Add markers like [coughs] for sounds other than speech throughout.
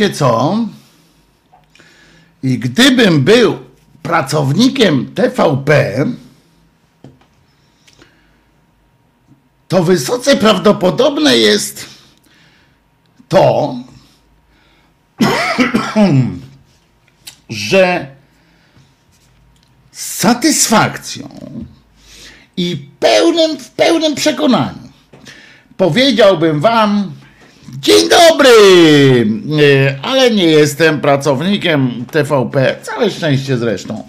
wiecie co? I gdybym był pracownikiem TVP, to wysoce prawdopodobne jest to, [coughs] że z satysfakcją i pełnym, w pełnym przekonaniu powiedziałbym wam, dobry, E, ale nie jestem pracownikiem TVP, całe szczęście zresztą.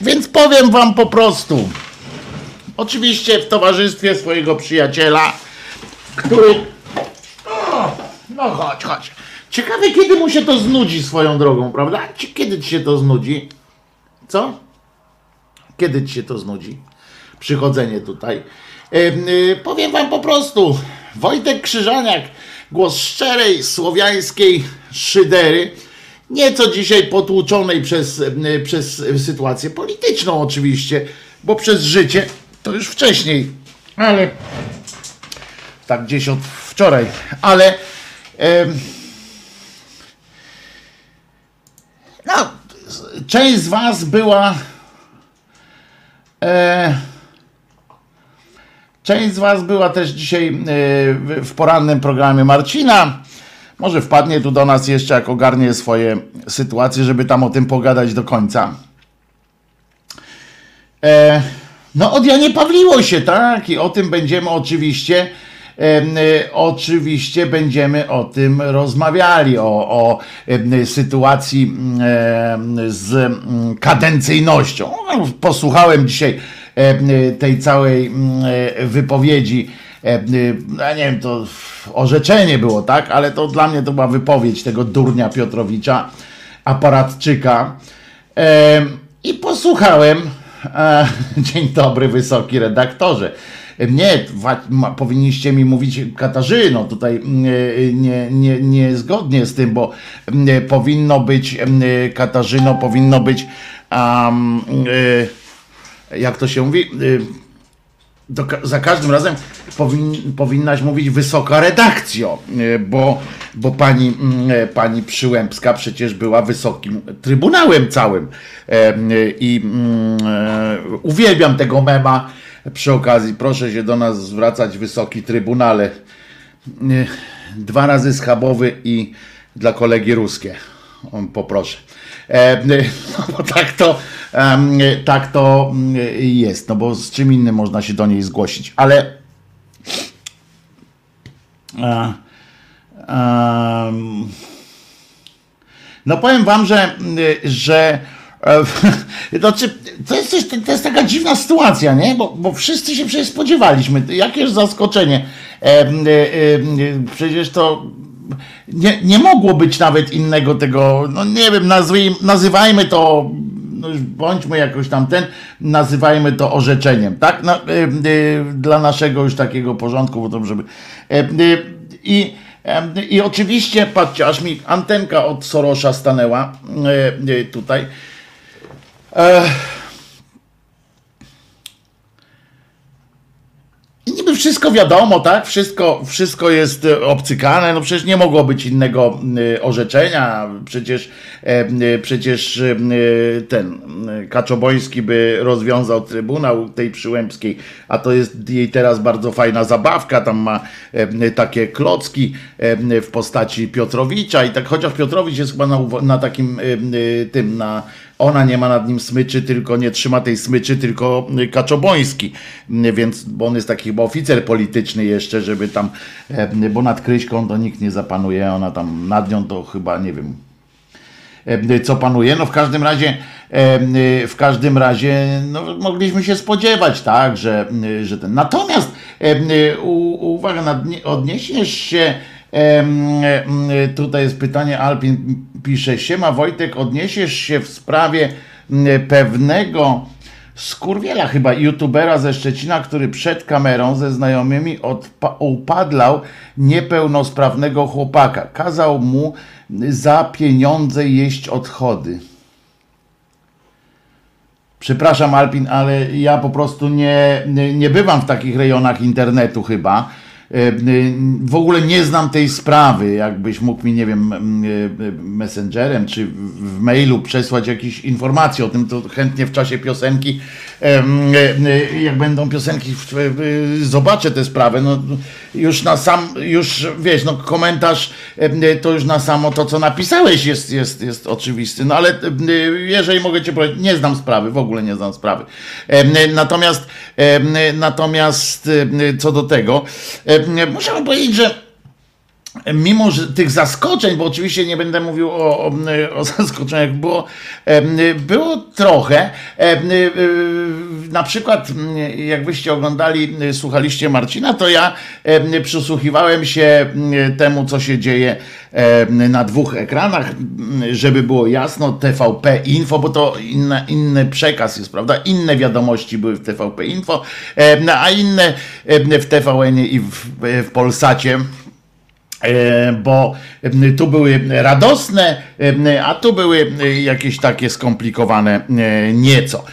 Więc powiem wam po prostu, oczywiście w towarzystwie swojego przyjaciela, który... O, no chodź, chodź. Ciekawe, kiedy mu się to znudzi swoją drogą, prawda? Kiedy ci się to znudzi? Co? Kiedy ci się to znudzi? Przychodzenie tutaj. E, e, powiem wam po prostu, Wojtek Krzyżaniak, głos szczerej, słowiańskiej szydery, nieco dzisiaj potłuczonej przez, e, przez sytuację polityczną oczywiście, bo przez życie to już wcześniej, ale tak gdzieś od wczoraj, ale No, część z Was była. E, część z Was była też dzisiaj e, w porannym programie Marcina. Może wpadnie tu do nas jeszcze, jak ogarnie swoje sytuacje, żeby tam o tym pogadać do końca. E, no, od Janie Pawliło się, tak? I o tym będziemy oczywiście. E, oczywiście będziemy o tym rozmawiali, o, o e, sytuacji e, z kadencyjnością. No, posłuchałem dzisiaj e, tej całej e, wypowiedzi. E, ja nie wiem, to orzeczenie było, tak? Ale to dla mnie to była wypowiedź tego durnia Piotrowicza, aparatczyka. I posłuchałem E, [laughs] dzień dobry, wysoki redaktorze. Nie, powinniście mi mówić Katarzyno, tutaj e, nie, nie, nie zgodnie z tym, bo powinno być, Katarzyno, powinno być, um, jak to się mówi, do, za każdym razem powin, powinnaś mówić wysoka redakcjo, bo, bo pani, pani Przyłębska przecież była wysokim trybunałem całym. I e, uwielbiam tego mema. Przy okazji, proszę się do nas zwracać wysoki trybunale. Dwa razy schabowy i dla kolegi ruskie. Poproszę [laughs] no bo tak to tak to mm, jest, no bo z czym innym można się do niej zgłosić, ale no powiem wam, że, że [laughs] znaczy, to, jest coś, to jest taka dziwna sytuacja, nie? Bo, bo wszyscy się przecież spodziewaliśmy. Jakież zaskoczenie. Przecież to nie, nie mogło być nawet innego tego, no nie wiem, nazywajmy to no bądźmy jakoś tam ten, nazywajmy to orzeczeniem, tak? No, y, y, dla naszego już takiego porządku, bo to żeby. Y, I, I oczywiście, patrzcie, aż mi antenka od Sorosza stanęła tutaj. I niby wszystko wiadomo, tak? Wszystko, wszystko jest e, obcykane. No przecież nie mogło być innego e, orzeczenia. Przecież, e, przecież ten Kaczoboński by rozwiązał Trybunał tej Przyłębskiej, a to jest jej teraz bardzo fajna zabawka. Tam ma takie klocki w postaci Piotrowicza i tak, chociaż Piotrowicz jest chyba na, na takim tym, na ona nie ma nad nim smyczy, tylko nie trzyma tej smyczy, tylko Kaczoboński, więc, bo on jest taki chyba oficer polityczny jeszcze, żeby tam, e, bo nad Kryśką to nikt nie zapanuje, ona tam nad nią to chyba, nie wiem, e, co panuje. No w każdym razie, e, w każdym razie no, mogliśmy się spodziewać, tak, że, że ten. Natomiast uwaga, odniesiesz się Tutaj jest pytanie, Alpin pisze, siema Wojtek, odniesiesz się w sprawie pewnego skurwiela chyba, youtubera ze Szczecina, który przed kamerą ze znajomymi upadlał niepełnosprawnego chłopaka. Kazał mu za pieniądze jeść odchody. Przepraszam Alpin, ale ja po prostu nie, nie, nie bywam w takich rejonach internetu chyba w ogóle nie znam tej sprawy. Jakbyś mógł mi, nie wiem, messengerem czy w mailu przesłać jakieś informacje o tym, to chętnie w czasie piosenki, jak będą piosenki, zobaczę tę sprawę. No, już na sam, już wiesz, no komentarz to już na samo to, co napisałeś jest, jest, jest oczywisty. No ale jeżeli mogę cię powiedzieć, nie znam sprawy, w ogóle nie znam sprawy. Natomiast, natomiast co do tego, muszę powiedzieć, że mimo że tych zaskoczeń, bo oczywiście nie będę mówił o, o, o [laughs] zaskoczeniach, było, było trochę. Na przykład, jakbyście oglądali, słuchaliście Marcina, to ja przysłuchiwałem się temu, co się dzieje na dwóch ekranach, żeby było jasno, TVP Info, bo to inna, inny przekaz jest, prawda? Inne wiadomości były w TVP Info, a inne w TVN i w, w Polsacie bo tu były radosne, a tu były jakieś takie skomplikowane e, nieco.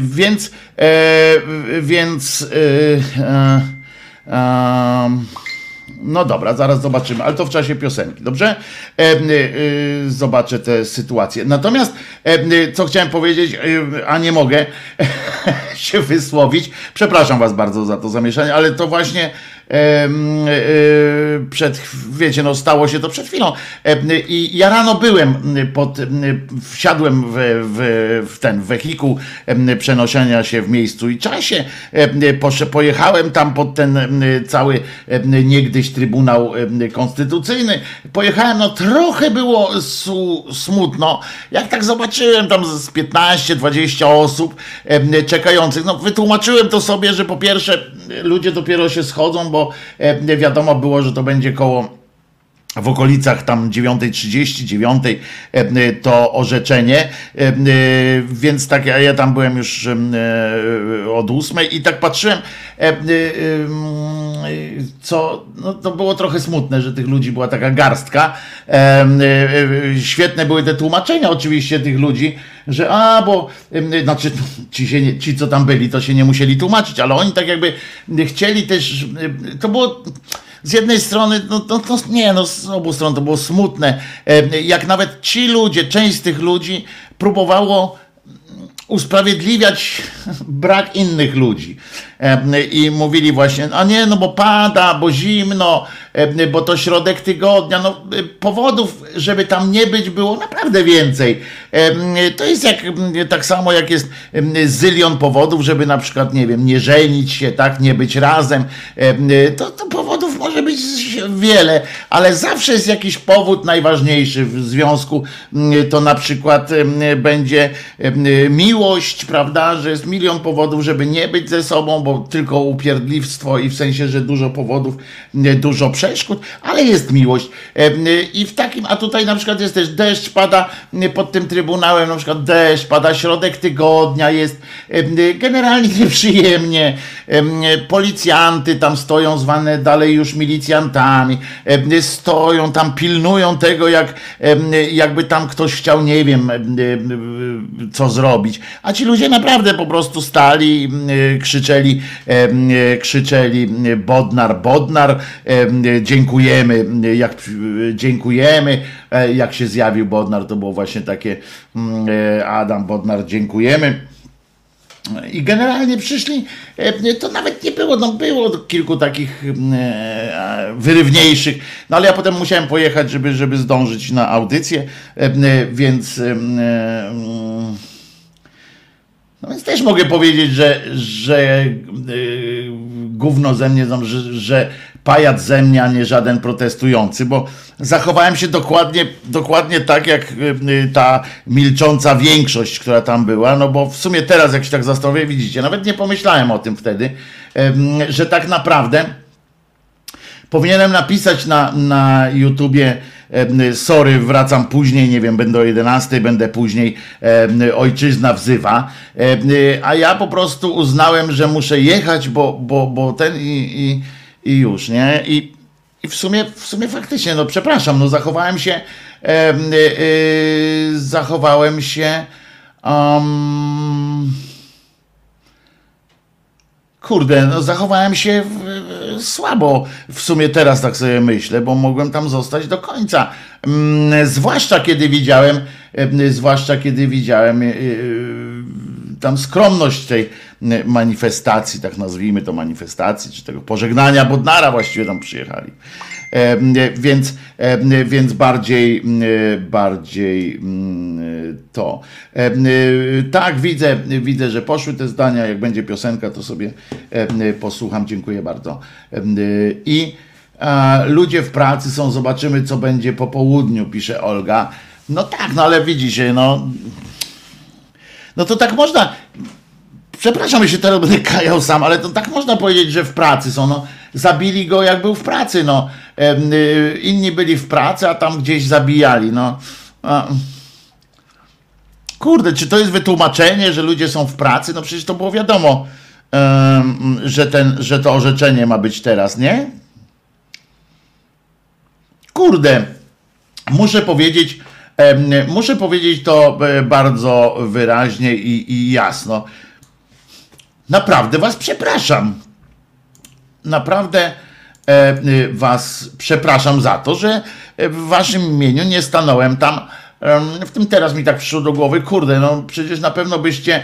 Więc, e, więc No dobra, zaraz zobaczymy, ale to w czasie piosenki, dobrze? E, e, zobaczę tę sytuację. Natomiast, e, co chciałem powiedzieć, a nie mogę [laughs] się wysłowić, przepraszam Was bardzo za to zamieszanie, ale to właśnie przed, wiecie, no stało się to przed chwilą. I ja rano byłem pod, wsiadłem w, w, w ten wehikuł przenoszenia się w miejscu i czasie. Pojechałem tam pod ten cały niegdyś Trybunał Konstytucyjny. Pojechałem, no trochę było smutno. Jak tak zobaczyłem tam z 15-20 osób czekających, no wytłumaczyłem to sobie, że po pierwsze ludzie dopiero się schodzą, bo e, wiadomo było, że to będzie koło w okolicach tam 9.30, 9 e, to orzeczenie, e, więc tak ja, ja tam byłem już od 8 i tak patrzyłem, co, no to było trochę smutne, że tych ludzi była taka garstka. Świetne były te tłumaczenia oczywiście tych ludzi, że a, bo znaczy ci, się nie, ci co tam byli, to się nie musieli tłumaczyć, ale oni tak jakby chcieli też, to było z jednej strony, no, no, no, nie, no z obu stron to było smutne, jak nawet ci ludzie, część z tych ludzi próbowało usprawiedliwiać brak innych ludzi. I mówili właśnie, a nie, no bo pada, bo zimno, bo to środek tygodnia. No, powodów, żeby tam nie być, było naprawdę więcej. To jest jak, tak samo jak jest zylion powodów, żeby na przykład, nie wiem, nie żenić się, tak, nie być razem. To, to może być wiele, ale zawsze jest jakiś powód najważniejszy w związku. To na przykład będzie miłość, prawda, że jest milion powodów, żeby nie być ze sobą, bo tylko upierdliwstwo i w sensie, że dużo powodów, dużo przeszkód, ale jest miłość. I w takim, a tutaj na przykład jest też deszcz pada pod tym trybunałem, na przykład deszcz pada, środek tygodnia jest generalnie [laughs] nieprzyjemnie. Policjanty tam stoją, zwane dalej już milicjantami, stoją tam, pilnują tego, jak jakby tam ktoś chciał, nie wiem, co zrobić. A ci ludzie naprawdę po prostu stali, krzyczeli, krzyczeli Bodnar, Bodnar, dziękujemy, jak dziękujemy, e, jak się zjawił Bodnar, to było właśnie takie mm, e, Adam Bodnar, dziękujemy. I generalnie przyszli, e, to nawet nie było, no było kilku takich wyrywniejszych, no ale ja potem musiałem pojechać, żeby, żeby zdążyć na audycję, więc no więc też mogę powiedzieć, że, że gówno ze mnie, że, że pajac ze mnie, a nie żaden protestujący, bo zachowałem się dokładnie, dokładnie tak, jak yy, ta milcząca większość, która tam była, no bo w sumie teraz, jak się tak zastanowię, widzicie, nawet nie pomyślałem o tym wtedy, że tak naprawdę powinienem napisać na, na YouTubie sorry, wracam później, nie wiem, będę o 11, będę później, ojczyzna wzywa, a ja po prostu uznałem, że muszę jechać, bo, bo, bo ten i, i, i już, nie? I, i w sumie, w sumie faktycznie, no przepraszam, no zachowałem się, yy, zachowałem się, um, kurde, no zachowałem się słabo. W sumie teraz tak sobie myślę, bo mogłem tam zostać do końca. Mm, zwłaszcza kiedy widziałem, zwłaszcza kiedy widziałem y, y, tam skromność tej manifestacji, tak nazwijmy to manifestacji, czy tego pożegnania Bodnara właściwie tam przyjechali. Więc, więc bardziej, bardziej to. Tak, widzę, widzę, że poszły te zdania. Jak będzie piosenka, to sobie posłucham. Dziękuję bardzo. I ludzie w pracy są, zobaczymy, co będzie po południu, pisze Olga. No tak, no ale widzicie, no. No to tak można. Przepraszam, się teraz będę kajał sam, ale to tak można powiedzieć, że w pracy są. No, zabili go jak był w pracy. No. Y, inni byli w pracy, a tam gdzieś zabijali. No. Kurde, czy to jest wytłumaczenie, że ludzie są w pracy? No przecież to było wiadomo, że, ten, że to orzeczenie ma być teraz, nie? Kurde, muszę powiedzieć, muszę powiedzieć to e, bardzo wyraźnie i, i jasno. Naprawdę was przepraszam. Naprawdę e, y, was przepraszam za to, że w waszym imieniu nie stanąłem tam. W tym teraz mi tak przyszło do głowy, kurde, no przecież na pewno byście,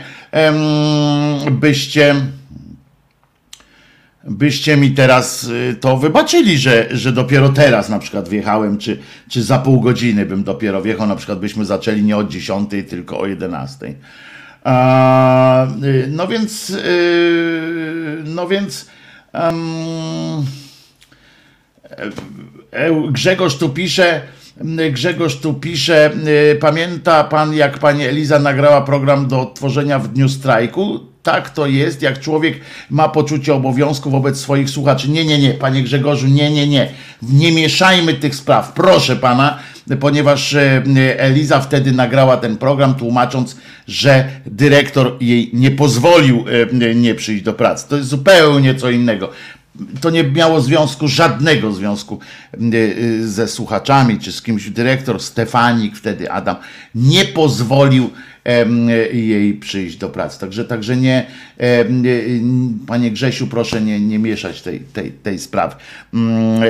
byście, byście mi teraz y, to wybaczyli, że, że dopiero teraz na przykład wjechałem, czy, czy za pół godziny bym dopiero wjechał, na przykład byśmy zaczęli nie od 10, tylko o 11. Y, no więc, y, no więc, em, e, Grzegorz tu pisze, Grzegorz tu pisze, y, pamięta pan jak pani Eliza nagrała program do tworzenia w dniu strajku? Tak to jest, jak człowiek ma poczucie obowiązku wobec swoich słuchaczy. Nie, nie, nie, panie Grzegorzu, nie, nie, nie. Nie mieszajmy tych spraw, proszę pana, ponieważ e, Eliza wtedy nagrała ten program, tłumacząc, że dyrektor jej nie pozwolił e, nie przyjść do pracy. To jest zupełnie co innego to nie miało związku, żadnego związku y, ze słuchaczami czy z kimś. Dyrektor Stefanik, wtedy Adam, nie pozwolił jej przyjść do pracy. Także, także nie, panie Grzesiu, proszę nie, nie mieszać tej, tej, tej sprawy. Mm,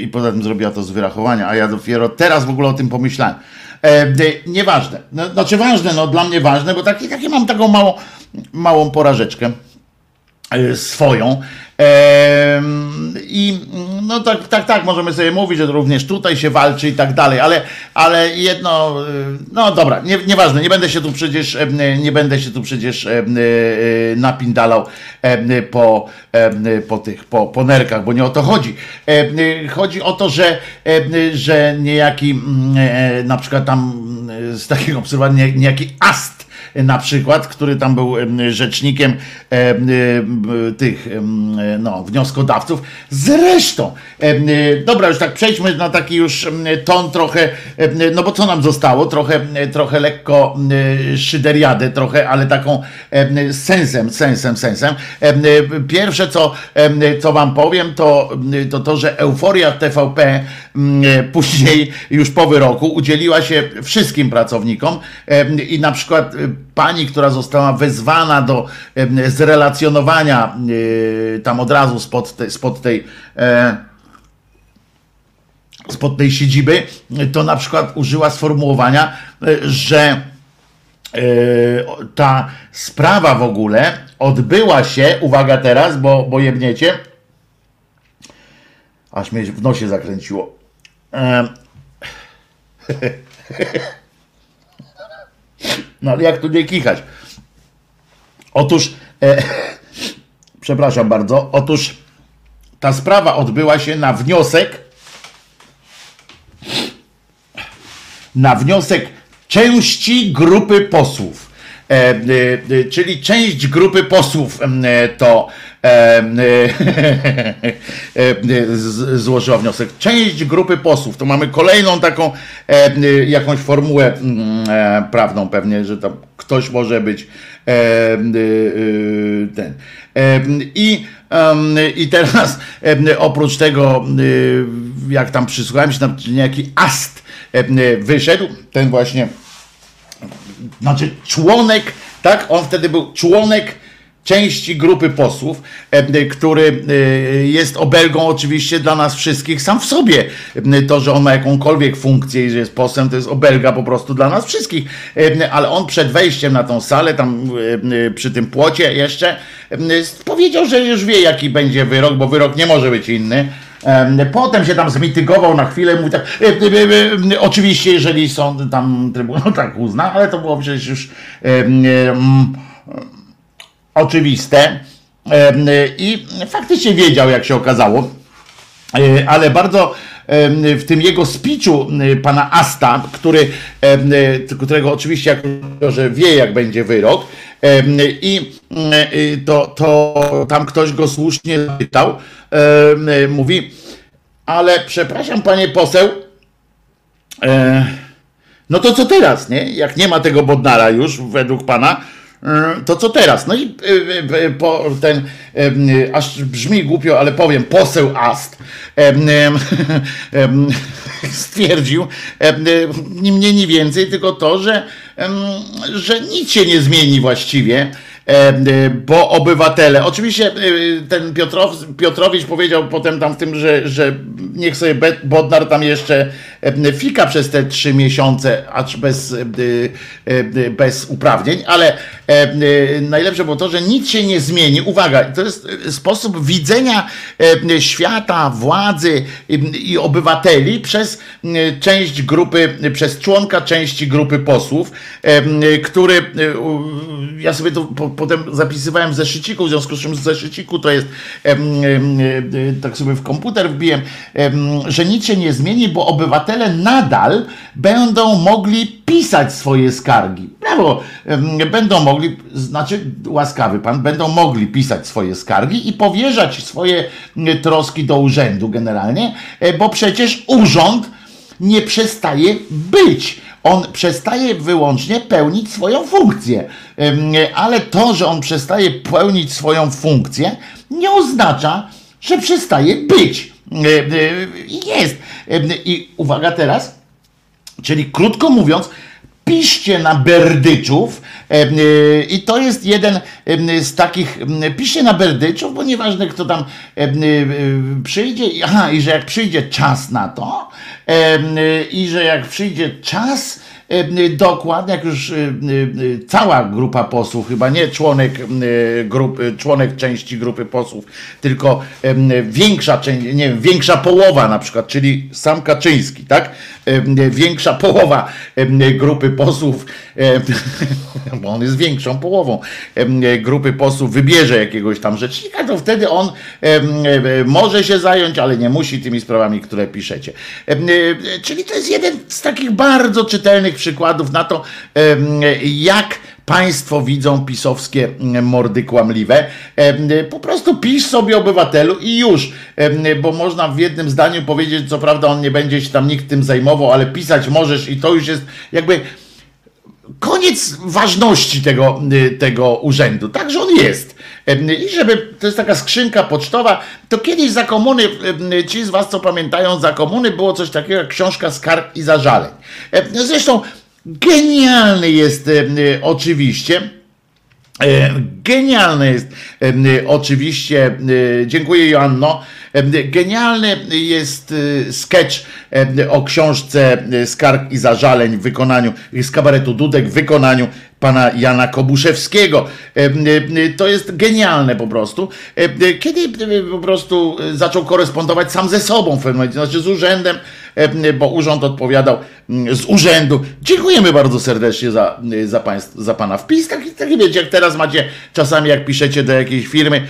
I poza tym zrobiła to z wyrachowania, a ja dopiero teraz w ogóle o tym pomyślałem. E, nieważne. No, znaczy ważne, no dla mnie ważne, bo taki, taki mam taką małą, małą porażeczkę e, swoją. I no tak, tak, tak, możemy sobie mówić, że również tutaj się walczy i tak dalej, ale, ale jedno, y, no dobra, nie, nieważne, nie będę się tu przecież, nie będę się tu przecież y, y, napindalał po, po tych, po, po nerkach, bo nie o to chodzi. Chodzi o to, że, że niejaki, mm, e, na przykład tam mm, z takiego obserwowania, nie- niejaki ast, na przykład, który tam był em, rzecznikiem em, em, tych no, wnioskodawców. Zresztą, dobra, już tak przejdźmy na taki już ton trochę, no bo co nam zostało? Trochę, trochę lekko szyderiadę, trochę, ale taką sensem, sensem, sensem. Em, Pierwsze, co, co wam powiem, to, to to, że euforia TVP później, już po wyroku, udzieliła się wszystkim pracownikom i na przykład pani, która została wezwana do zrelacjonowania y, tam od razu spod, te, spod tej e, spod tej siedziby, to na przykład użyła sformułowania, y, że e, ta sprawa w ogóle odbyła się, uwaga teraz, bo, bo jebniecie, aż mnie w nosie zakręciło. E, [laughs] No ale jak tu nie kichać? Otóż, e, [laughs] przepraszam bardzo, otóż ta sprawa odbyła się na wniosek, na wniosek części grupy posłów. E, e, e, czyli część grupy posłów e, to [laughs] złożyła wniosek. Część grupy posłów, to mamy kolejną taką jakąś formułę mm, e, prawną pewnie, że tam ktoś może być e, e, ten. I, I teraz oprócz tego, e, jak tam przysłuchałem się, tam niejaki ast wyszedł, ten właśnie znaczy członek, tak? On wtedy był członek części grupy posłów, e, który e, jest obelgą oczywiście dla nas wszystkich sam w sobie. E, To, że on ma jakąkolwiek funkcję i że jest posłem, to jest obelga po prostu dla nas wszystkich. E, Ale on przed wejściem na tą salę, tam e, e, przy tym płocie jeszcze, e, powiedział, że już wie jaki będzie wyrok, bo wyrok nie może być inny. Em, Potem się tam zmitygował na chwilę, mówi tak, e, e, e, oczywiście jeżeli sąd tam trybunał tak uzna, ale to było przecież już oczywiste i faktycznie wiedział jak się okazało, E, ale bardzo w tym jego speechu m, pana Asta, który, e, którego oczywiście jako, że wie jak będzie wyrok i m, e, to, to tam ktoś go słusznie e, mówi, ale przepraszam panie poseł, e, no to co teraz, nie? Jak nie ma tego Bodnara już według pana, e, to co teraz? No i e, e, po ten, e, aż brzmi głupio, ale powiem, poseł Ast e, e, [laughs] e, [laughs] stwierdził, e, ni mniej, ni więcej, tylko to, że, że nic się nie zmieni właściwie, bo obywatele, oczywiście ten Piotrow, Piotrowicz powiedział potem tam w tym, że, że niech sobie Bodnar tam jeszcze fika przez te trzy miesiące, acz bez, bez uprawnień, ale najlepsze było to, że nic się nie zmieni. Uwaga, to jest sposób widzenia świata, władzy i obywateli przez część grupy, przez członka części grupy posłów, który ja sobie to potem zapisywałem w zeszyciku, w związku z czym z zeszyciku to jest, tak sobie w komputer wbiłem, że nic się nie zmieni, bo obywatele nadal będą mogli pisać swoje skargi. Brawo! Będą mogli, znaczy łaskawy pan, będą mogli pisać swoje skargi i powierzać swoje troski do urzędu generalnie, e, bo przecież urząd nie przestaje być. On przestaje wyłącznie pełnić swoją funkcję. Ale to, że on przestaje pełnić swoją funkcję, nie oznacza, że przestaje być. Jest. I uwaga teraz, czyli krótko mówiąc, piszcie na berdyczów. I to jest jeden z takich, piszcie na berdyczów, bo nieważne kto tam przyjdzie, aha, i że jak przyjdzie czas na to i że jak przyjdzie czas, E, dokładnie, jak już e, e, cała grupa posłów, chyba nie członek, grupy, członek części grupy posłów, tylko większa część, nie wiem, większa połowa na przykład, czyli sam Kaczyński, tak? Większa połowa grupy posłów, [laughs] bo on jest większą połową grupy posłów, wybierze jakiegoś tam rzecznika, to wtedy on może się zająć, ale nie musi tymi sprawami, które piszecie. Czyli to jest jeden z takich bardzo czytelnych przykładów na to, jak państwo widzą pisowskie mordy kłamliwe. Po prostu pisz sobie obywatelu i już, bo można w jednym zdaniu powiedzieć, co prawda on nie będzie się tam nikt tym zajmował, ale pisać możesz i to już jest jakby koniec ważności tego, tego urzędu. Także on jest. I żeby, to jest taka skrzynka pocztowa, to kiedyś za komuny, ci z was co pamiętają, za komuny było coś takiego jak książka skarg i zażaleń. Zresztą genialny jest oczywiście, e, Genialny jest oczywiście, dziękuję Joanno, genialny jest sketch o książce Skarg i Zażaleń w wykonaniu z kabaretu Dudek w wykonaniu pana Jana Kobuszewskiego. To jest genialne po prostu. Kiedy po prostu zaczął korespondować sam ze sobą w pewnym momencie, znaczy z urzędem, bo urząd odpowiadał z urzędu. Dziękujemy bardzo serdecznie za, za, państw, za pana wpis. Taki, taki wiecie, jak teraz macie czasami jak piszecie do jakiejś firmy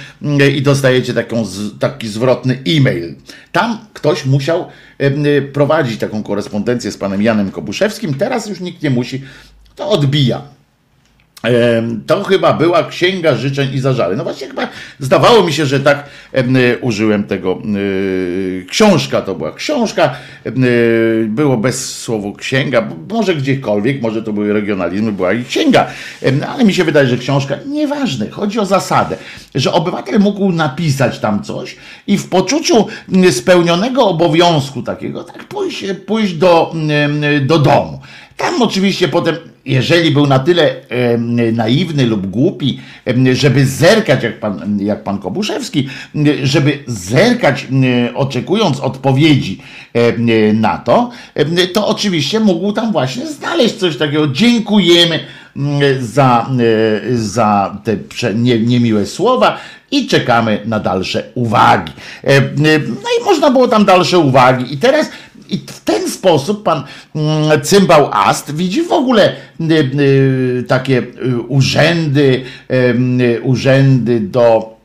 i dostajecie taką, taki zwrotny e-mail. Tam ktoś musiał prowadzić taką korespondencję z panem Janem Kobuszewskim. Teraz już nikt nie musi. To odbija. To chyba była księga życzeń i zażali. No właśnie, chyba zdawało mi się, że tak użyłem tego. Książka to była książka, było bez słowa księga, może gdziekolwiek, może to były regionalizmy, była i księga, ale mi się wydaje, że książka, nieważne, chodzi o zasadę, że obywatel mógł napisać tam coś i w poczuciu spełnionego obowiązku takiego, tak pójść, pójść do, do domu. Tam oczywiście potem jeżeli był na tyle e, naiwny lub głupi, e, żeby zerkać, jak pan, jak pan Kobuszewski, e, żeby zerkać, oczekując odpowiedzi na to, to oczywiście mógł tam właśnie znaleźć coś takiego. Dziękujemy za, za te nie, niemiłe słowa i czekamy na dalsze uwagi. No i można było tam dalsze uwagi. I teraz i w ten sposób pan mm, Cymbał Ast widzi w ogóle y, y, takie y, urzędy, urzędy do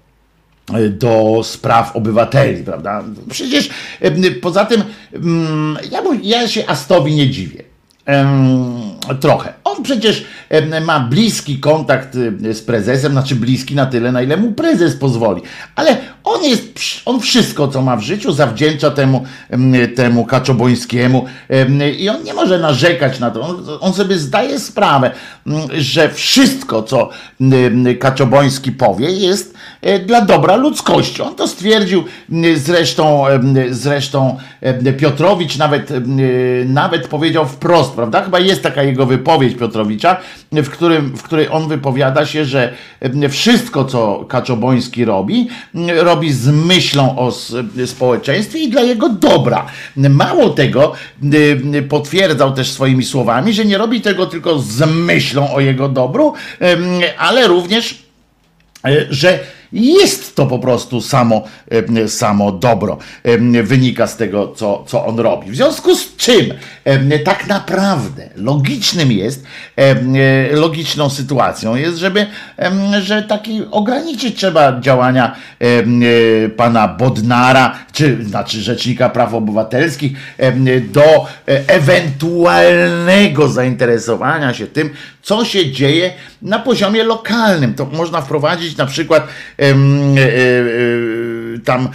do spraw obywateli, prawda? Przecież poza tym mm, ja, ja się Astowi nie dziwię. Trochę. On przecież ma bliski kontakt z prezesem, znaczy bliski na tyle, na ile mu prezes pozwoli. Ale on jest, on wszystko, co ma w życiu, zawdzięcza temu, temu Kaczobońskiemu i on nie może narzekać na to. On, on sobie zdaje sprawę, że wszystko, co Kaczoboński powie, jest e, dla dobra ludzkości. On to stwierdził zresztą, zresztą Piotrowicz nawet, nawet powiedział wprost, prawda? Chyba jest taka jego wypowiedź Piotrowicza, w, którym, w której on wypowiada się, że wszystko, co Kaczoboński robi, robi z myślą o społeczeństwie i dla jego dobra. Mało tego, potwierdzał też swoimi słowami, że nie robi tego tylko z myślą o jego dobru, ale również, e, że jest to po prostu samo, samo dobro. Wynika z tego, co, co on robi. W związku z czym tak naprawdę logicznym jest, logiczną sytuacją jest, żeby, że taki ograniczyć trzeba działania e, pana Bodnara, czy znaczy Rzecznika Praw Obywatelskich do e, ewentualnego zainteresowania się tym, co się dzieje na poziomie lokalnym. To można wprowadzić na przykład e, e, tam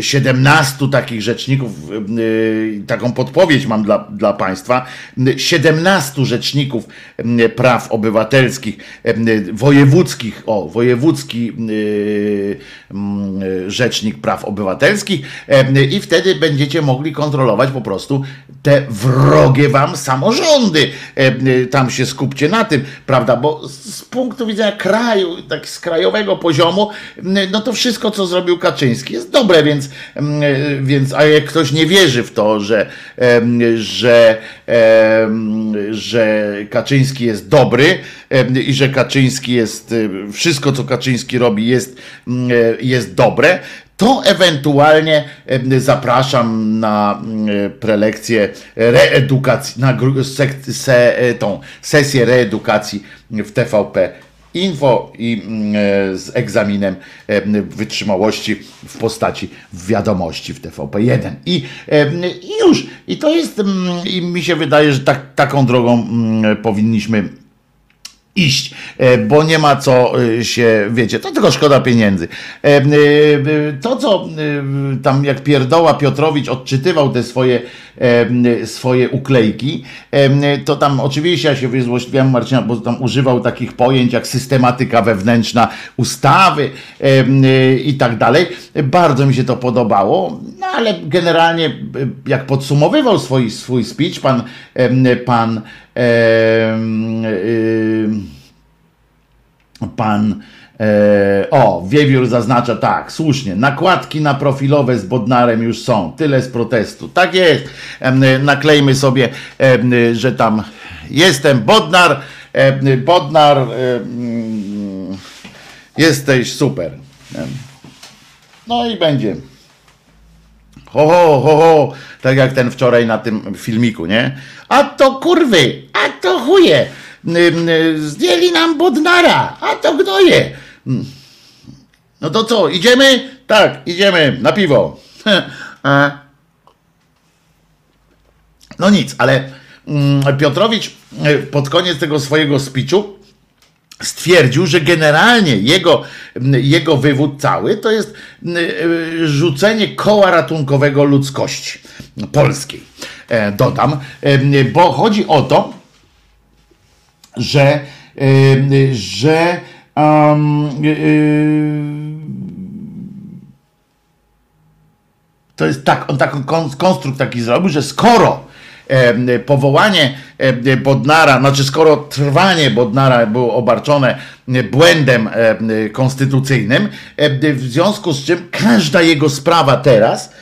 17 takich rzeczników, e, taką podpowiedź mam dla, dla Państwa, 17 rzeczników praw obywatelskich, wojewódzkich, o, wojewódzki rzecznik praw obywatelskich. I wtedy będziecie mogli kontrolować po prostu te wrogie wam samorządy. Tam się skupcie na tym, prawda, bo z punktu widzenia kraju, tak z krajowego poziomu, no to wszystko, co zrobił Kaczyński jest dobre, więc, więc a jak ktoś nie wierzy w to, że, że, że Kaczyński jest dobry i że Kaczyński jest, wszystko, co Kaczyński robi jest, jest dobre, to ewentualnie zapraszam na prelekcję reedukacji, na se, e, tą sesję reedukacji w TVP Info i z egzaminem wytrzymałości w postaci wiadomości w TVP1. I, i już, i to jest, i mi się wydaje, że tak, taką drogą powinniśmy iść, e, bo nie ma co e, się, wiecie, to tylko szkoda pieniędzy. E, to, co tam jak pierdoła Piotrowicz odczytywał te swoje, swoje uklejki, to tam oczywiście ja się wyzłośliwiam Marcina, bo tam używał takich pojęć jak systematyka wewnętrzna ustawy i tak dalej. Bardzo mi się to podobało, no ale generalnie jak podsumowywał swój, swój speech pan, pan Pan e, o, Wiewiór zaznacza tak, słusznie, nakładki na profilowe z Bodnarem już są, tyle z protestu. Tak jest, e, naklejmy sobie, że tam jestem Bodnar, Bodnar, mm, jesteś super. No i będzie. Ho, ho, ho, ho, tak jak ten wczoraj na tym filmiku, nie? A to kurwy, a to chuje. Zdjęli nam Bodnara, a to gnoje. Mm. No to co, idziemy? Tak, idziemy na piwo. [laughs] No nic, ale mm, Piotrowicz e, pod koniec tego swojego speechu stwierdził, że generalnie jego, jego wywód cały to jest e, rzucenie koła ratunkowego ludzkości polskiej. E, dodam, bo chodzi o to, że, że um, to jest tak, on taki konstrukt taki zrobił, że skoro powołanie Bodnara, znaczy skoro trwanie Bodnara było obarczone błędem konstytucyjnym, w związku z czym każda jego sprawa teraz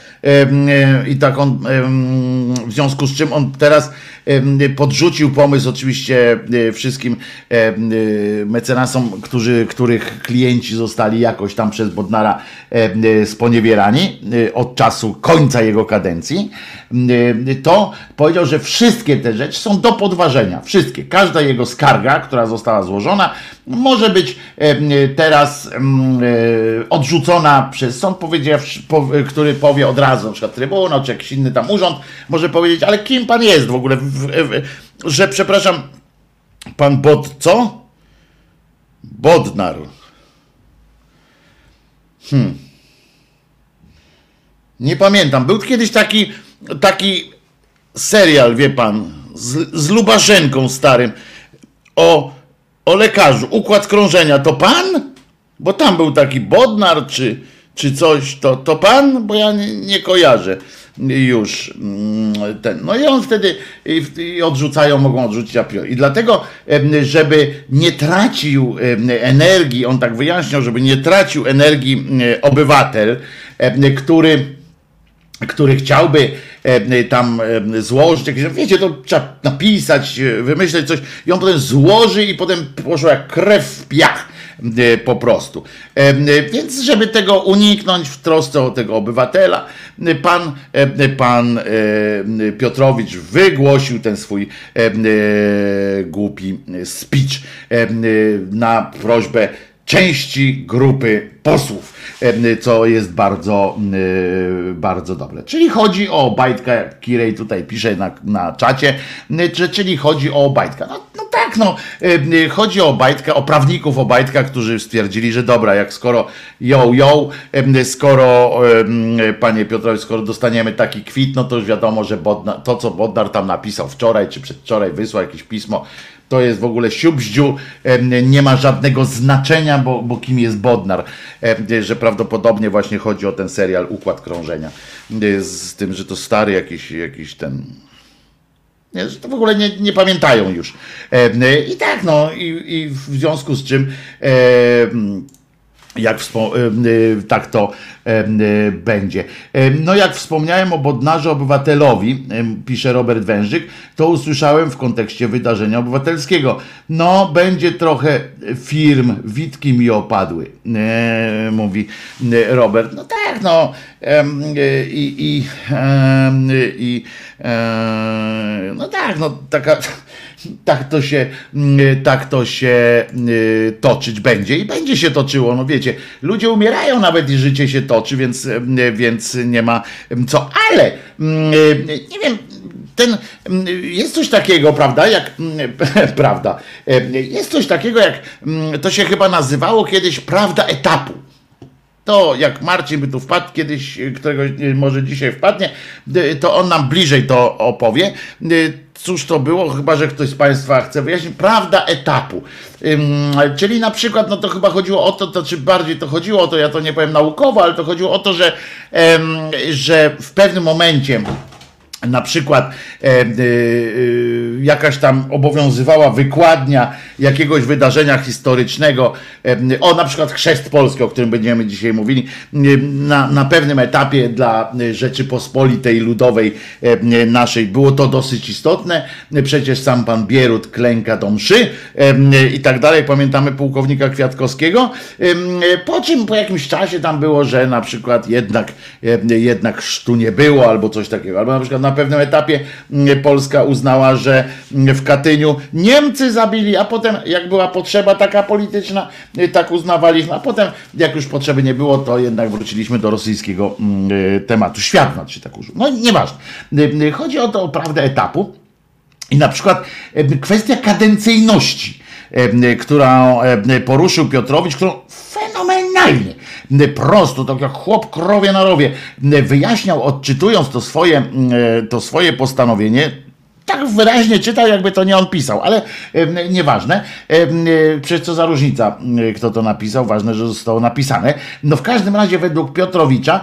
i tak on, w związku z czym on teraz podrzucił pomysł oczywiście e, wszystkim e, mecenasom, którzy, których klienci zostali jakoś tam przez Bodnara sponiewierani e, od czasu końca jego kadencji, to powiedział, że wszystkie te rzeczy są do podważenia. Wszystkie. Każda jego skarga, która została złożona, może być teraz odrzucona przez sąd, który powie od razu, na przykład Trybunał, czy jakiś inny tam urząd, może powiedzieć, ale kim pan jest w ogóle? Że przepraszam, pan Bod, co? Bodnar. Hmm. Nie pamiętam. Był kiedyś taki, taki serial, wie pan, z, z Lubaszenką starym o, o lekarzu. Układ krążenia. To pan? bo tam był taki Bodnar czy, czy coś, to, to pan, bo ja nie, nie kojarzę już mm, ten. No i on wtedy i, odrzucają, mogą odrzucić a priori. I dlatego, żeby nie tracił energii, on tak wyjaśniał, żeby nie tracił energii em, obywatel, który który chciałby tam złożyć jakieś, wiecie, to trzeba napisać, wymyśleć coś i on potem złoży i potem poszło jak krew w piach po prostu. E, e, Więc żeby tego uniknąć w trosce o tego obywatela, e, pan, e, pan e, Piotrowicz wygłosił ten swój e, e, głupi speech e, na prośbę części grupy posłów, co jest bardzo, bardzo dobre. Czyli chodzi o Obajtka, jak Kirej tutaj pisze na, na czacie, czy- czyli chodzi o Obajtka. No, no tak, no, chodzi o Obajtka, o prawników Obajtka, którzy stwierdzili, że dobra, jak skoro ją, ją, skoro, panie Piotrowicz, skoro dostaniemy taki kwit, no to już wiadomo, że Bodnar, to, co Bodnar tam napisał wczoraj, czy przedwczoraj, wysłał jakieś pismo, to jest w ogóle siubździu, nie ma żadnego znaczenia, bo, bo kim jest Bodnar, że prawdopodobnie właśnie chodzi o ten serial Układ Krążenia, z tym, że to stary jakiś, jakiś ten... Nie, że to w ogóle nie, nie pamiętają już. I tak, no, i, i w związku z czym jak em, y, tak to y, będzie. No jak wspomniałem o Bodnarze Obywatelowi, pisze Robert Wężyk, to usłyszałem w kontekście wydarzenia obywatelskiego. No, będzie trochę firm, witki mi opadły, e, mówi e, Robert. No tak, no e, i, i, i e, no tak, no taka tak to się, mm, tak to się y, toczyć będzie i będzie się toczyło. No wiecie, ludzie umierają nawet i życie się toczy, więc, y, więc nie ma y, co. Ale mm, y, nie wiem, ten mm, jest coś takiego, prawda? Jak mm, [laughs] prawda, y, jest coś takiego, jak mm, to się chyba nazywało kiedyś prawda etapu. To jak Marcin by tu wpadł kiedyś, którego y, może dzisiaj wpadnie, y, to on nam bliżej to opowie. Cóż to było, chyba że ktoś z Państwa chce wyjaśnić. Prawda etapu. Ym, Czyli na przykład, no to chyba chodziło o to, to czy bardziej to chodziło o to, ja to nie powiem naukowo, ale to chodziło o to, że, em, że w pewnym momencie na przykład e, e, e, jakaś tam obowiązywała wykładnia jakiegoś wydarzenia historycznego, e, o na przykład chrzest Polski, o którym będziemy dzisiaj mówili, e, na, na pewnym etapie dla e, Rzeczypospolitej Ludowej naszej było to dosyć istotne. Przecież sam pan Bierut klęka do mszy i tak dalej. Pamiętamy pułkownika Kwiatkowskiego. Po czym po jakimś czasie tam było, że na przykład jednak, jednak chrztu nie było albo coś takiego. Albo na przykład na pewnym etapie mm, Polska uznała, że mm, w Katyniu Niemcy zabili, a potem jak była potrzeba taka polityczna, y, tak uznawaliśmy, a potem jak już potrzeby nie było, to jednak wróciliśmy do rosyjskiego mm, y, tematu. Świat nad się tak użył. No nieważne. Y, Chodzi o to o prawdę etapu. I na przykład kwestia kadencyjności, którą poruszył Piotrowicz, którą fenomenalnie, prosto, tak jak chłop krowie na rowie, wyjaśniał, odczytując to swoje, to swoje postanowienie, tak wyraźnie czytał, jakby to nie on pisał, ale e, nieważne. E, e, przecież co za różnica, kto to napisał, ważne, że zostało napisane. No w każdym razie według Piotrowicza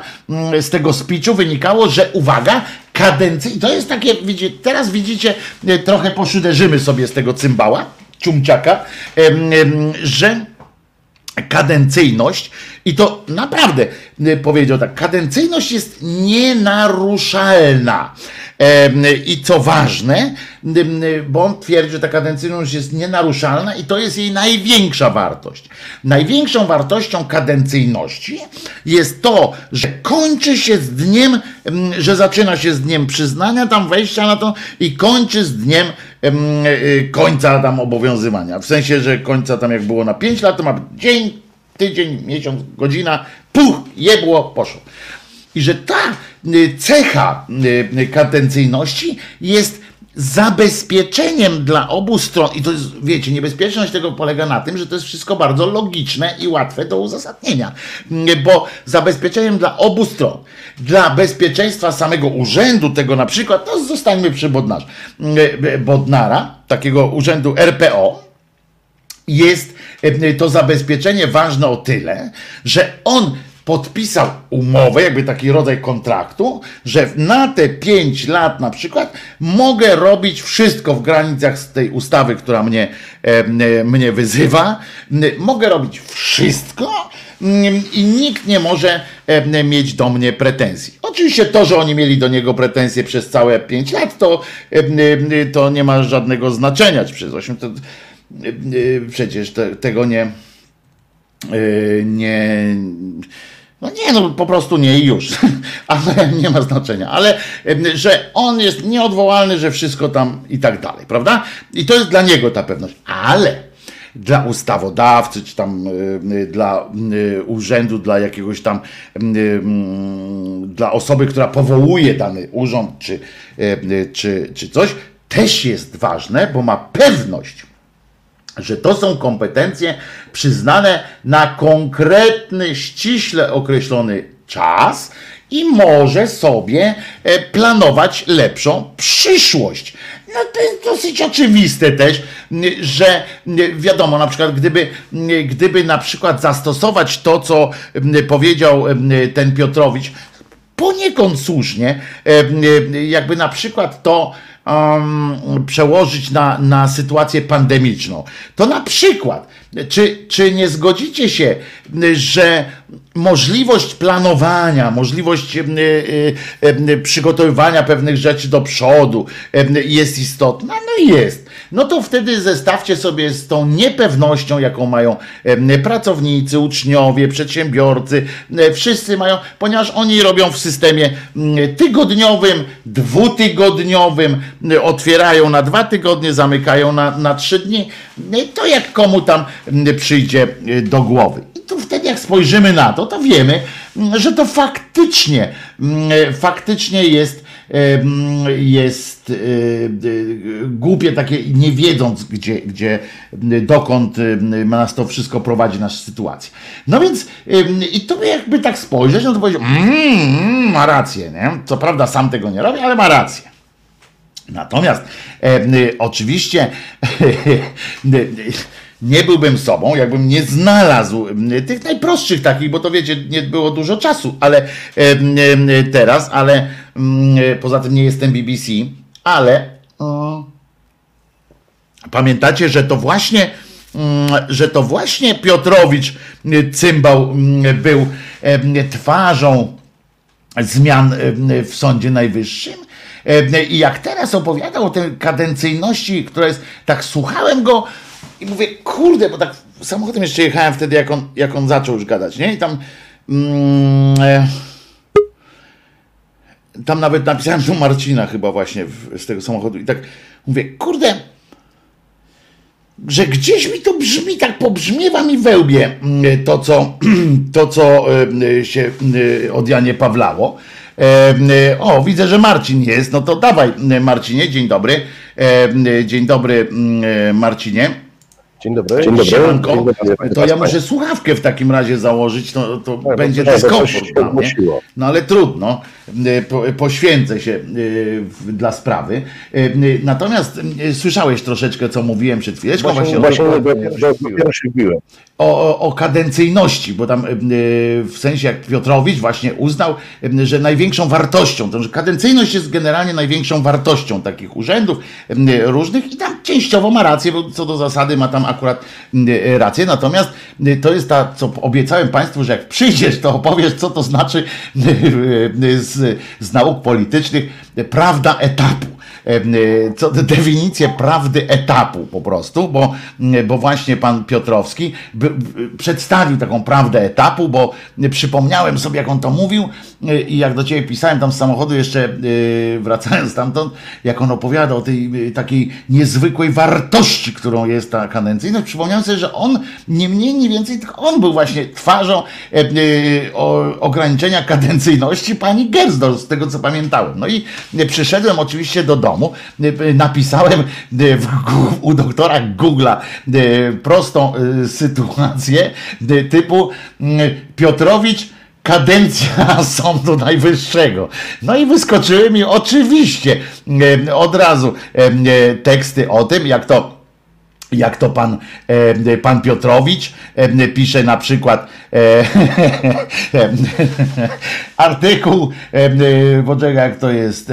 z tego speechu wynikało, że uwaga, kadencji, to jest takie, teraz widzicie, trochę poszyderzymy sobie z tego cymbała, ciumciaka, że kadencyjność i to naprawdę y, powiedział tak, kadencyjność jest nienaruszalna. I co ważne, bo on twierdzi, że ta kadencyjność jest nienaruszalna i to jest jej największa wartość. Największą wartością kadencyjności jest to, że kończy się z dniem, że zaczyna się z dniem przyznania, tam wejścia na to i kończy z dniem końca tam obowiązywania. W sensie, że końca tam jak było na 5 lat, to ma dzień, tydzień, miesiąc, godzina, puch, jebło, poszło. I że ta y, cecha kadencyjności jest zabezpieczeniem dla obu stron. I to jest, wiecie, niebezpieczność tego polega na tym, że to jest wszystko bardzo logiczne i łatwe do uzasadnienia. Bo zabezpieczeniem dla obu stron, dla bezpieczeństwa samego urzędu tego na przykład, no zostańmy przy Bodnarze, Bodnara, takiego urzędu RPO, jest to zabezpieczenie ważne o tyle, że on podpisał umowę, jakby taki rodzaj kontraktu, że na te 5 lat na przykład mogę robić wszystko w granicach z tej ustawy, która mnie, e, mnie wyzywa. Mogę robić wszystko i nikt nie może mieć do mnie pretensji. Oczywiście to, że oni mieli do niego pretensje przez całe 5 lat, to, to nie ma żadnego znaczenia, przez 8 to przecież te, tego nie e, nie no nie, no po prostu nie i już, [laughs] ale nie ma znaczenia, ale że on jest nieodwołalny, że wszystko tam i tak dalej, prawda? I to jest dla niego ta pewność, ale dla ustawodawcy, czy tam dla urzędu, dla jakiegoś tam, dla osoby, która powołuje dany urząd, czy, czy, czy coś, też jest ważne, bo ma pewność, że to są kompetencje przyznane na konkretny, ściśle określony czas i może sobie e, planować lepszą przyszłość. No to jest dosyć oczywiste też, że wiadomo, na przykład gdyby, gdyby na przykład zastosować to, co powiedział ten Piotrowicz, poniekąd słusznie, jakby na przykład to, um, przełożyć na, na sytuację pandemiczną. To na przykład, czy, czy nie zgodzicie się, że możliwość planowania, możliwość y, y, y, przygotowywania pewnych rzeczy do przodu jest istotna? No jest. No to wtedy zestawcie sobie z tą niepewnością, jaką mają pracownicy, uczniowie, przedsiębiorcy, wszyscy mają, ponieważ oni robią w systemie tygodniowym, dwutygodniowym, otwierają na dwa tygodnie, zamykają na, na trzy dni. To jak komu tam przyjdzie do głowy. Tu wtedy jak spojrzymy na to, to wiemy, że to faktycznie, faktycznie jest jest e, głupie takie, nie wiedząc gdzie, gdzie dokąd nas to wszystko prowadzi, nasz sytuację. No więc i to jakby tak spojrzeć, no to powiedzieć, mmm, ma rację, nie? Co prawda sam tego nie robi, ale ma rację. Natomiast e, oczywiście [laughs] nie byłbym sobą, jakbym nie znalazł tych najprostszych takich, bo to wiecie, nie było dużo czasu, ale teraz, ale poza tym nie jestem BBC, ale pamiętacie, że to właśnie że to właśnie Piotrowicz cymbał był twarzą zmian w Sądzie Najwyższym. I jak teraz opowiadał o tej kadencyjności, która jest, tak słuchałem go, i mówię, kurde, bo tak samochodem jeszcze jechałem wtedy, jak on, jak on zaczął już gadać, nie? I tam. Mm, e, tam nawet napisałem do Marcina chyba właśnie w, z tego samochodu i tak mówię, kurde, że gdzieś mi to brzmi, tak pobrzmiewa mi wełbie mm, to, co, [clears throat] to, co e, się e, od Janie Pawlało. O, widzę, że Marcin jest. No to dawaj, Marcinie, dzień dobry. Dzień dobry, mm, Marcinie. Dzień dobry. Dzień dobry. Siemanko. Dzień dobry. To ja muszę słuchawkę w takim razie założyć, to, to tak, będzie dyskomfort dla mnie. No ale trudno, poświęcę się y, dla sprawy. Y, natomiast y, słyszałeś troszeczkę, co mówiłem przed chwileczką. Właśnie, właśnie, do, o, o kadencyjności, bo tam w sensie jak Piotrowicz właśnie uznał, że największą wartością, to, że kadencyjność jest generalnie największą wartością takich urzędów różnych i tam częściowo ma rację, bo co do zasady ma tam akurat rację. Natomiast to jest ta, co obiecałem Państwu, że jak przyjdziesz, to opowiesz, co to znaczy e, z, z nauk politycznych prawda etapu co definicję prawdy etapu po prostu, bo, bo właśnie pan Piotrowski by, by, przedstawił taką prawdę etapu, bo przypomniałem sobie, jak on to mówił i jak do ciebie pisałem tam z samochodu jeszcze wracając stamtąd, jak on opowiada o tej takiej niezwykłej wartości, którą jest ta kadencyjność, przypomniałem sobie, że on nie mniej, nie więcej, tylko on był właśnie twarzą ograniczenia kadencyjności pani Gersdorf, z tego co pamiętałem. No i przyszedłem oczywiście do domu, napisałem w, u doktora Google'a prostą sytuację typu Piotrowicz kadencja [laughs] Sądu Najwyższego. No i wyskoczyły mi oczywiście od razu teksty o tym, jak to jak to pan, e, pan Piotrowicz e, pisze na przykład e, [laughs] artykuł, poczekaj jak to jest,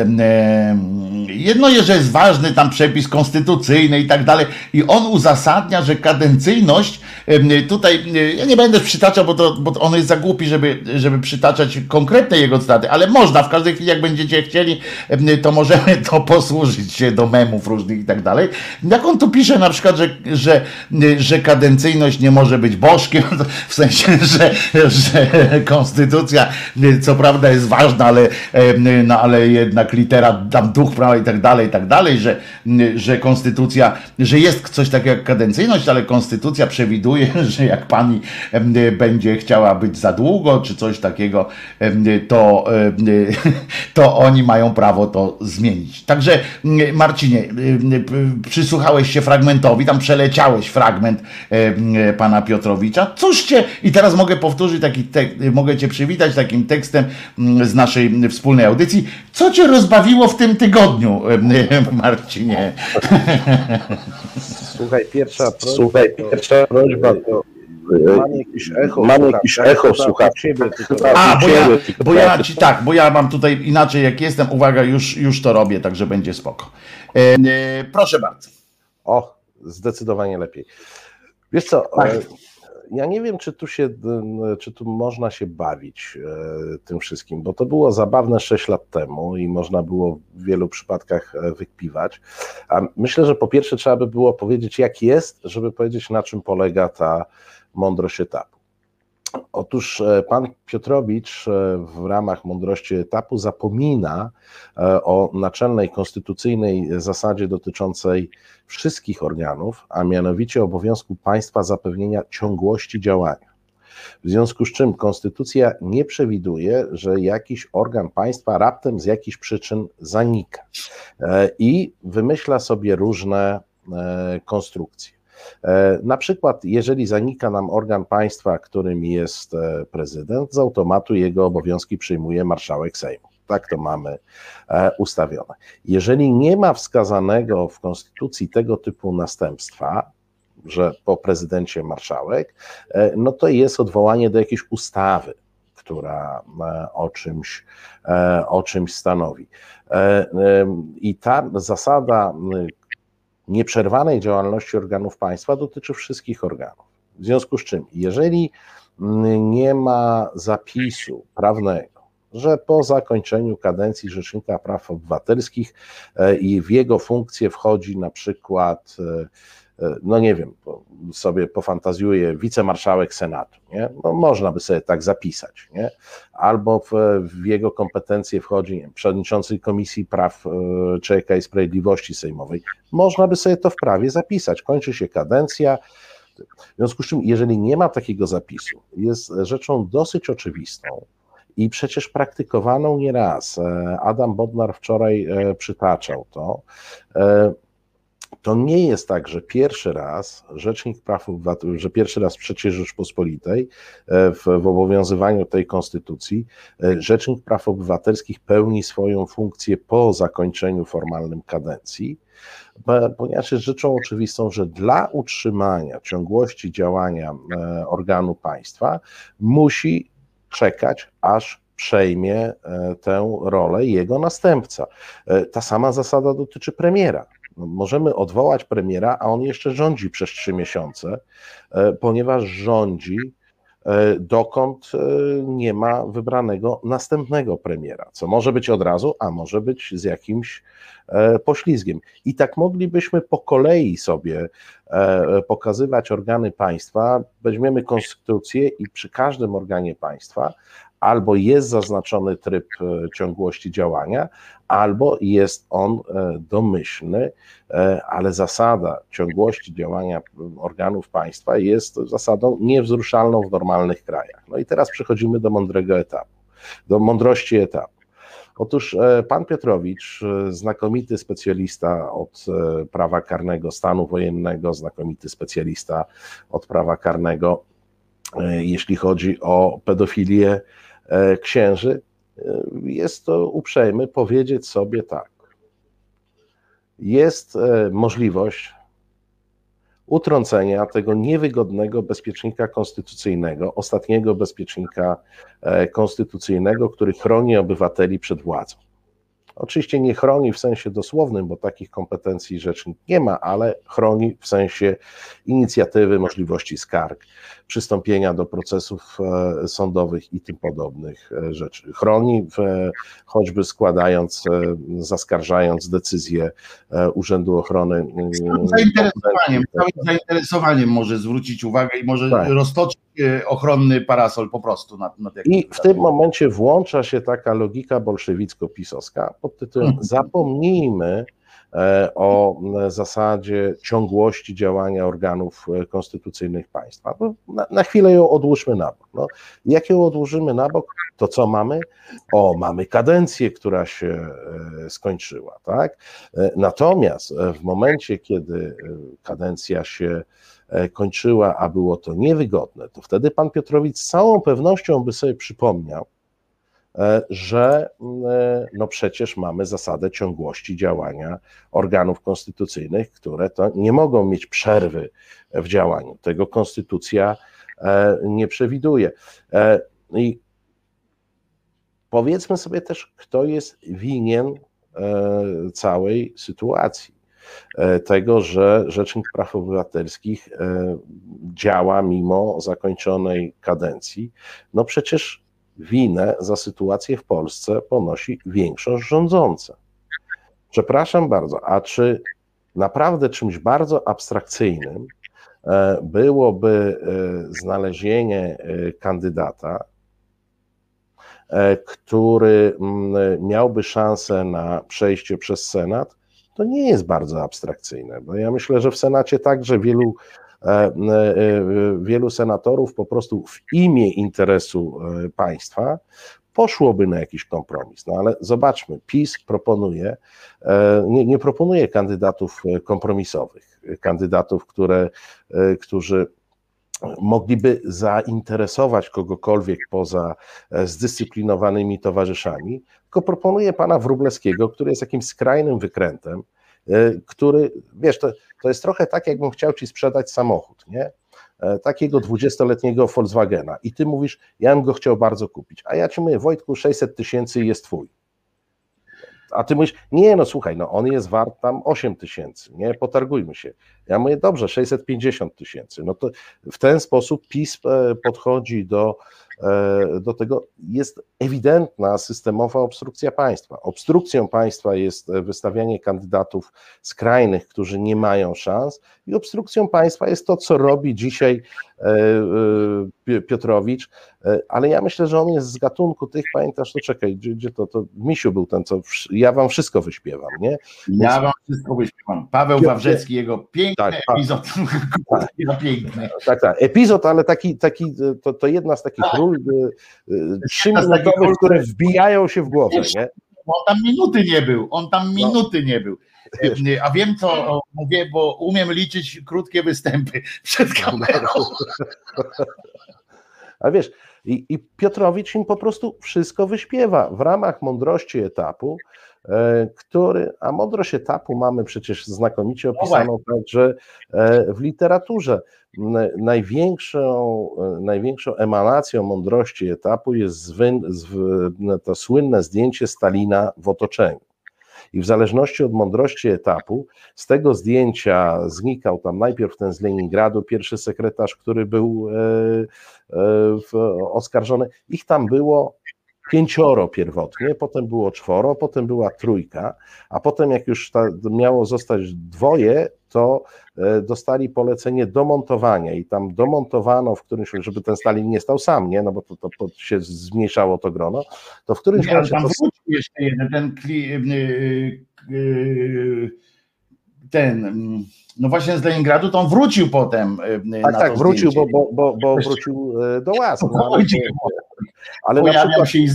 jedno że jest ważny tam przepis konstytucyjny i tak dalej i on uzasadnia, że kadencyjność tutaj, ja nie będę przytaczał, bo, to, bo on jest za głupi, żeby, żeby przytaczać konkretne jego cytaty, ale można w każdej chwili, jak będziecie chcieli, to możemy to posłużyć się do memów różnych i tak dalej. Jak on tu pisze na przykład, że, że, że kadencyjność nie może być bożkiem, [laughs] w sensie, że, że konstytucja co prawda jest ważna, ale, no, ale jednak litera, tam duch prawa i tak dalej, i tak dalej, że, że konstytucja, że jest coś takiego jak kadencyjność, ale konstytucja przewiduje, [laughs] że jak pani będzie chciała być za długo, czy coś takiego, to, [laughs] to oni mają prawo to zmienić. Także Marcinie, przysłuchałeś się fragmentowi, tam przeleciałeś fragment pana Piotrowicza. Cóżcie, i teraz mogę powtórzyć taki tekst, mogę cię przywitać takim tekstem z naszej wspólnej audycji. Co cię rozbawiło w tym tygodniu, Marcinie? Słuchaj, pierwsza prośba. Słuchaj, pierwsza prośba to Mam jakieś echo, mam jakieś echo słuchawki. A, bo ja, bo ja ci tak, bo ja mam tutaj inaczej jak jestem, uwaga, już, już to robię, także będzie spoko. E, e, proszę bardzo. O, zdecydowanie lepiej. Wiesz co, tak. ja nie wiem, czy tu się, czy tu można się bawić e, tym wszystkim, bo to było zabawne 6 lat temu i można było w wielu przypadkach wykpiwać. A myślę, że po pierwsze trzeba by było powiedzieć, jak jest, żeby powiedzieć, na czym polega ta mądrość etapu. Otóż e, pan Piotrowicz e, w ramach mądrości etapu zapomina e, o naczelnej konstytucyjnej zasadzie dotyczącej wszystkich organów, a mianowicie obowiązku państwa zapewnienia ciągłości działania. W związku z czym konstytucja nie przewiduje, że jakiś organ państwa raptem z jakichś przyczyn zanika i wymyśla sobie różne konstrukcje. E, na przykład, jeżeli zanika nam organ państwa, którym jest e, prezydent, z automatu jego obowiązki przyjmuje marszałek Sejmu. Tak to mamy e, ustawione. Jeżeli nie ma wskazanego w Konstytucji tego typu następstwa, że po prezydencie marszałek, no to jest odwołanie do jakiejś ustawy, która o czymś, o czymś stanowi. I ta zasada nieprzerwanej działalności organów państwa dotyczy wszystkich organów. W związku z czym, jeżeli nie ma zapisu prawnego, że po zakończeniu kadencji Rzecznika Praw Obywatelskich e, i w jego funkcję wchodzi na przykład e, no nie wiem, sobie pofantazjuję, wicemarszałek Senatu, nie? No można by sobie tak zapisać, nie? Albo w, w jego kompetencje wchodzi nie przewodniczący Komisji Praw e, Człowieka i Sprawiedliwości Sejmowej. Można by sobie to w prawie zapisać. Kończy się kadencja. W związku z czym, jeżeli nie ma takiego zapisu, jest rzeczą dosyć oczywistą, i przecież praktykowaną nieraz. E, Adam Bodnar wczoraj e, przytaczał to to nie jest tak, że pierwszy raz Rzecznik Praw Obywatelskich, że pierwszy raz III Rzeczpospolitej e, w, w obowiązywaniu tej konstytucji e, Rzecznik Praw Obywatelskich pełni swoją funkcję po zakończeniu formalnym kadencji, ponieważ jest rzeczą oczywistą, że dla utrzymania ciągłości działania e, organu państwa musi czekać, aż przejmie tę rolę jego następca. Ta sama zasada dotyczy premiera. No, możemy odwołać premiera, a on jeszcze rządzi przez trzy miesiące, e, ponieważ rządzi e, dokąd e, nie ma wybranego następnego premiera, co może być od razu, a może być z jakimś poślizgiem. I tak moglibyśmy po kolei sobie pokazywać organy państwa, weźmiemy konstytucję i przy każdym organie państwa albo jest zaznaczony tryb e, ciągłości działania, albo jest on e, domyślny, e, ale zasada ciągłości działania organów państwa jest zasadą niewzruszalną w normalnych krajach. No i teraz przechodzimy do mądrego etapu, do mądrości etapu. Otóż pan Piotrowicz, znakomity specjalista od prawa karnego stanu wojennego, znakomity specjalista od prawa karnego, jeśli chodzi o pedofilię, księży, e, jest to uprzejmy powiedzieć sobie tak. Jest e, możliwość utrącenia tego niewygodnego bezpiecznika konstytucyjnego, ostatniego bezpiecznika e, konstytucyjnego, który chroni obywateli przed władzą. Oczywiście nie chroni w sensie dosłownym, bo takich kompetencji rzecznik nie ma, ale chroni w sensie inicjatywy, możliwości skarg, przystąpienia do procesów e, sądowych i tym podobnych e, rzeczy. Chroni choćby składając, e, zaskarżając decyzję Urzędu Ochrony. Zainteresowaniem, zainteresowaniem może zwrócić uwagę i może tak. roztoczyć ochronny parasol po prostu. Nad, nad I w tym momencie włącza się taka logika bolszewicko-pisowska pod tytułem hmm. zapomnijmy, E, o zasadzie ciągłości działania organów e, konstytucyjnych państwa. Na, na, chwilę ją odłóżmy na bok. No, jak ją odłożymy na bok, to co mamy? O, mamy kadencję, która się e, skończyła, tak? Natomiast w momencie, kiedy kadencja się kończyła, a było to niewygodne, to wtedy pan Piotrowicz z całą pewnością by sobie przypomniał, E, że e, no przecież mamy zasadę ciągłości działania organów konstytucyjnych, które to nie mogą mieć przerwy w działaniu. Tego konstytucja e, nie przewiduje. I powiedzmy sobie też, kto jest winien całej sytuacji. Tego, że Rzecznik Praw Obywatelskich działa mimo zakończonej kadencji. No przecież winę za sytuację w Polsce ponosi większość rządząca. Przepraszam bardzo, a czy naprawdę czymś bardzo abstrakcyjnym e, byłoby e, znalezienie e, kandydata, który miałby szansę na przejście przez Senat, to nie jest bardzo abstrakcyjne, bo ja myślę, że w Senacie także wielu E, e, e, wielu senatorów po prostu w imię interesu państwa poszłoby na jakiś kompromis. No ale zobaczmy, PiS proponuje, nie, nie proponuje kandydatów kompromisowych, kandydatów, które, którzy mogliby zainteresować kogokolwiek poza zdyscyplinowanymi towarzyszami, tylko proponuje pana Wróblewskiego, który jest jakimś skrajnym wykrętem, który, wiesz, to, to jest trochę tak, jakbym chciał ci sprzedać samochód, nie? E, takiego 20-letniego Volkswagena i ty mówisz, ja bym go chciał bardzo kupić, a ja ci mówię, Wojtku, 600 tysięcy jest twój. A ty mówisz, nie, no słuchaj, no on jest wart tam 8 tysięcy, nie, potargujmy się. Ja mówię, dobrze, 650 tysięcy. No to w ten sposób PiS e, podchodzi do E, do tego jest ewidentna systemowa obstrukcja państwa. Obstrukcją państwa jest wystawianie kandydatów skrajnych, którzy nie mają szans, i obstrukcją państwa jest to, co robi dzisiaj e, e, Piotrowicz, ale ja myślę, że on jest z gatunku tych, pamiętasz, to czekaj, gdzie, gdzie to, to Misiu był ten, co ja wam wszystko wyśpiewam, nie? Ja wam wszystko wyśpiewam. Paweł Wawrzecki, jego piękny tak, epizod. Tak, [laughs] piękny. tak, tak, epizod, ale taki, taki to, to jedna z takich ról trzyminutowych, które wbijają się w głowę. Nie? On tam minuty nie był, on tam no. minuty no. nie był. A wiem, co mówię, bo umiem liczyć krótkie występy przed kamerą. [laughs] A wiesz, i, i Piotrowicz im po prostu wszystko wyśpiewa w ramach mądrości etapu, e, który, a mądrość etapu mamy przecież znakomicie no opisaną także e, w literaturze. Największą, e, największą emanacją mądrości etapu jest to słynne zdjęcie Stalina w otoczeniu. I w zależności od mądrości etapu, z tego zdjęcia znikał tam najpierw ten z Leningradu, pierwszy sekretarz, który był e, e, oskarżony. Ich tam było pięcioro pierwotnie, potem było czworo, potem była trójka, a potem jak już ta, miało zostać dwoje, to e, dostali polecenie domontowania i tam domontowano w którymś, żeby ten Stalin nie stał sam, nie, no bo to, to, to się zmniejszało to grono, to w którymś momencie... Tam to... wrócił jeszcze jeden, ten yy, yy, ten, mm, no właśnie z Leningradu, to on wrócił potem. Tak, tak, wrócił, bo, bo, bo, bo wrócił do łask. No, ale, ale na przykład się i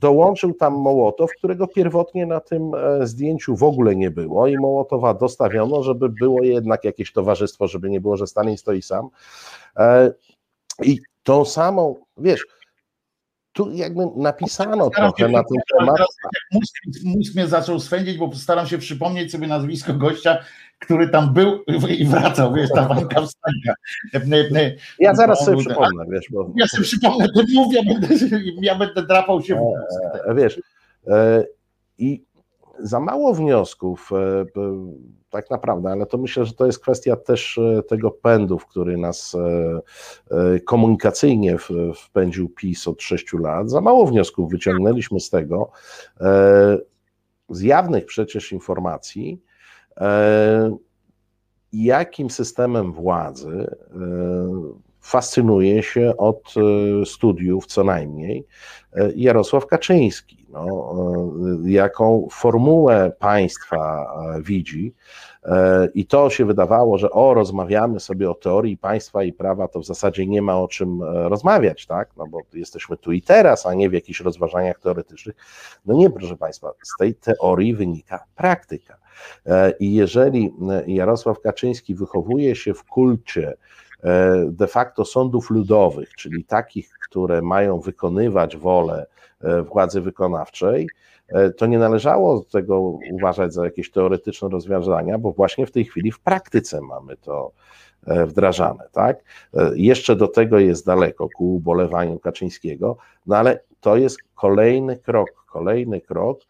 dołączył tam Mołotow, którego pierwotnie na tym e, zdjęciu w ogóle nie było i Mołotowa dostawiono, żeby było jednak jakieś towarzystwo, żeby nie było, że Stalin stoi sam. E, I tą samą, wiesz, tu jakby napisano trochę na ten temat. Mózg, mózg mnie zaczął swędzić, bo staram się przypomnieć sobie nazwisko gościa, który tam był i wracał, wiesz, ta Wanka wstańka. Ja zaraz sobie przypomnę, wiesz, bo... Ja sobie przypomnę, to mów, ja [laughs] będę, ja będę drapał się w e, Wiesz, e, i za mało wniosków, e, tak naprawdę, ale to myślę, że to jest kwestia też tego pędu, w który nas komunikacyjnie wpędził PiS od sześciu lat. Za mało wniosków wyciągnęliśmy z tego, z jawnych przecież informacji, jakim systemem władzy fascynuje się od studiów co najmniej Jarosław Kaczyński. No, jaką formułę państwa widzi, i to się wydawało, że o, rozmawiamy sobie o teorii państwa i prawa, to w zasadzie nie ma o czym rozmawiać, tak? No bo jesteśmy tu i teraz, a nie w jakichś rozważaniach teoretycznych. No nie, proszę Państwa, z tej teorii wynika praktyka. I jeżeli Jarosław Kaczyński wychowuje się w kulcie de facto sądów ludowych, czyli takich, które mają wykonywać wolę władzy wykonawczej, to nie należało tego uważać za jakieś teoretyczne rozwiązania, bo właśnie w tej chwili w praktyce mamy to wdrażane, tak? Jeszcze do tego jest daleko ku ubolewaniu Kaczyńskiego, no ale to jest kolejny krok, kolejny krok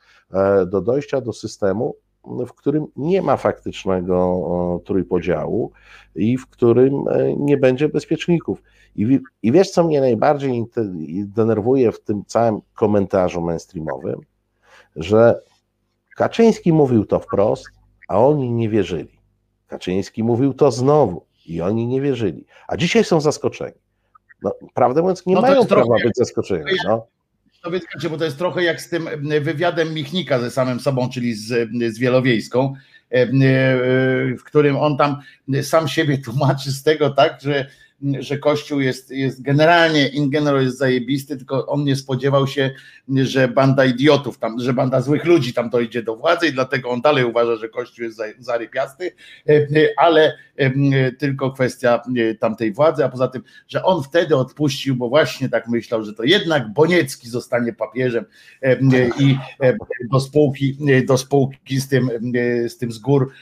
do dojścia do systemu, w którym nie ma faktycznego trójpodziału i w którym e, nie będzie bezpieczników. I, I wiesz, co mnie najbardziej denerwuje w tym całym komentarzu mainstreamowym, że Kaczyński mówił to wprost, a oni nie wierzyli. Kaczyński mówił to znowu i oni nie wierzyli. A dzisiaj są zaskoczeni. No, prawdę mówiąc, nie no mają prawa być zaskoczeni. No. To wiecie, bo to jest trochę jak z tym wywiadem Michnika ze samym sobą, czyli z, z Wielowiejską, e, e, w którym on tam sam siebie tłumaczy z tego tak, że że Kościół jest, jest generalnie, in general jest zajebisty, tylko on nie spodziewał się, że banda idiotów, tam, że banda złych ludzi tam dojdzie do władzy i dlatego on dalej uważa, że Kościół jest zarypiasty, ale tylko kwestia tamtej władzy, a poza tym, że on wtedy odpuścił, bo właśnie tak myślał, że to jednak Boniecki zostanie papieżem i do spółki, do spółki z tym, z tym z gór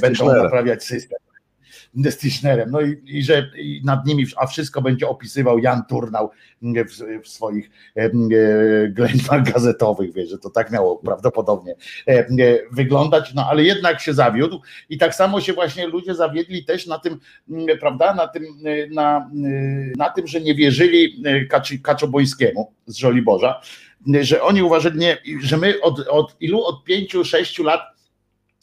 będą naprawiać system z Tischnerem. No i, i że i nad nimi, a wszystko będzie opisywał Jan Turnał w, w swoich e, ględźbach gazetowych, wie, że to tak miało prawdopodobnie e, wyglądać, no ale jednak się zawiódł i tak samo się właśnie ludzie zawiedli też na tym, prawda, na tym, na, na tym że nie wierzyli Kaczy, Kaczobojskiemu z Żoliborza, że oni uważali, nie, że my od, od ilu, od pięciu, sześciu lat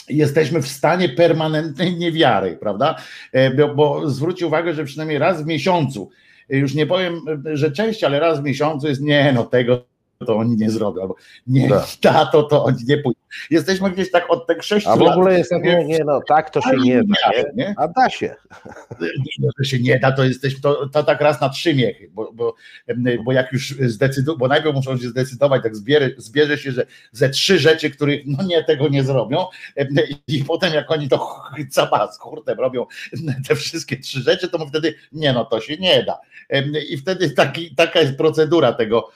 jesteśmy w stanie permanentnej niewiary, prawda? E, bo, bo zwróć uwagę, że przynajmniej raz w miesiącu, już nie powiem, że częściej, ale raz w miesiącu jest nie, no tego to oni nie zrobią, albo nie, tak. [laughs] tato, to oni nie pójdą. Jesteśmy gdzieś tak od tych sześciu lat. A w ogóle lat, jest nie, nie, no tak to się nie da, nie? nie? a da się. Nie, że się nie da, to jesteśmy, to, to tak raz na trzy miechy, bo, bo, bo jak już zdecydują, bo najpierw muszą się zdecydować, tak zbierze, zbierze się, że ze trzy rzeczy, których no nie, tego nie zrobią i potem jak oni to z hurtem robią te wszystkie trzy rzeczy, to mu wtedy nie, no to się nie da. I wtedy taki, taka jest procedura tego,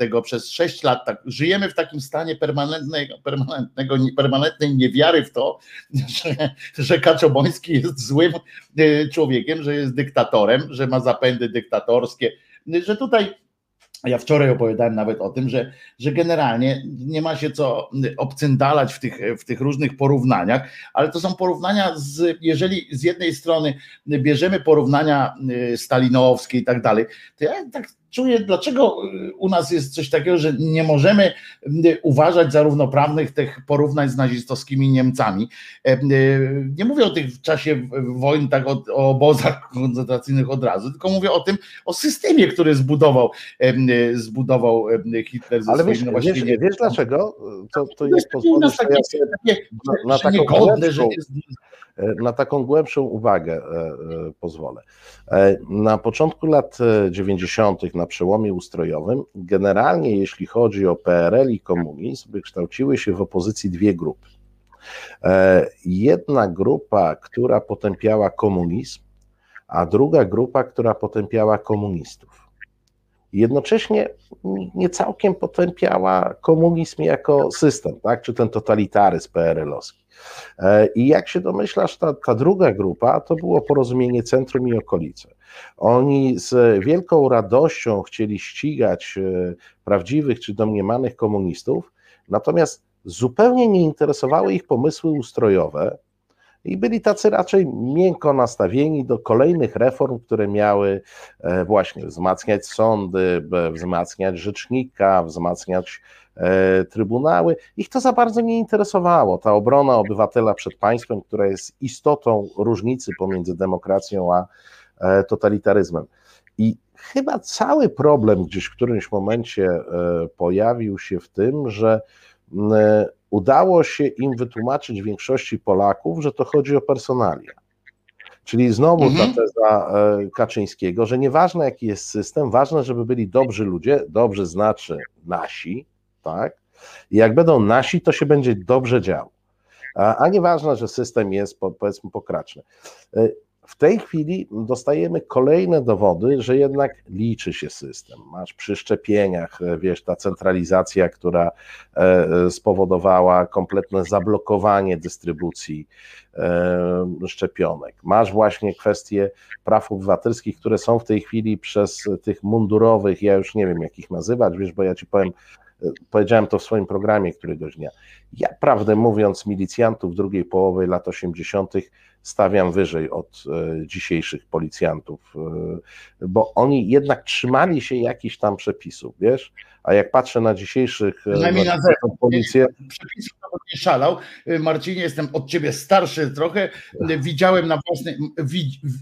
tego przez sześć lat. Tak, żyjemy w takim stanie permanentnego, permanentnego, permanentnej niewiary w to, [laughs] że, że Kaczoboński jest złym e, człowiekiem, że jest dyktatorem, że ma zapędy dyktatorskie, że tutaj ja wczoraj opowiadałem nawet o tym, że, że generalnie nie ma się co obcyndalać w tych, w tych różnych porównaniach, ale to są porównania z, jeżeli z jednej strony bierzemy porównania stalinowskie i tak dalej, to ja tak czuję, dlaczego y, u nas jest coś takiego, że nie możemy y, uważać za równoprawnych tych porównań z nazistowskimi Niemcami. E, y, nie mówię o tych w czasie wojen, tak o, o obozach [laughs] koncentracyjnych od razu, tylko mówię o tym, o systemie, który zbudował, e, zbudował e, Hitler ze Ale wiesz, no wiesz, wiesz dlaczego? To, to jest pozwolone, ja na, na taką godne, że jest na taką głębszą uwagę e, e, pozwolę. E, na początku lat 90., na przełomie ustrojowym, generalnie jeśli chodzi o PRL i komunizm, wykształciły się w opozycji dwie grupy. Jedna grupa, która potępiała komunizm, a druga grupa, która potępiała komunistów. jednocześnie nie całkiem potępiała komunizm jako system, tak? czy ten totalitaryzm PRL-owski. E, I jak się domyślasz, ta, ta druga grupa to było porozumienie centrum i okolice. Oni z wielką radością chcieli ścigać e, prawdziwych czy domniemanych komunistów, natomiast zupełnie nie interesowały ich pomysły ustrojowe, i byli tacy raczej miękko nastawieni do kolejnych reform, które miały e, właśnie wzmacniać sądy, wzmacniać rzecznika, wzmacniać trybunały. Ich to za bardzo nie interesowało. Ta obrona obywatela przed państwem, która jest istotą różnicy pomiędzy demokracją a e, totalitaryzmem. I chyba cały problem gdzieś w którymś momencie pojawił się w tym, że udało się im wytłumaczyć większości Polaków, że to chodzi o personalia. Czyli znowu mhm. ta teza e, Kaczyńskiego, że nieważne jaki jest system, ważne, żeby byli dobrzy ludzie, dobrze znaczy nasi, tak? I jak będą nasi, to się będzie dobrze działo. A, a nieważne, że system jest powiedzmy pokraczny. E, w tej chwili dostajemy kolejne dowody, że jednak liczy się system. Masz przy szczepieniach, e, wiesz, ta centralizacja, która e, spowodowała kompletne zablokowanie dystrybucji szczepionek. Masz właśnie kwestie praw obywatelskich, które są w tej chwili przez tych mundurowych, ja już nie wiem jak ich nazywać, wiesz, bo ja ci powiem, powiedziałem to w swoim programie któregoś dnia. Ja, prawdę mówiąc, milicjantów drugiej połowy lat 80. stawiam wyżej od e, dzisiejszych policjantów, e, bo oni jednak trzymali się jakichś tam przepisów, wiesz? A jak patrzę na dzisiejszych e, Przynajmniej na zewnątrz. policję. Przepisów nawet nie szalał. Marcinie, jestem od ciebie starszy trochę. Widziałem na własnej,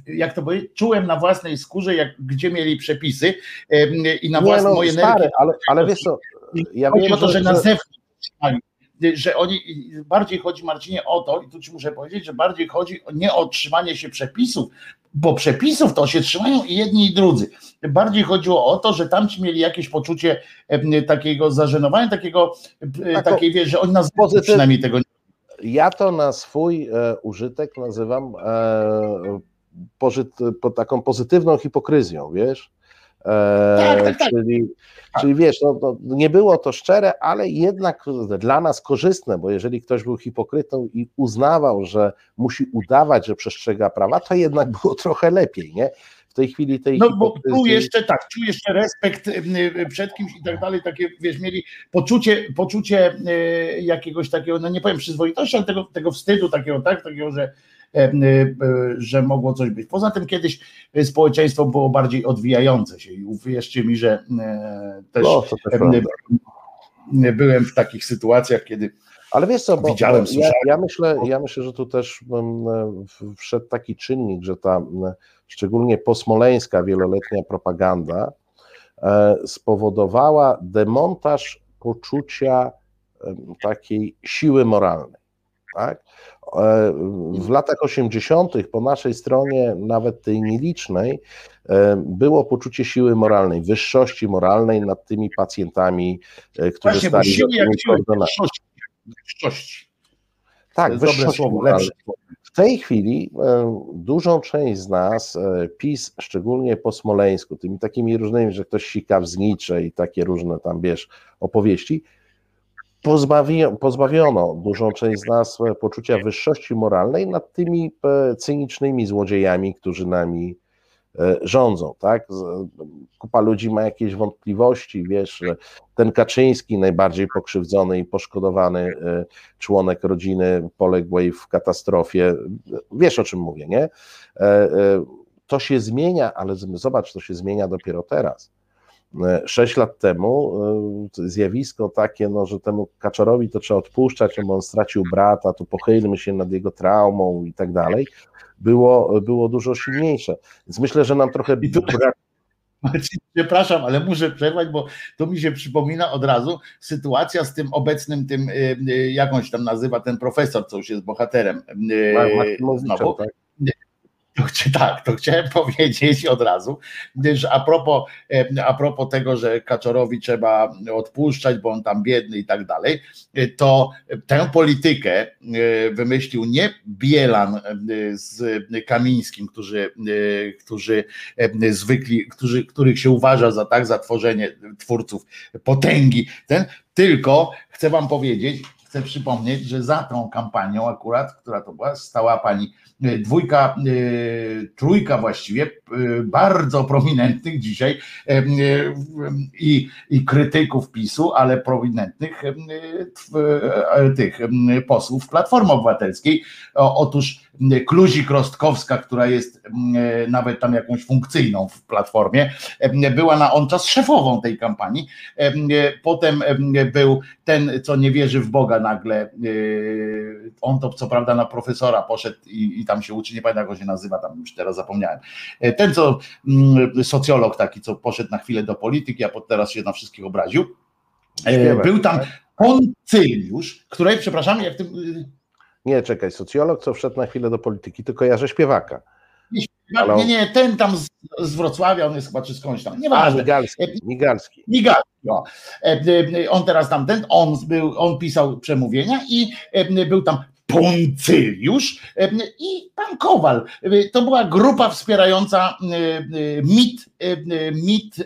jak to powiedzieć, czułem na własnej skórze, jak, gdzie mieli przepisy i na własne no, moje stary, ale, ale wiesz co, ja wiem, o to, że, że na zewnątrz że oni bardziej chodzi Marcinie o to, i tu ci muszę powiedzieć, że bardziej chodzi nie o trzymanie się przepisów, bo przepisów to się trzymają i jedni i drudzy. Bardziej chodziło o to, że tamci mieli jakieś poczucie takiego zażenowania, takiego, tak, takiej wiesz, że oni nas pozytyw... przynajmniej tego nie. Ja to na swój e, użytek nazywam e, pożyt, po taką pozytywną hipokryzją, wiesz? E, tak, tak, tak. Czyli, czyli wiesz, no, no, nie było to szczere, ale jednak dla nas korzystne, bo jeżeli ktoś był hipokrytą i uznawał, że musi udawać, że przestrzega prawa, to jednak było trochę lepiej, nie? W tej chwili tej No bo tu jeszcze tak, tu jeszcze respekt przed kimś i tak dalej, takie wiesz, mieli poczucie, poczucie e, jakiegoś takiego, no nie powiem przyzwoitości, ale tego, tego wstydu takiego, tak, takiego, że że mogło coś być. Poza tym kiedyś społeczeństwo było bardziej odwijające się i uwierzcie mi, że e, też, no, byłem w takich sytuacjach, kiedy ale wiesz co, bo widziałem, ja, ja, myślę, ja myślę, że tu też wszedł taki czynnik, że ta szczególnie posmoleńska wieloletnia propaganda spowodowała demontaż poczucia takiej siły moralnej. Tak? E, w latach 80. po naszej stronie, nawet tej nielicznej, e, było poczucie siły moralnej, wyższości moralnej nad tymi pacjentami, e, którzy Właśnie, stali siły jak siły, wyższości. wyższości. Tak, wyższości. W tej chwili dużą część z nas, PiS, szczególnie po Smoleńsku, tymi takimi różnymi, że ktoś sika w znicze i takie różne tam, wiesz, opowieści, pozbawiono, pozbawiono dużą część z nas e, poczucia wyższości moralnej nad tymi e, cynicznymi złodziejami, którzy nami e, rządzą, tak? Kupa ludzi ma jakieś wątpliwości, wiesz, ten Kaczyński, najbardziej pokrzywdzony i poszkodowany członek rodziny poległej w katastrofie, wiesz o czym mówię, nie? To się zmienia, ale zobacz, to się zmienia dopiero teraz. E, sześć lat temu e, zjawisko takie, no, że temu Kaczorowi to trzeba odpuszczać, bo on stracił brata, to pochylmy się nad jego traumą i tak dalej, było, było dużo silniejsze. Więc myślę, że nam trochę tu... brak Przepraszam, ale muszę przerwać, bo to mi się przypomina od razu sytuacja z tym obecnym, tym, e, jak on się tam nazywa, ten profesor, co już jest bohaterem. Znowu. Tak? To, tak, to chciałem [laughs] powiedzieć od razu, że a propos, a propos tego, że Kaczorowi trzeba odpuszczać, bo on tam biedny i tak dalej, to tę politykę wymyślił nie Bielan z Kamińskim, którzy, którzy zwykli, którzy, których się uważa za tak, za tworzenie twórców potęgi, ten, tylko chcę wam powiedzieć, chcę przypomnieć, że za tą kampanią akurat, która to była, stała pani e, dwójka, e, trójka właściwie e, bardzo prominentnych dzisiaj i, i krytyków PiSu, ale prominentnych tych posłów Platformy Obywatelskiej. Otóż Kluzik Rostkowska, która jest nawet tam jakąś funkcyjną w Platformie, była na on czas szefową tej kampanii. Potem był ten, co nie wierzy w Boga nagle, on to co prawda na profesora poszedł i, i tam się uczy, nie pamiętam jak go się nazywa, tam już teraz zapomniałem. Ten, co socjolog taki, co poszedł na chwilę do polityki, a teraz się na wszystkich obraził. Był tam Poncyliusz, której, przepraszam, jak tym nie, czekaj, socjolog, co wszedł na chwilę do polityki, to kojarzę śpiewaka. Nie, nie, nie, ten tam z, z Wrocławia, on jest chyba czy skądś tam, nieważne. A, Migalski, Migalski. Migalski, no. On teraz tam ten, on, był, on pisał przemówienia i był tam Poncyliusz i pan Kowal. To była grupa wspierająca mit, mit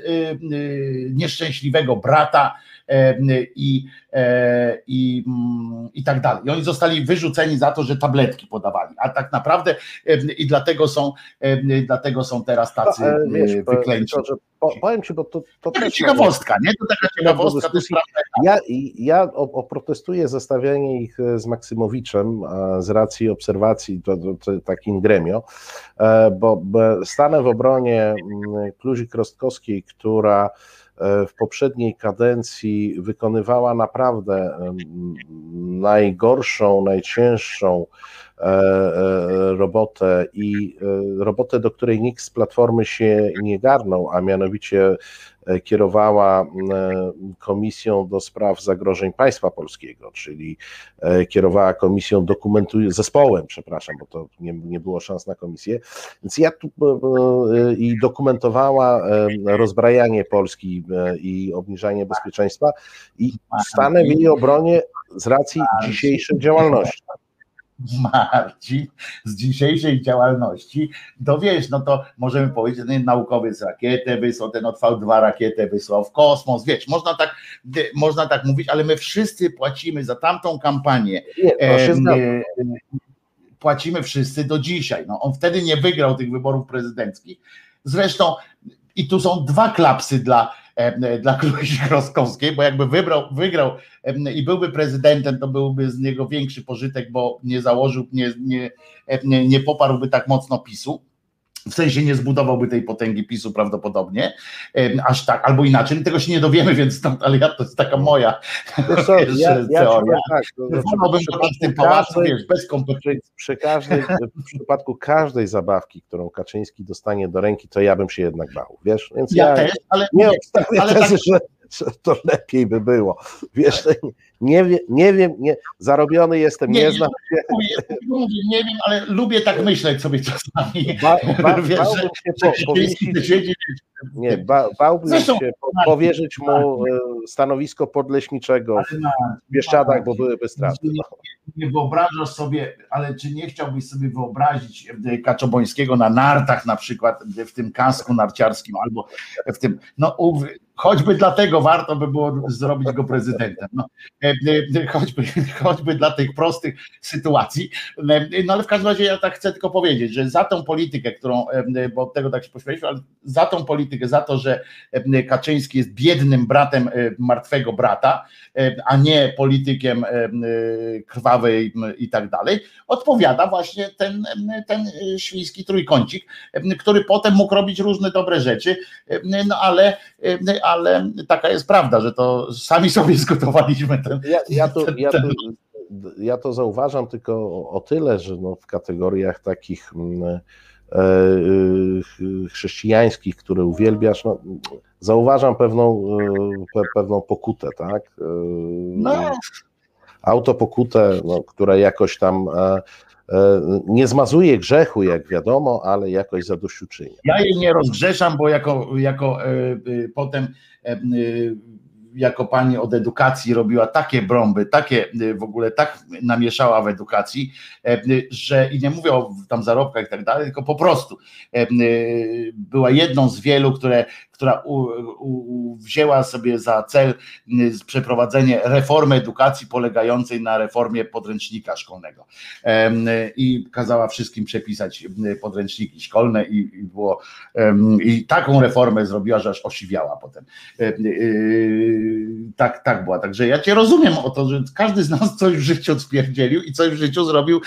nieszczęśliwego brata i, e, i, mm, i tak dalej. I oni zostali wyrzuceni za to, że tabletki podawali, a tak naprawdę i dlatego są, dlatego są teraz tacy no, wiesz, wyklęci. powiem ci, bo to, to taka ciekawostka, nie? To taka ciekawostka. To ja, ja oprotestuję zestawianie ich e, z Maksymowiczem z racji obserwacji, to, to, to takim gremio, e, bo stanę w obronie mm, Kluzik Rostkowskiej, która E, w poprzedniej kadencji wykonywała naprawdę najgorszą, najcięższą e, e, robotę i robotę, do której nikt z Platformy się nie garnął, a mianowicie E, kierowała e, Komisją do Spraw Zagrożeń Państwa Polskiego, czyli e, kierowała komisją dokumentuj zespołem, przepraszam, bo to nie, nie było szans na komisję. Więc ja tu i dokumentowała rozbrajanie Polski i obniżanie bezpieczeństwa i stanę w jej obronie z racji dzisiejszej działalności. [laughs] Marcin z dzisiejszej działalności, to wiesz, no to możemy powiedzieć, ten naukowiec rakietę wysłał, ten od V2 rakietę wysłał w kosmos, wiesz, można tak, można tak mówić, ale my wszyscy płacimy za tamtą kampanię. Nie, e, płacimy wszyscy do dzisiaj. No, on wtedy nie wygrał tych wyborów prezydenckich. Zresztą i tu są dwa klapsy dla dla Kluzi [laughs] Roskowskiej, bo jakby wybrał, wygrał e, i byłby prezydentem, to byłby z niego większy pożytek, bo nie założył, nie, e, nie, nie poparłby tak mocno PiSu w sensie nie zbudowałby tej potęgi PiSu prawdopodobnie, aż tak, albo inaczej, tego się nie dowiemy, [laughs] więc stąd, ale ja, to jest taka moja co, ja, ja teoria. Tak, to znaczy, w tym pałacu, wiesz, bez kompetencji. Przy, każdej, w przypadku każdej zabawki, którą Kaczyński dostanie do ręki, to ja bym się jednak bał, wiesz, więc ja, ja też, ale nie obstawiam tezy, tak, że to lepiej by było. Wiesz, nie, wie, nie wiem, nie, zarobiony jestem, nie, nie znam się. Mówię, nie wiem, ale lubię tak myśleć sobie czasami. Ba, ba, [laughs] Wiesz, bałbym się po, nie, ba, bałbym Zresztą, się po, powierzyć mu e, stanowisko podleśniczego w Bieszczadach, bo byłyby straty. Nie, nie wyobrażasz sobie, ale czy nie chciałbyś sobie wyobrazić e, Kaczobońskiego na nartach na przykład, w tym kasku narciarskim albo w tym, no choćby dlatego warto by było zrobić go prezydentem. No, e, choćby, [laughs] choćby dla tych prostych sytuacji. E, no ale w każdym razie ja tak chcę tylko powiedzieć, że za tą politykę, którą, bo od tego tak się poświęciliśmy, ale za tą politykę, za to, że Kaczyński jest biednym bratem martwego brata, a nie politykiem krwawej i tak dalej, odpowiada właśnie ten, ten świński trójkącik, który potem mógł robić różne dobre rzeczy, no ale, ale taka jest prawda, że to sami [laughs] sobie zgotowaliśmy ten. Ja, ja, to, [laughs] ja, to, ja to zauważam tylko o, tyle, że no w kategoriach takich mm, e, e, chrześcijańskich, które uwielbiasz, no, zauważam pewną, e, pewną pokutę, tak? No. Autopokutę, no, która jakoś tam nie zmazuje grzechu, jak wiadomo, ale jakoś zadośćuczynia. Ja jej nie rozgrzeszam, bo jako, jako potem jako pani od edukacji robiła takie brąby, takie y, w ogóle tak namieszała w edukacji, e, y, że i nie mówię o tam zarobkach i tak dalej, tylko po prostu e, y, była jedną z wielu, które która u, u, wzięła sobie za cel przeprowadzenie reformy edukacji polegającej na reformie podręcznika szkolnego. I kazała wszystkim przepisać podręczniki szkolne i, i było i taką reformę zrobiła, że aż osiwiała potem. Y, tak, tak była. Także ja cię rozumiem o to, że każdy z nas coś w życiu spierdzielił i coś w życiu zrobił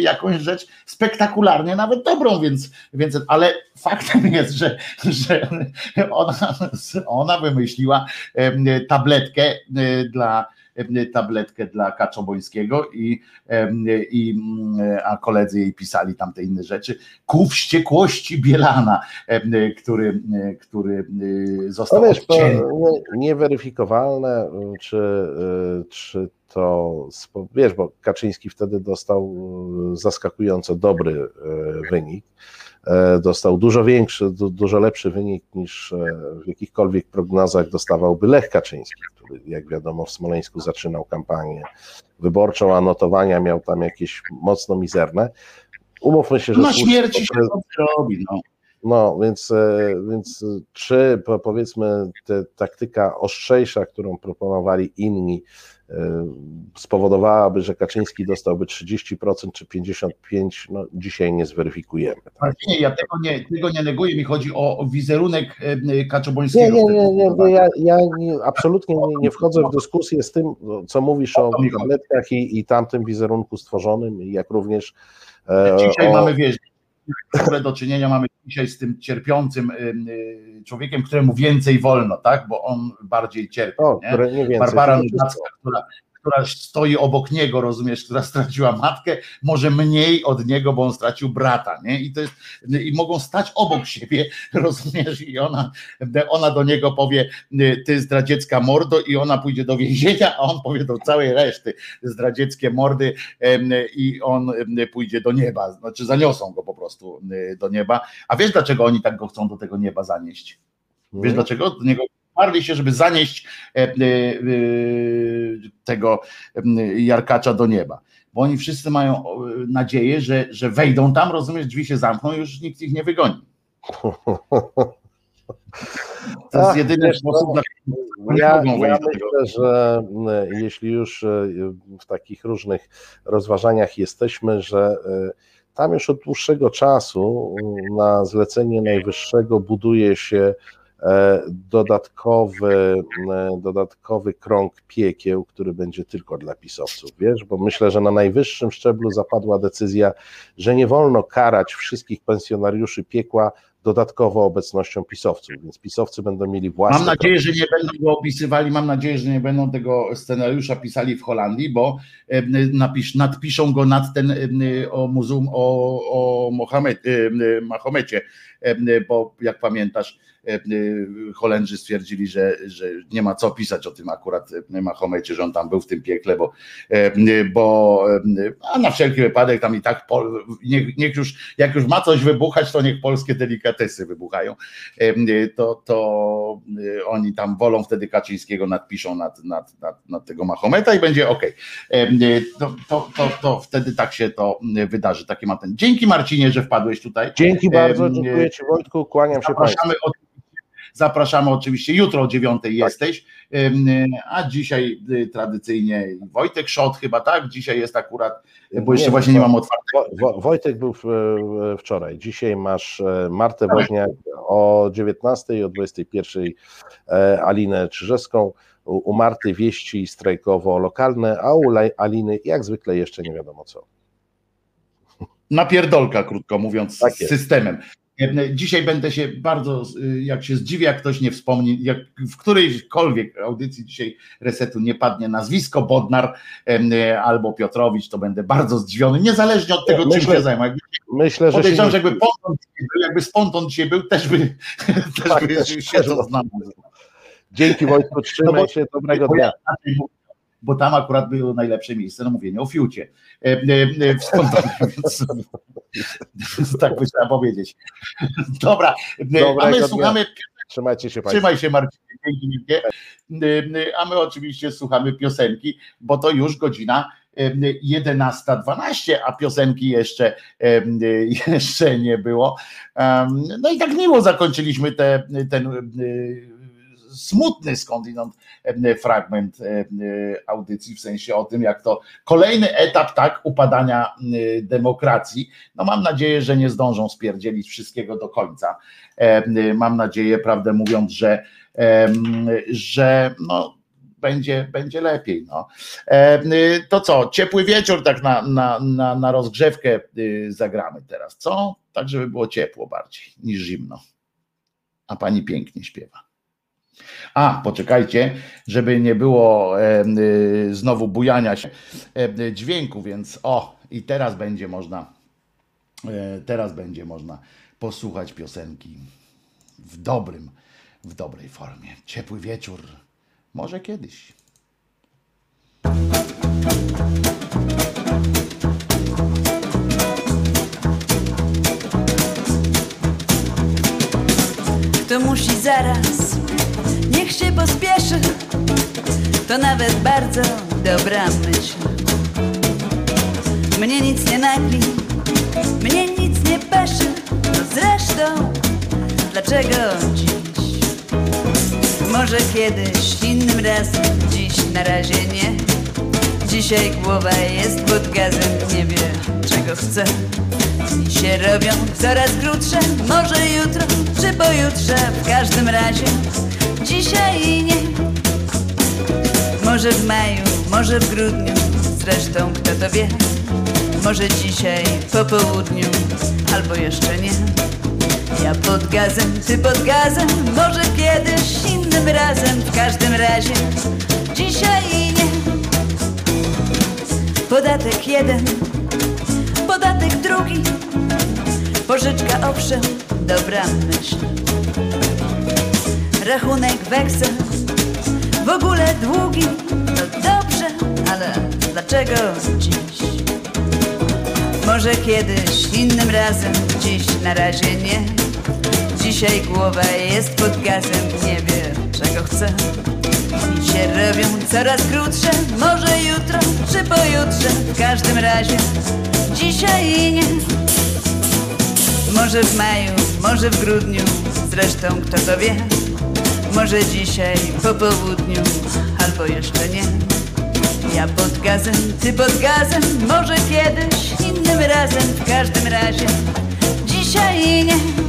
jakąś rzecz spektakularnie, nawet dobrą, więc, więc ale faktem jest, że, że ona, ona wymyśliła tabletkę e, dla tabletkę dla Kaczobońskiego i, i, a koledzy jej pisali tam te inne rzeczy, ku wściekłości Bielana, który, który e, został wiesz, Nieweryfikowalne, czy, e, czy to, wiesz, bo Kaczyński wtedy dostał zaskakująco dobry wynik, E, dostał dużo większy, dużo lepszy wynik niż e, w jakichkolwiek prognozach dostawałby Lech Kaczyński, który jak wiadomo w Smoleńsku zaczynał kampanię wyborczą, a notowania miał tam jakieś mocno mizerne. Umówmy się, że... Na śmierci się robi, no. No, więc, e, więc czy powiedzmy ta taktyka ostrzejsza, którą proponowali inni, spowodowałaby, że Kaczyński dostałby 30% czy 55%, no dzisiaj nie zweryfikujemy. Tak? Nie, ja tego nie, tego nie neguję, mi chodzi o wizerunek Kaczobońskiego. Nie, nie, nie, nie ja, ja nie, absolutnie nie, nie, wchodzę w dyskusję z tym, co mówisz o tabletkach i, i tamtym wizerunku stworzonym, jak również e, Dzisiaj o... mamy, wiesz, do czynienia mamy dzisiaj z tym cierpiącym y, człowiekiem, któremu więcej wolno, tak? Bo on bardziej cierpi. O, nie? Nie Barbara Nudacka, która która stoi obok niego, rozumiesz, która straciła matkę, może mniej od niego, bo on stracił brata, nie? I to jest, i mogą stać obok siebie, [laughs] rozumiesz, i ona, ona do niego powie, ty zdradziecka mordo, i ona pójdzie do więzienia, a on powie do całej reszty zdradzieckie mordy i on pójdzie do nieba, znaczy zaniosą go po prostu do nieba. A wiesz, dlaczego oni tak go chcą do tego nieba zanieść? Wiesz dlaczego? Do niego Marli się, żeby zanieść e, e, e, tego Jarkacza do nieba. Bo oni wszyscy mają nadzieję, że, że wejdą tam, rozumiesz, drzwi się zamkną i już nikt ich nie wygoni. To jest jedyny sposób, na który ja, ja myślę, że jeśli już w takich różnych rozważaniach jesteśmy, że tam już od dłuższego czasu na zlecenie najwyższego buduje się dodatkowy, e, dodatkowy krąg piekieł, który będzie tylko dla pisowców, wiesz, bo myślę, że na najwyższym szczeblu zapadła decyzja, że nie wolno karać wszystkich pensjonariuszy piekła dodatkowo obecnością pisowców, więc pisowcy będą mieli własne... Mam nadzieję, że nie będą go opisywali, mam nadzieję, że nie będą tego scenariusza pisali w Holandii, bo napisz, nadpiszą go nad ten o muzeum o, o Mohamed, Mahomecie, bo jak pamiętasz, Holendrzy stwierdzili, że, że nie ma co pisać o tym akurat Mahomecie, że on tam był w tym piekle, bo, bo a na wszelki wypadek tam i tak niech, niech już, jak już ma coś wybuchać, to niech polskie delikatesy wybuchają, to, to oni tam wolą wtedy Kaczyńskiego nadpiszą nad, nad, nad, nad tego Mahometa i będzie ok. To, to, to, to wtedy tak się to wydarzy. Takie ma ten. Dzięki Marcinie, że wpadłeś tutaj. Dzięki bardzo, dziękuję Ci Wojtku, kłaniam się Zapraszamy Zapraszamy oczywiście, jutro o dziewiątej tak. jesteś, a dzisiaj y, tradycyjnie Wojtek Szot chyba, tak? Dzisiaj jest akurat, bo jeszcze nie, właśnie nie mam otwartego. Wojtek był wczoraj, dzisiaj masz e, Martę tak. Woźniak o 19 i o 21 e, Alinę Czyżewską, u Marty wieści strajkowo-lokalne, a u Aliny jak zwykle jeszcze nie wiadomo co. Napierdolka, krótko mówiąc, tak z systemem. Dzisiaj będę się bardzo, jak się zdziwię, jak ktoś nie wspomni, jak w którejkolwiek audycji dzisiaj resetu nie padnie nazwisko Bodnar albo Piotrowicz, to będę bardzo zdziwiony, niezależnie od tego, myślę, czym się zajmę. Myślę, że Podejrzewam, że jakby Ponton był, jakby Sponton dzisiaj był, też by, [laughs] też tak, by się to znało. Dzięki Wojtku, trzymaj no się, dobrego dnia. Bo tam akurat było najlepsze miejsce na mówienie o fiucie. E, e, więc, więc [laughs] tak by trzeba powiedzieć. Dobra, a my słuchamy Trzymajcie się Państwo. Trzymaj się Marcin. A my oczywiście słuchamy piosenki, bo to już godzina 11.12, a piosenki jeszcze, jeszcze nie było. No i tak miło zakończyliśmy te, ten smutny skądinąd fragment audycji, w sensie o tym, jak to kolejny etap tak upadania demokracji. No mam nadzieję, że nie zdążą spierdzielić wszystkiego do końca. Mam nadzieję, prawdę mówiąc, że, że no, będzie, będzie lepiej. No. To co, ciepły wieczór tak na, na, na, na rozgrzewkę zagramy teraz, co? Tak, żeby było ciepło bardziej niż zimno. A pani pięknie śpiewa. A, poczekajcie, żeby nie było e, y, znowu bujania się e, dźwięku, więc o, i teraz będzie można, e, teraz będzie można posłuchać piosenki w dobrym, w dobrej formie. Ciepły wieczór, może kiedyś. Kto musi zaraz, się pospieszy. To nawet bardzo dobra myśl. Mnie nic nie nagli, mnie nic nie peszy. No zresztą, dlaczego dziś? Może kiedyś, innym razem, dziś na razie nie. Dzisiaj głowa jest pod gazem, nie wie czego chce. Dni się robią coraz krótsze, może jutro czy pojutrze, w każdym razie dzisiaj nie. Może w maju, może w grudniu, zresztą kto to wie. Może dzisiaj po południu, albo jeszcze nie. Ja pod gazem, ty pod gazem, może kiedyś innym razem, w każdym razie dzisiaj nie. Podatek jeden, podatek drugi, pożyczka owszem, dobra myśl. Rachunek weksel, w ogóle długi, no dobrze, ale dlaczego dziś? Może kiedyś, innym razem, dziś na razie nie. Dzisiaj głowa jest pod gazem, nie wie czego chce. Dni się robią coraz krótsze, może jutro czy pojutrze, w każdym razie dzisiaj nie. Może w maju, może w grudniu, zresztą kto to wie. Może dzisiaj po południu, albo jeszcze nie. Ja pod gazem, ty pod gazem, może kiedyś, innym razem, w każdym razie dzisiaj nie.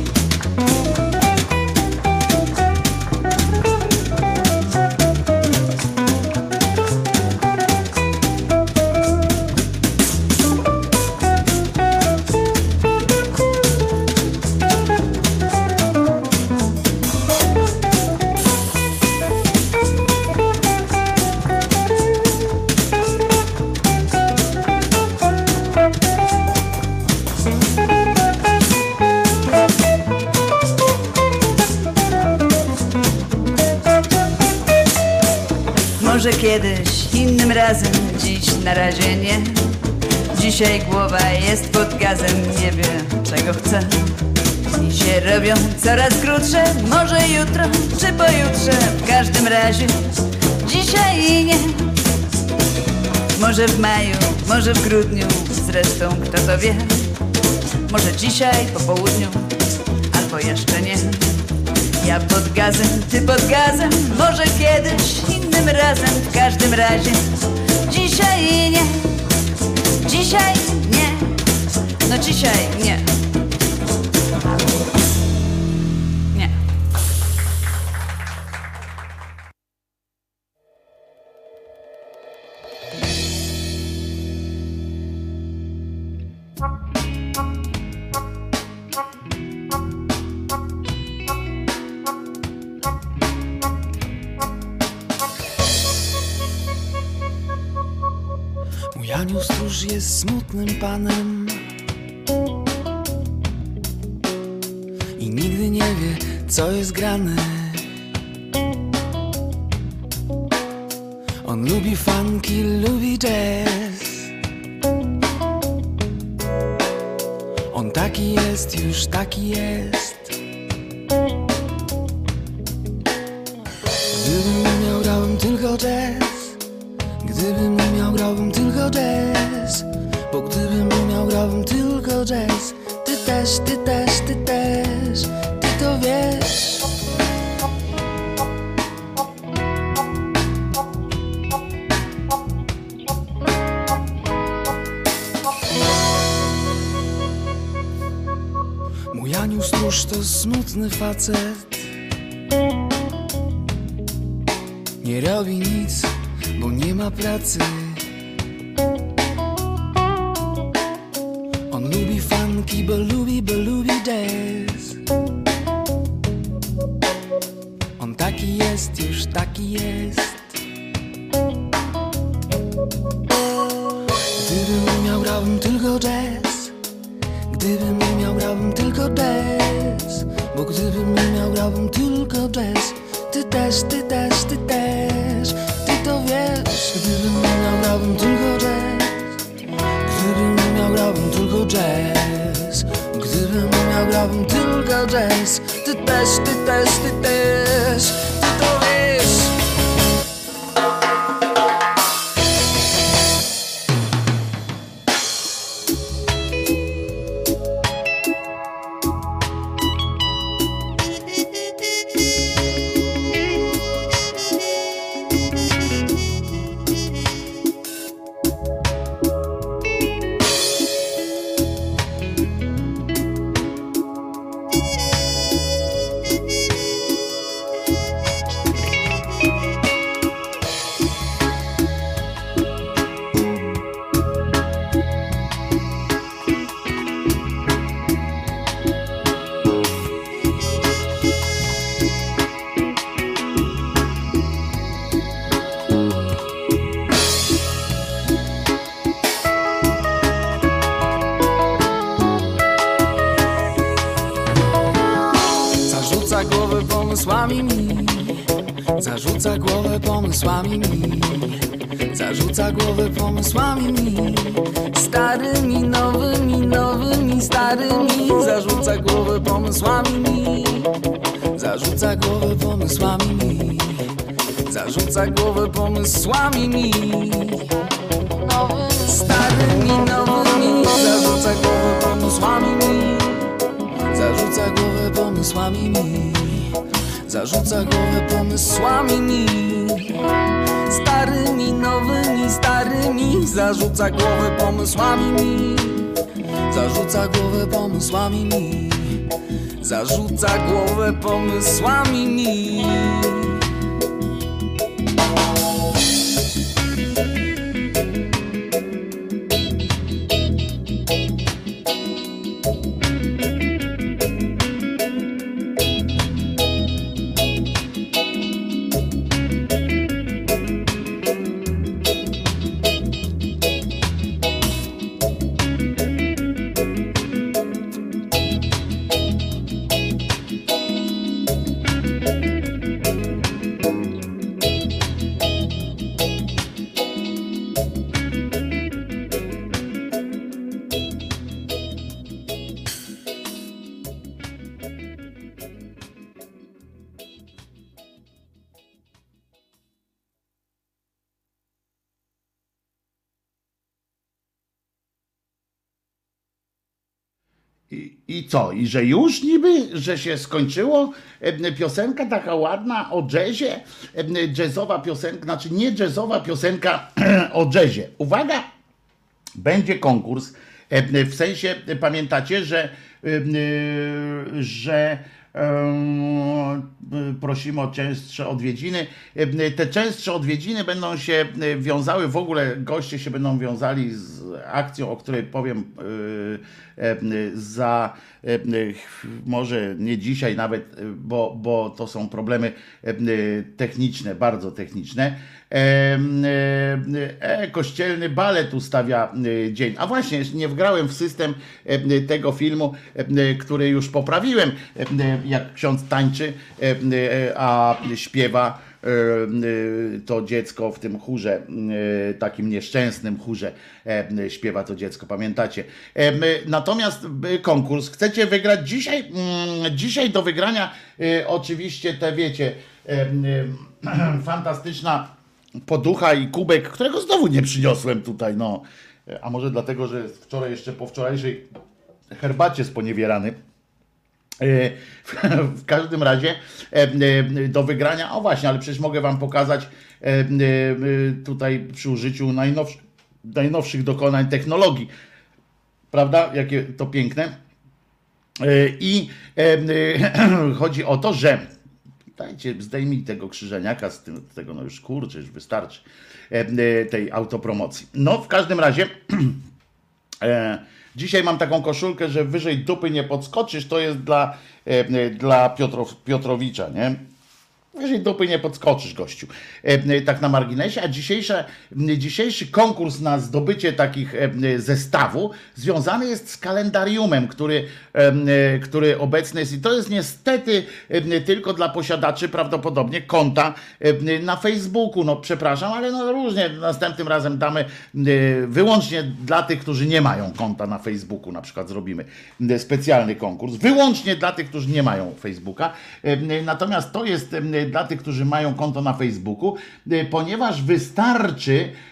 Razem, dziś na razie nie. Dzisiaj głowa jest pod gazem, nie wie czego chce. Dni się robią coraz krótsze, może jutro czy pojutrze, w każdym razie dzisiaj nie. Może w maju, może w grudniu, zresztą kto to wie. Może dzisiaj po południu, albo jeszcze nie. Ja pod gazem, ty pod gazem, może kiedyś, innym razem, w każdym razie dzisiaj nie. Dzisiaj nie. No dzisiaj nie. Panem. I nigdy nie wie, co jest grane. On lubi funky, lubi jazz. On taki jest, już taki jest. że już niby, że się skończyło. Piosenka taka ładna o jazzie, jazzowa piosenka, znaczy nie jazzowa piosenka [clears throat] o jazzie. Uwaga, będzie konkurs. W sensie pamiętacie, że, y, że prosimy o częstsze odwiedziny. Te częstsze odwiedziny będą się wiązały, w ogóle goście się będą wiązali z akcją, o której powiem e, za może nie dzisiaj nawet, bo, bo to są problemy techniczne, bardzo techniczne E, e, kościelny balet ustawia e, dzień. A właśnie, nie wgrałem w system e, tego filmu, który już poprawiłem, jak ksiądz tańczy, a śpiewa to dziecko w tym chórze, takim nieszczęsnym chórze śpiewa to dziecko, pamiętacie. Natomiast konkurs chcecie wygrać dzisiaj, mm, dzisiaj do wygrania oczywiście te wiecie, [clears throat] fantastyczna poducha i kubek, którego znowu nie przyniosłem tutaj, no. A może dlatego, że wczoraj jeszcze po wczorajszej herbacie sponiewierany. E, W, każdym razie e, e, do wygrania, o właśnie, ale przecież mogę wam pokazać tutaj przy użyciu najnowszych, najnowszych dokonań technologii. Prawda? Jakie to piękne. I [clears throat] chodzi o to, że dajcie, zdejmij tego krzyżeniaka z, tym, tego, no już kurczę, już wystarczy e, e, tej autopromocji. No, w każdym razie [clears throat] E, dzisiaj mam taką koszulkę, że wyżej dupy nie podskoczysz, to jest dla, e, e, dla Piotrow, Piotrowicza, nie? Wyżej dupy nie podskoczysz, gościu. E, e, tak na marginesie. A dzisiejsza, m, dzisiejszy konkurs na zdobycie takich e, zestawu związany jest z kalendariumem, który, który obecny jest. I to jest niestety tylko dla posiadaczy prawdopodobnie konta na Facebooku. No przepraszam, ale no różnie. Następnym razem damy wyłącznie dla tych, którzy nie mają konta na Facebooku. Na przykład zrobimy specjalny konkurs. Wyłącznie dla tych, którzy nie mają Facebooka. Natomiast to jest dla tych, którzy mają konto na Facebooku, e, ponieważ wystarczy e, e,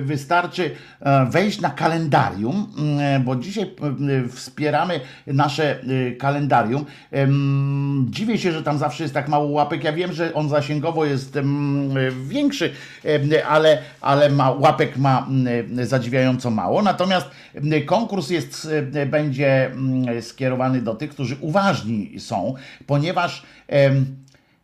wystarczy e, wejść na kalendarium, m, bo dzisiaj wspieramy nasze e, kalendarium. Dziwię się, że tam zawsze jest tak mało łapek. Ja wiem, że on zasięgowo jest większy, ale, ale ma, łapek ma zadziwiająco mało. Natomiast konkurs jest, e, będzie skierowany do tych, którzy uważni są, ponieważ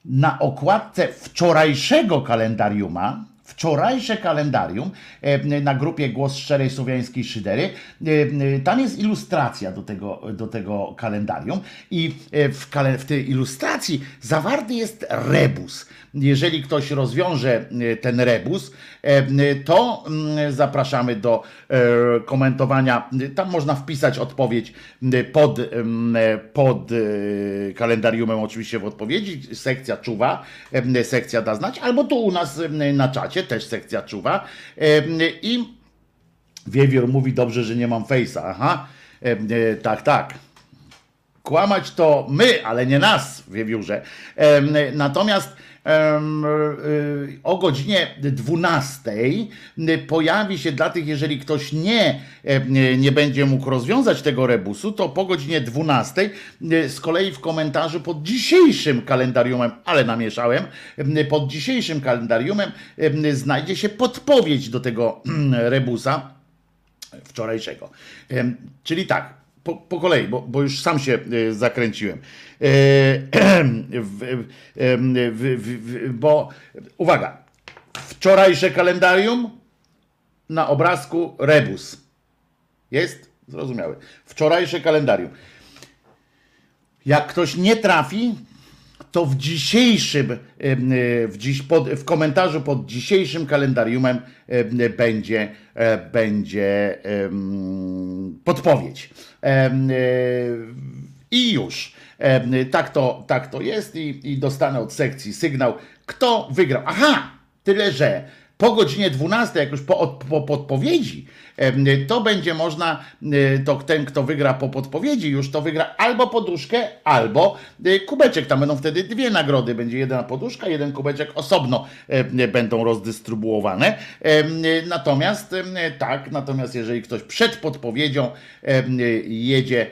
na okładce wczorajszego kalendariuma, wczorajsze kalendarium e, na grupie Głos Szczerej Słowiańskiej Szydery, e, e, tam jest ilustracja do tego, do tego kalendarium i w, kale, w tej ilustracji zawarty jest rebus. Jeżeli ktoś rozwiąże ten rebus, to mm, zapraszamy do komentowania. Tam można wpisać odpowiedź pod, pod kalendariumem, oczywiście w odpowiedzi. Sekcja czuwa, sekcja da znać, albo tu u nas na czacie też sekcja czuwa. I Wiewiór mówi dobrze, że nie mam fejsa. Aha, e, tak, tak. Kłamać to my, ale nie nas, wiewiórze. Em, Natomiast o godzinie 12 pojawi się dla tych, jeżeli ktoś nie, nie będzie mógł rozwiązać tego rebusu, to po godzinie 12 y, z kolei w komentarzu pod dzisiejszym kalendariumem, ale namieszałem, em, pod dzisiejszym kalendariumem em, znajdzie się podpowiedź do tego rebusa wczorajszego. Czyli tak, po, po kolei, bo, bo już sam się e, zakręciłem. [clears throat] W, bo uwaga, wczorajsze kalendarium na obrazku rebus. Jest? Zrozumiałe. Wczorajsze kalendarium. Jak ktoś nie trafi, to w dzisiejszym, e, w, dziś, pod, w komentarzu pod dzisiejszym kalendariumem em, będzie, e, będzie podpowiedź. E, I już. Tak to, tak to jest i, i dostanę od sekcji sygnał, kto wygrał. Aha, tyle że po godzinie 12, jak już po, po podpowiedzi, to będzie można, y, to ten, kto wygra po podpowiedzi, już to wygra albo poduszkę, albo y, kubeczek. Tam będą wtedy dwie nagrody. Będzie jedna poduszka, jeden kubeczek osobno będą rozdystrybuowane. Natomiast tak, natomiast jeżeli ktoś przed podpowiedzią jedzie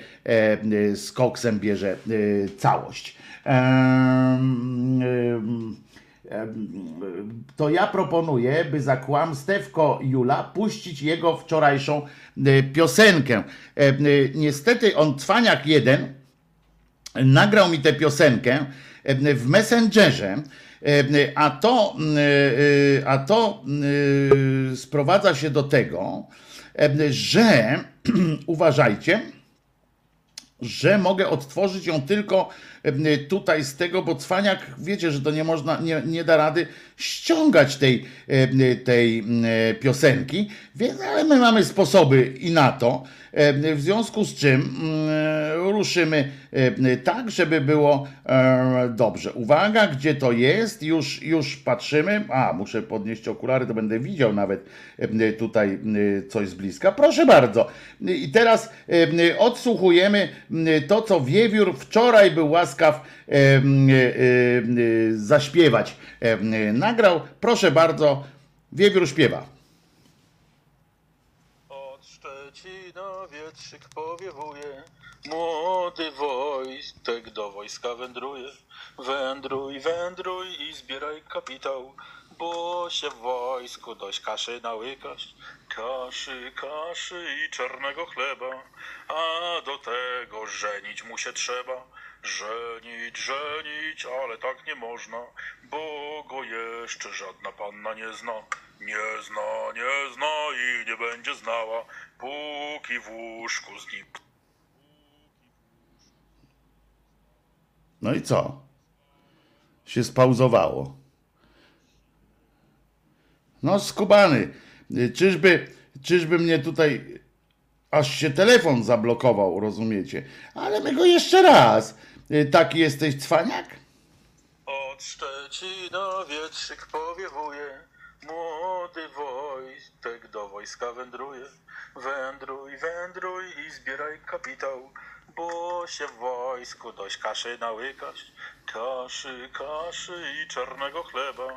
z koksem, bierze y, całość. Em, em, to ja proponuję, by za kłamstewko Jula puścić jego wczorajszą e, piosenkę. E, e, Niestety on, Cwaniak jeden, nagrał mi tę piosenkę w Messengerze, a to, e, a to e, sprowadza się do tego, że [clears throat] uważajcie, że mogę odtworzyć ją tylko tutaj z tego, bo cwaniak, wiecie, że to nie można, nie, nie da rady ściągać tej, e, tej e, piosenki, więc ale my mamy sposoby i na to. E, W związku z czym mm, ruszymy e, tak, żeby było e, dobrze. Uwaga, gdzie to jest? Już, już patrzymy. A, muszę podnieść okulary, to będę widział nawet e, tutaj e, coś z bliska. Proszę bardzo. I teraz e, odsłuchujemy e, to, co Wiewiór wczoraj był łaskaw e, e, zaśpiewać. E, Nagrał. Proszę bardzo. Wiewiór śpiewa. Od Szczecina wietrzyk powiewuje, młody Wojtek do wojska wędruje. Wędruj, wędruj i zbieraj kapitał, bo się w wojsku dość kaszy nałykać. Kaszy, kaszy i czarnego chleba, a do tego żenić mu się trzeba. Żenić, żenić, ale tak nie można, bo go jeszcze żadna panna nie zna. Nie zna, nie zna i nie będzie znała, póki w łóżku z nim No i co? Się spauzowało. No skubany. Czyżby, czyżby mnie tutaj aż się telefon zablokował, rozumiecie? Ale my go jeszcze raz. Y, Taki jesteś cwaniak? Od Szczecina wietrzyk powiewuje, młody Wojtek do wojska wędruje. Wędruj, wędruj i zbieraj kapitał, bo się w wojsku dość kaszy nałykać. Kaszy, kaszy i czarnego chleba,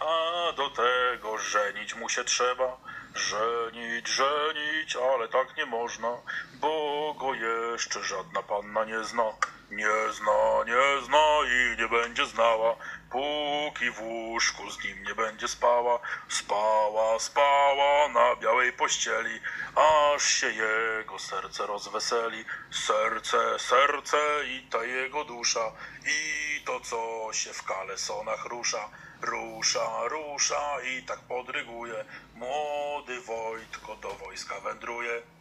a do tego żenić mu się trzeba. Żenić, żenić, ale tak nie można, bo go jeszcze żadna panna nie zna. Nie zna, nie zna i nie będzie znała, póki w łóżku z nim nie będzie spała. Spała, spała na białej pościeli, aż się jego serce rozweseli. Serce, serce i ta jego dusza, i to co się w kalesonach rusza. Rusza, rusza i tak podryguje. Młody Wojtko do wojska wędruje.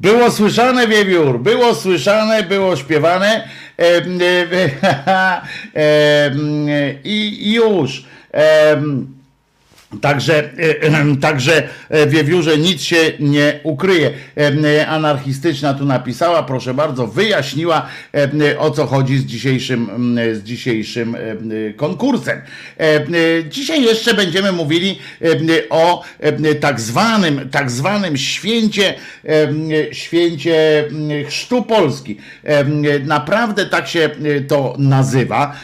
Było słyszane, Wiewiór, było słyszane, było śpiewane em, e, [laughs] em, i już. Em, Także, e, [clears throat] także e, Wiewiórze nic się nie ukryje. E, Anarchistyczna tu napisała, proszę bardzo, wyjaśniła o co chodzi z dzisiejszym, z dzisiejszym konkursem. Dzisiaj jeszcze będziemy mówili o tak zwanym, tak zwanym święcie, święcie chrztu Polski. Naprawdę tak się to nazywa.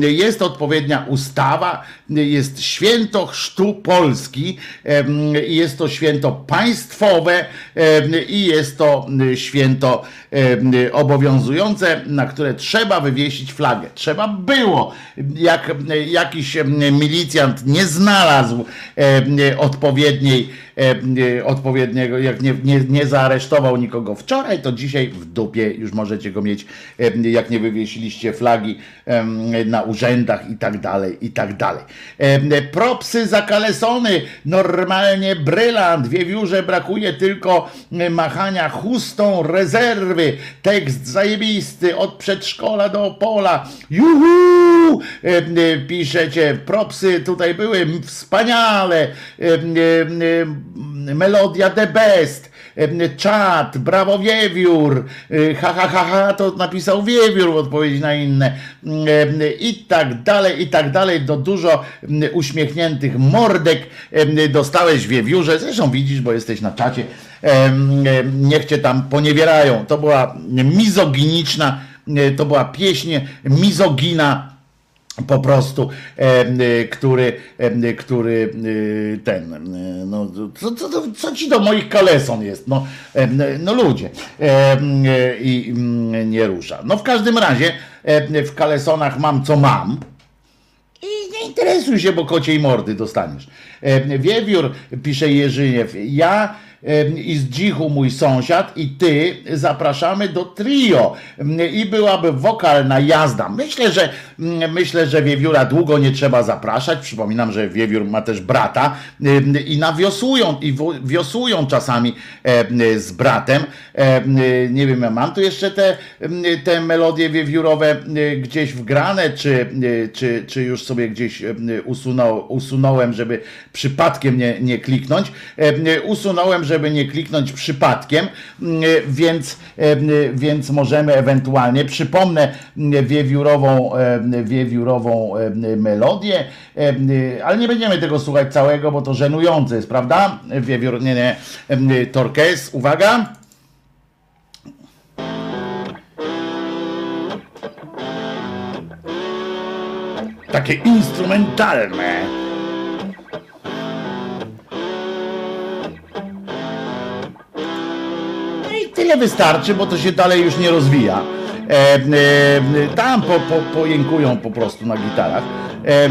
Jest odpowiednia ustawa, jest święto chrztu Polski, jest to święto państwowe i jest to święto obowiązujące, na które trzeba wywiesić flagę. Trzeba było, jak jakiś milicjant nie znalazł odpowiedniej odpowiedniego, jak nie, nie, nie zaaresztował nikogo wczoraj, to dzisiaj w dupie już możecie go mieć, em, jak nie wywiesiliście flagi na urzędach i tak dalej, i tak dalej. Propsy za kalesony, normalnie brylant, wiewiórze brakuje tylko e, machania chustą rezerwy, tekst zajebisty, od przedszkola do pola, juhu, e, piszecie, propsy tutaj były wspaniale, melodia the best, czat, brawo wiewiór, y, ha, ha, ha, ha, to napisał wiewiór w odpowiedzi na inne i tak dalej, i tak dalej, do dużo uśmiechniętych mordek dostałeś wiewiórze, zresztą widzisz, bo jesteś na czacie, niech cię tam poniewierają, to była mizoginiczna, e, to była pieśń mizogina, po prostu, y, który, y, który y, ten, no, co, co, co, ci do moich kaleson jest, no, no ludzie, i mm, nie rusza. No w każdym razie w kalesonach mam co mam, i nie interesuj się, bo kociej mordy dostaniesz. Wiewiór, pisze Jerzyniew, ja i Dzichu mój sąsiad i ty zapraszamy do trio i byłaby wokalna jazda. Myślę, że myślę, że Wiewióra długo nie trzeba zapraszać. Przypominam, że Wiewiór ma też brata i nawiosują i wiosują czasami z bratem. Em, Nie wiem, ja mam tu jeszcze te, te melodie wiewiórowe gdzieś wgrane, czy, czy, czy już sobie gdzieś usunął, usunąłem, żeby przypadkiem nie, nie kliknąć. Em, Usunąłem, żeby nie kliknąć przypadkiem, em, więc, em, więc możemy ewentualnie, przypomnę wiewiórową, wiewiórową melodię, ale nie będziemy tego słuchać całego, bo to żenujące jest, prawda? Wiewiór, nie, nie, em, Torques, uwaga. Takie instrumentalne. Tyle wystarczy, bo to się dalej już nie rozwija. E, e, tam po, po, pojękują po prostu na gitarach. E,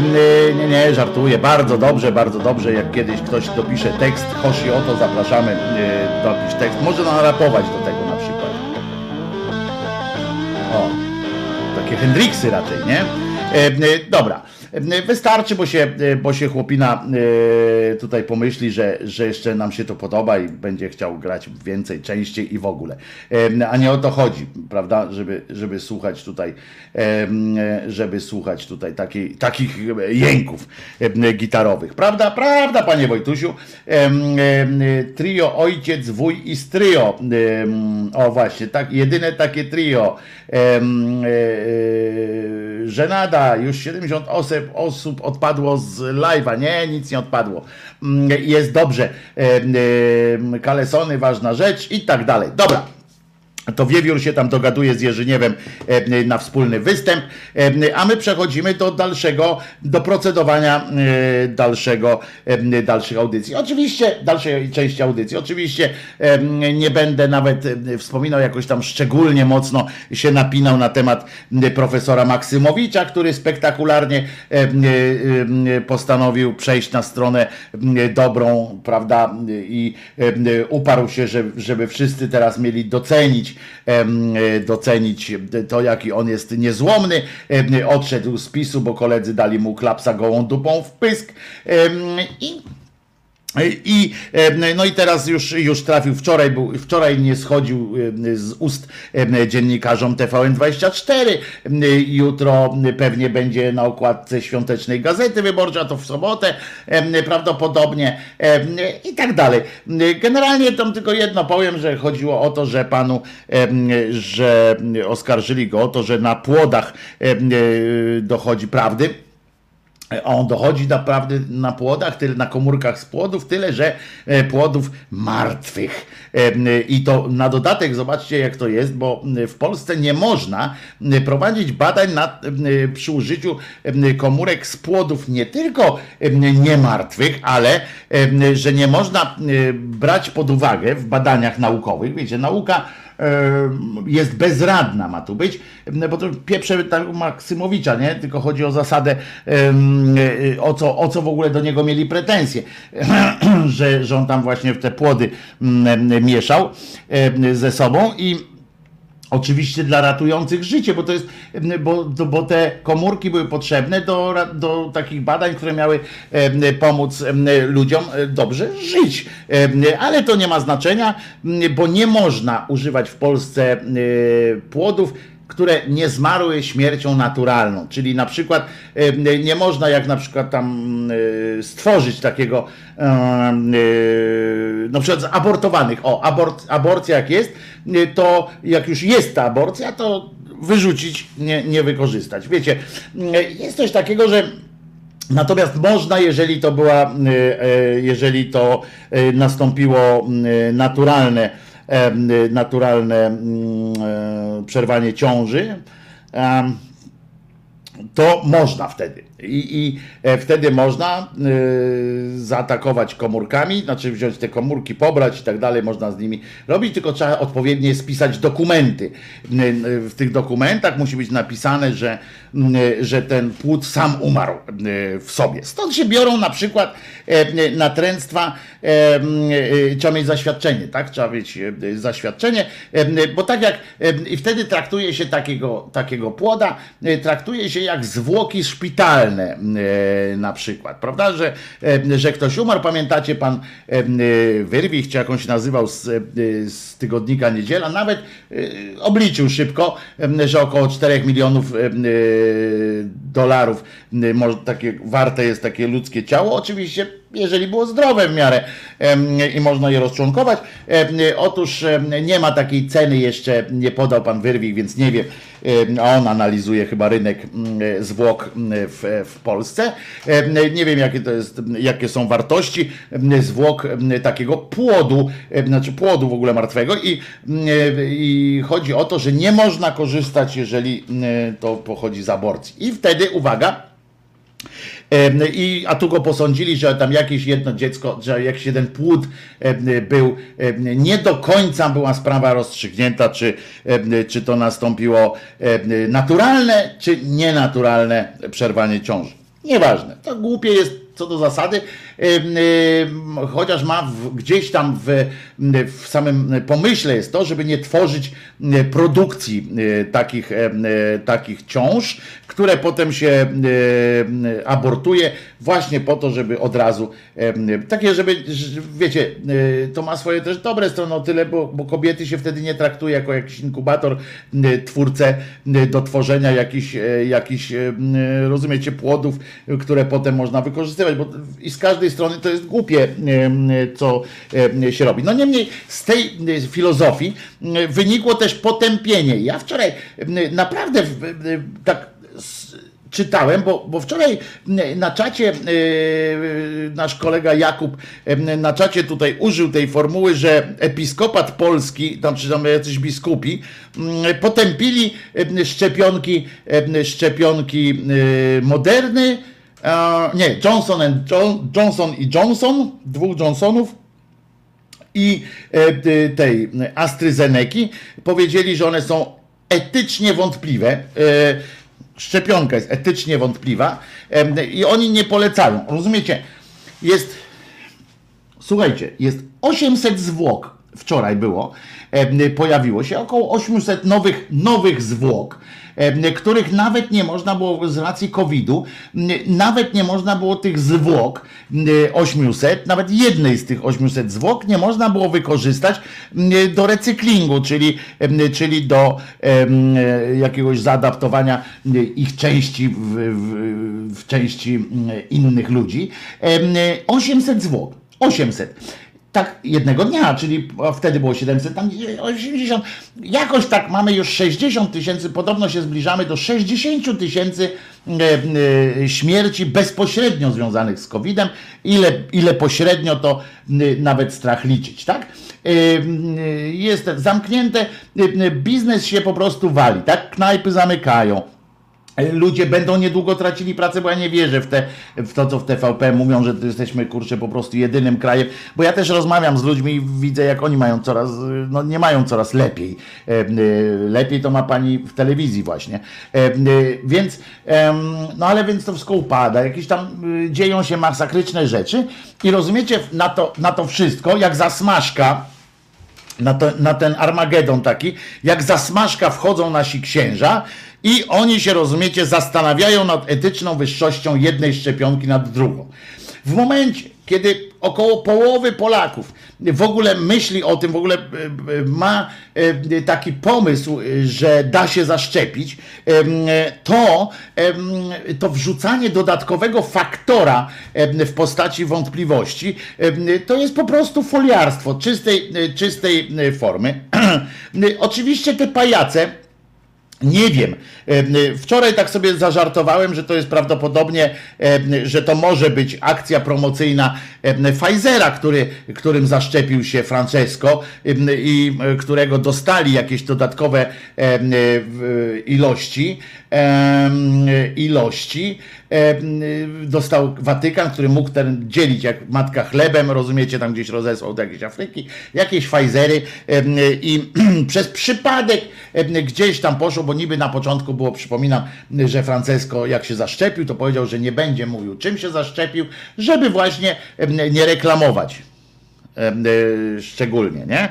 nie, nie, żartuję. Bardzo dobrze, bardzo dobrze. Jak kiedyś ktoś dopisze tekst, Hoshi o to zapraszamy, e, dopisz tekst. Może narapować do tego na przykład. O, takie Hendrixy raczej, nie? Dobra, wystarczy, bo się, e, bo się chłopina e, tutaj pomyśli, że, że jeszcze nam się to podoba i będzie chciał grać więcej, częściej i w ogóle. E, A nie o to chodzi, prawda, żeby, żeby słuchać tutaj, e, żeby słuchać tutaj takiej, takich jęków e, gitarowych. Prawda, prawda, panie Wojtusiu? E, e, Trio ojciec, wuj i stryjo. E, O właśnie, tak, jedyne takie trio. E, e, Żenada, już 70 osób, odpadło z live'a. Nie, nic nie odpadło. Mm, Jest dobrze. Em, em, Kalesony, ważna rzecz i tak dalej. Dobra. To Wiewiór się tam dogaduje z Jerzyniewem e, na wspólny występ, e, a my przechodzimy do dalszego, do procedowania e, dalszego, dalszych audycji. Oczywiście, dalszej części audycji. Oczywiście nie będę nawet wspominał jakoś tam szczególnie mocno się napinał na temat profesora Maksymowicza, który spektakularnie postanowił przejść na stronę dobrą, prawda, i uparł się, że- żeby wszyscy teraz mieli docenić docenić to, jaki on jest niezłomny. Odszedł z PiSu, bo koledzy dali mu klapsa gołą dupą w pysk. I i, no i teraz już, już trafił, wczoraj, był, wczoraj nie schodził z ust dziennikarzom TVN24, em, jutro pewnie będzie na okładce świątecznej Gazety Wyborczej, a to w sobotę prawdopodobnie i tak dalej. Generalnie tam tylko jedno powiem, że chodziło o to, że panu, że oskarżyli go o to, że na płodach dochodzi prawdy. On dochodzi naprawdę na płodach, tyle, na komórkach z płodów, tyle, że e, płodów martwych. E, I to na dodatek, zobaczcie jak to jest, bo w Polsce nie można prowadzić badań nad, przy użyciu komórek z płodów nie tylko niemartwych, ale że nie można brać pod uwagę w badaniach naukowych, wiecie, nauka jest bezradna ma tu być, bo to pieprze tak Maksymowicza, nie? Tylko chodzi o zasadę, e, o co, o co w ogóle do niego mieli pretensje, [clears throat] że, że on tam właśnie w te płody mm, mieszał ze sobą i Oczywiście dla ratujących życie, bo to jest, bo, bo te komórki były potrzebne do, do takich badań, które miały pomóc ludziom e, dobrze żyć. Ale to nie ma znaczenia, bo nie można używać w Polsce e, płodów, które nie zmarły śmiercią naturalną. Czyli na przykład em, nie można jak na przykład tam e, stworzyć takiego e, na przykład abortowanych. O, abort, aborcja jak jest, e, to jak już jest ta aborcja, to wyrzucić, nie, nie wykorzystać. Wiecie, e, jest coś takiego, że Natomiast można, jeżeli to była, e, e, jeżeli to e, nastąpiło e, naturalne, e, naturalne mm, e, przerwanie ciąży, to można wtedy. I, I e, wtedy można y, zaatakować komórkami, znaczy wziąć te komórki, pobrać i tak dalej, można z nimi robić, tylko trzeba odpowiednio spisać dokumenty. Y, y, w tych dokumentach musi być napisane, że, y, że ten płód sam umarł y, w sobie. Stąd się biorą na przykład e, natręctwa, e, e, trzeba mieć zaświadczenie, tak? Trzeba mieć e, zaświadczenie, e, bo tak jak e, i wtedy traktuje się takiego, takiego płoda, e, traktuje się jak zwłoki szpitalne e, na przykład, prawda? Że, e, że ktoś umarł, pamiętacie pan e, Wyrwich, czy jak on się nazywał z, z tygodnika Niedziela, nawet obliczył szybko, że około 4 milionów dolarów takie warte jest takie ludzkie ciało. Oczywiście jeżeli było zdrowe w miarę i można je rozczłonkować. Otóż nie ma takiej ceny jeszcze, nie podał pan Wyrwik, więc nie wiem, em, a on analizuje chyba rynek zwłok w, w Polsce. Nie wiem, jakie to jest, jakie są wartości zwłok takiego płodu, znaczy płodu w ogóle martwego i, i chodzi o to, że nie można korzystać, jeżeli to pochodzi z aborcji. I wtedy, uwaga, I, a tu go posądzili, że tam jakieś jedno dziecko, że jakiś jeden płód był, nie do końca była sprawa rozstrzygnięta, czy, czy to nastąpiło naturalne, czy nienaturalne przerwanie ciąży. Nieważne, to głupie jest co do zasady, chociaż ma w, gdzieś tam w, w samym pomyśle jest to, żeby nie tworzyć em, produkcji e, takich, e, takich ciąż, które potem się abortuje właśnie po to, żeby od razu takie, żeby, że- wiecie, e, to ma swoje też dobre strony o tyle, bo, bo kobiety się wtedy nie traktuje jako jakiś inkubator, twórcę do tworzenia jakichś, e, jakichś rozumiecie, płodów, które potem można wykorzystywać, bo i z każdej strony to jest głupie, co się robi. No niemniej z tej filozofii wynikło też potępienie. Ja wczoraj naprawdę tak czytałem, bo, bo wczoraj na czacie nasz kolega Jakub na czacie tutaj użył tej formuły, że episkopat polski, tam czy tam jacyś biskupi, potępili szczepionki, szczepionki e, moderny, nie, Johnson, and John, Johnson i Johnson, dwóch Johnsonów, i e, tej AstraZeneki powiedzieli, że one są etycznie wątpliwe. E, Szczepionka jest etycznie wątpliwa i oni nie polecają. Rozumiecie? Jest Słuchajcie, jest 800 zwłok. Wczoraj było, pojawiło się około 800 nowych, nowych zwłok, których nawet nie można było z racji COVID-u, nawet nie można było tych zwłok m, 800, nawet jednej z tych 800 zwłok nie można było wykorzystać do recyklingu, czyli, czyli do jakiegoś zaadaptowania ich części w, w, w części innych ludzi. Em, 800 zwłok. 800. Tak jednego dnia, czyli wtedy było 700, tam 80. Jakoś tak mamy już 60 tysięcy, podobno się zbliżamy do 60 tysięcy e, e, śmierci bezpośrednio związanych z COVID-em. Ile, ile pośrednio to nawet strach liczyć, tak? E, Jest zamknięte, biznes się po prostu wali, tak? Knajpy zamykają. Ludzie będą niedługo tracili pracę, bo ja nie wierzę w, te, w to, co w TVP mówią, że jesteśmy, kurczę, po prostu jedynym krajem, bo ja też rozmawiam z ludźmi i widzę, jak oni mają coraz, no nie mają coraz lepiej. E, e, Lepiej to ma pani w telewizji właśnie. E, e, Więc, no ale więc to wszystko upada, jakieś tam dzieją się masakryczne rzeczy i rozumiecie, na to, na to wszystko, jak zasmażka, na, to, na ten Armagedon taki, jak zasmażka wchodzą nasi księża i oni się, rozumiecie, zastanawiają nad etyczną wyższością jednej szczepionki nad drugą. W momencie, kiedy około połowy Polaków w ogóle myśli o tym, w ogóle e, e, ma e, taki pomysł, że da się zaszczepić, to, to wrzucanie dodatkowego faktora w postaci wątpliwości to jest po prostu foliarstwo czystej, czystej formy. [clears throat] Oczywiście te pajace. Nie wiem. E, Wczoraj tak sobie zażartowałem, że to jest prawdopodobnie, e, że to może być akcja promocyjna e, Pfizera, który, którym zaszczepił się Francesco i którego dostali jakieś dodatkowe ilości. Ilości. E, dostał Watykan, który mógł ten dzielić jak matka chlebem, rozumiecie, tam gdzieś rozesłał do jakiejś Afryki, jakieś Pfizery e, i [clears throat] przez przypadek e, gdzieś tam poszło, bo niby na początku było, przypominam, że Francesco jak się zaszczepił, to powiedział, że nie będzie mówił czym się zaszczepił, żeby właśnie nie reklamować szczególnie, nie?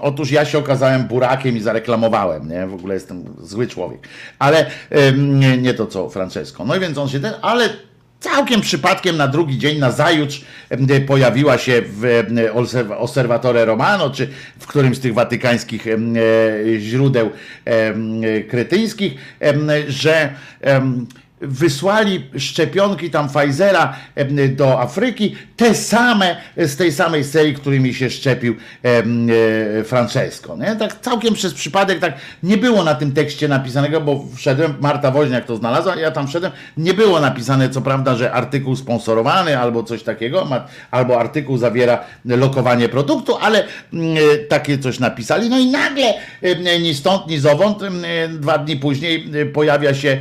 Otóż ja się okazałem burakiem i zareklamowałem, nie? W ogóle jestem zły człowiek. Ale nie, to co Francesco. No i więc on się ten, ale całkiem przypadkiem na drugi dzień, na zajutrz em, pojawiła się w Osservatore Romano, czy w którymś z tych watykańskich e, źródeł kretyńskich, że wysłali szczepionki tam Pfizera em, do Afryki, te same z tej samej serii, którymi się szczepił em, e, Francesco. Nie? Tak całkiem przez przypadek, tak nie było na tym tekście napisanego, bo wszedłem, Marta Woźniak to znalazła, ja tam wszedłem, nie było napisane co prawda, że artykuł sponsorowany albo coś takiego, albo artykuł zawiera lokowanie produktu, ale e, takie coś napisali. No i nagle ni stąd, ni zowąd, e, dwa dni później e, pojawia się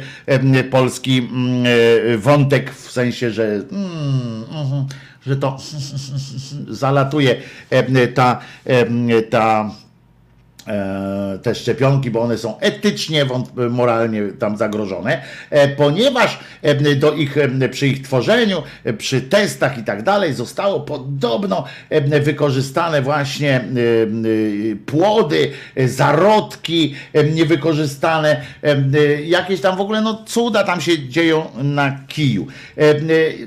polski mm, e, wątek w sensie, że mm, mhm, że to [laughs] zalatuje em, ta, em, ta e, te szczepionki, bo one są etycznie, moralnie tam zagrożone, e, ponieważ e, do ich, e, przy ich tworzeniu, e, przy testach i tak dalej zostało podobno e, wykorzystane właśnie e, e, płody, e, zarodki e, niewykorzystane, e, e, jakieś tam w ogóle no cuda tam się dzieją na kiju. E, e,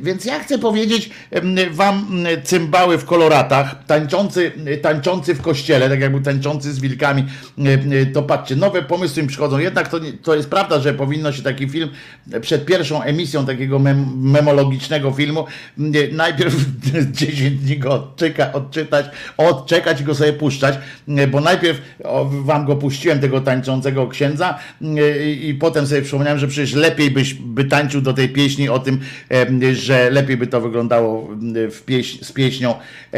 Więc ja chcę powiedzieć e, wam cymbały w koloratach, tańczący, tańczący w kościele, tak jakby tańczący z wilkami, e, e, to patrzcie, nowe pomysły mi przychodzą. Jednak to, to jest prawda, że powinno się taki film przed pierwszą emisją takiego mem, memologicznego filmu m, najpierw [laughs] 10 dni go odczyka, odczytać, odczekać i go sobie puszczać, e, bo najpierw wam go puściłem, tego tańczącego księdza e, i potem sobie przypomniałem, że przecież lepiej byś by tańczył do tej pieśni o tym, e, że lepiej by to wyglądało w z pieśnią e,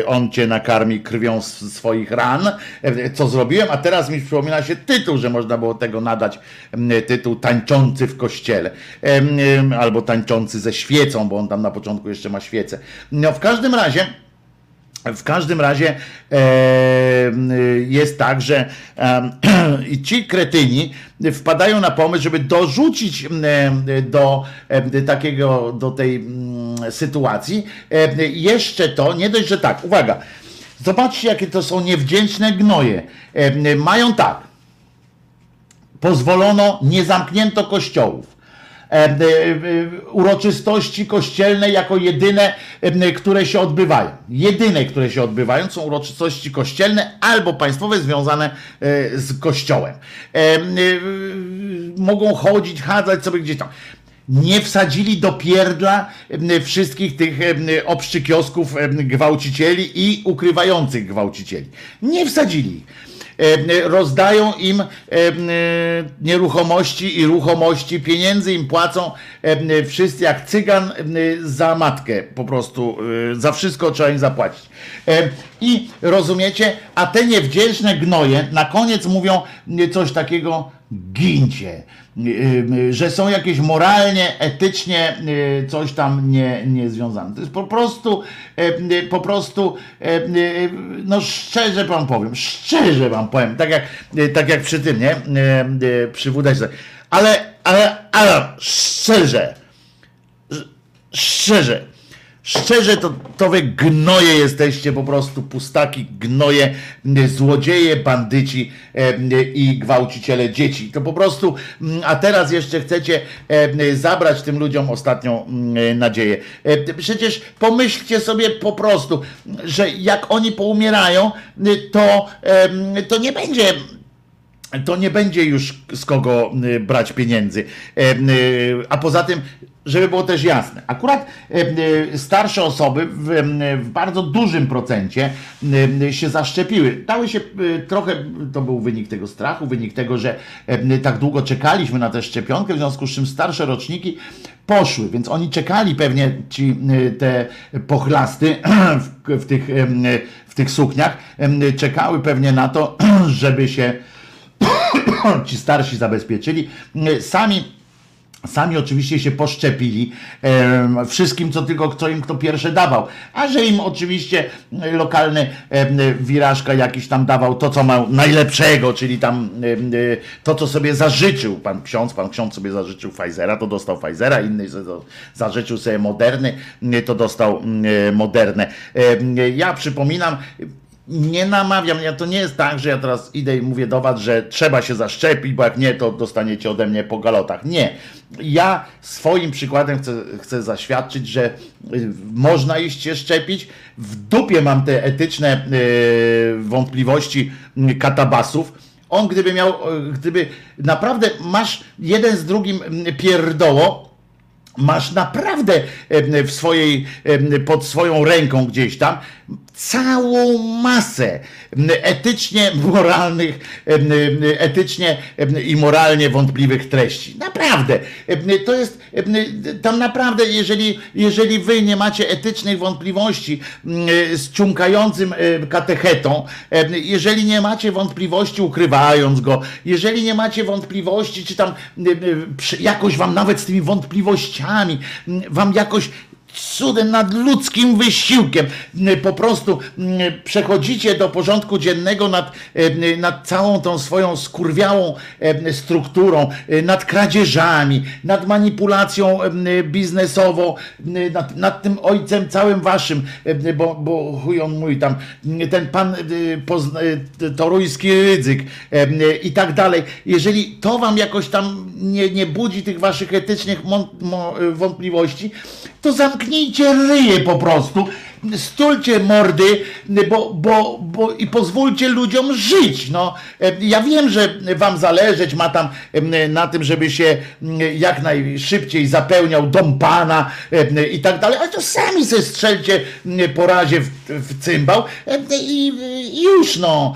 e, On cię nakarmi krwią swoich ran, e, co zrobiłem, a teraz mi przypomina się tytuł, że można było tego nadać m, tytuł Tańczący w kościele, albo Tańczący ze świecą, bo on tam na początku jeszcze ma świecę. No w każdym razie w każdym razie e, jest tak, że e, [clears throat] ci kretyni wpadają na pomysł, żeby dorzucić e, do e, takiego, do tej mm, sytuacji e, jeszcze to, nie dość, że tak, uwaga, zobaczcie jakie to są niewdzięczne gnoje. E, mają tak, pozwolono, nie zamknięto kościołów. E, e, e, uroczystości kościelne jako jedyne, e, które się odbywają. Jedyne, które się odbywają, są uroczystości kościelne albo państwowe związane e, z kościołem. E, e, Mogą chodzić, chadzać sobie gdzieś tam. Nie wsadzili do pierdla wszystkich tych obszczykiosków gwałcicieli i ukrywających gwałcicieli. Nie wsadzili rozdają im nieruchomości i ruchomości, pieniędzy im płacą wszyscy jak cygan za matkę po prostu, e, za wszystko trzeba im zapłacić. I rozumiecie, a te niewdzięczne gnoje na koniec mówią coś takiego, gincie, e, e, że są jakieś moralnie, etycznie e, coś tam nie, niezwiązane. To jest po prostu, po prostu, no szczerze wam powiem, szczerze wam powiem, tak jak, tak jak przy tym, nie, przy WDS, ale, ale, ale, szczerze, szczerze, szczerze to, to wy gnoje jesteście, po prostu pustaki, gnoje, złodzieje, bandyci e, i gwałciciele dzieci. To po prostu, a teraz jeszcze chcecie e, zabrać tym ludziom ostatnią m, nadzieję. E, Przecież pomyślcie sobie po prostu, że jak oni poumierają, to, to nie będzie to nie będzie już z kogo y, brać pieniędzy. E, y, A poza tym, żeby było też jasne, akurat e, y, starsze osoby w, bardzo dużym procencie się zaszczepiły. Dały się trochę, to był wynik tego strachu, wynik tego, że tak długo czekaliśmy na tę szczepionkę, w związku z czym starsze roczniki poszły, więc oni czekali pewnie ci te pochlasty [clears throat] w, w, tych, w tych sukniach, czekały pewnie na to, [clears throat] żeby się [laughs] ci starsi zabezpieczyli. Sami Sami oczywiście się poszczepili em, wszystkim, co tylko co im kto pierwsze dawał. A że im oczywiście e, lokalny em, wirażka jakiś tam dawał to, co miał najlepszego, czyli tam e, to, co sobie zażyczył pan ksiądz, pan ksiądz sobie zażyczył Pfizera, to dostał Pfizera, inny za- zażyczył sobie Moderny, to dostał e, Ja przypominam, nie namawiam, ja to nie jest tak, że ja teraz idę i mówię do was, że trzeba się zaszczepić, bo jak nie, to dostaniecie ode mnie po galotach. Nie. Ja swoim przykładem chcę, chcę zaświadczyć, że y, można iść się szczepić. W dupie mam te etyczne y, wątpliwości y, katabasów. On gdyby miał, y, gdyby naprawdę masz jeden z drugim pierdoło, masz naprawdę w swojej, pod swoją ręką gdzieś tam całą masę etycznie moralnych, etycznie i moralnie wątpliwych treści. Naprawdę. To jest tam naprawdę, jeżeli, jeżeli wy nie macie etycznych wątpliwości z ciumkającym em, katechetą, jeżeli nie macie wątpliwości ukrywając go, jeżeli nie macie wątpliwości, czy tam jakoś wam nawet z tymi wątpliwościami, wam jakoś cudem nadludzkim wysiłkiem m, po prostu przechodzicie do porządku dziennego nad, em, nad całą tą swoją skurwiałą em, strukturą, e, nad kradzieżami, nad manipulacją biznesową, nad, nad tym ojcem całym waszym, bo, bo chuj on mój tam, ten pan pozna- toruński ryzyk i tak dalej. Jeżeli to wam jakoś tam nie, nie budzi tych waszych etycznych wątpliwości, to zamknijcie ryje po prostu, stulcie mordy, bo, bo, bo i pozwólcie ludziom żyć. No, ja wiem, że wam zależeć ma tam em, na tym, żeby się jak najszybciej zapełniał dom pana em, i tak dalej, ale to sami se strzelcie po razie w, w cymbał i, już no.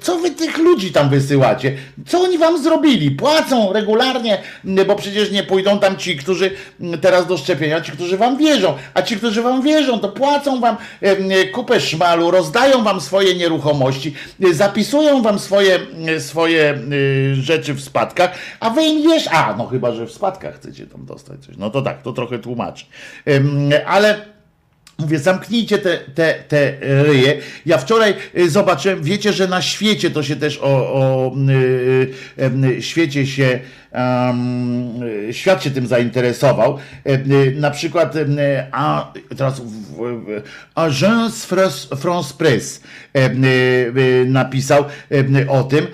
Co wy tych ludzi tam wysyłacie? Co oni wam zrobili? Płacą regularnie, bo przecież nie pójdą tam ci, którzy teraz do szczepienia, ci, którzy wam wierzą, a ci, którzy wam wierzą, to wam em, kupę szmalu, rozdają wam swoje nieruchomości, y, zapisują wam swoje, swoje rzeczy w spadkach, a wy im wiesz, a no chyba, że w spadkach chcecie tam dostać coś, no to tak, to trochę tłumaczy. Ale Mówię, zamknijcie te, te, te ryje. Ja wczoraj zobaczyłem, wiecie, że na świecie to się też o, o świecie się świat się tym zainteresował. Y, y, na przykład y, a, teraz Agence France, France Press y, napisał o tym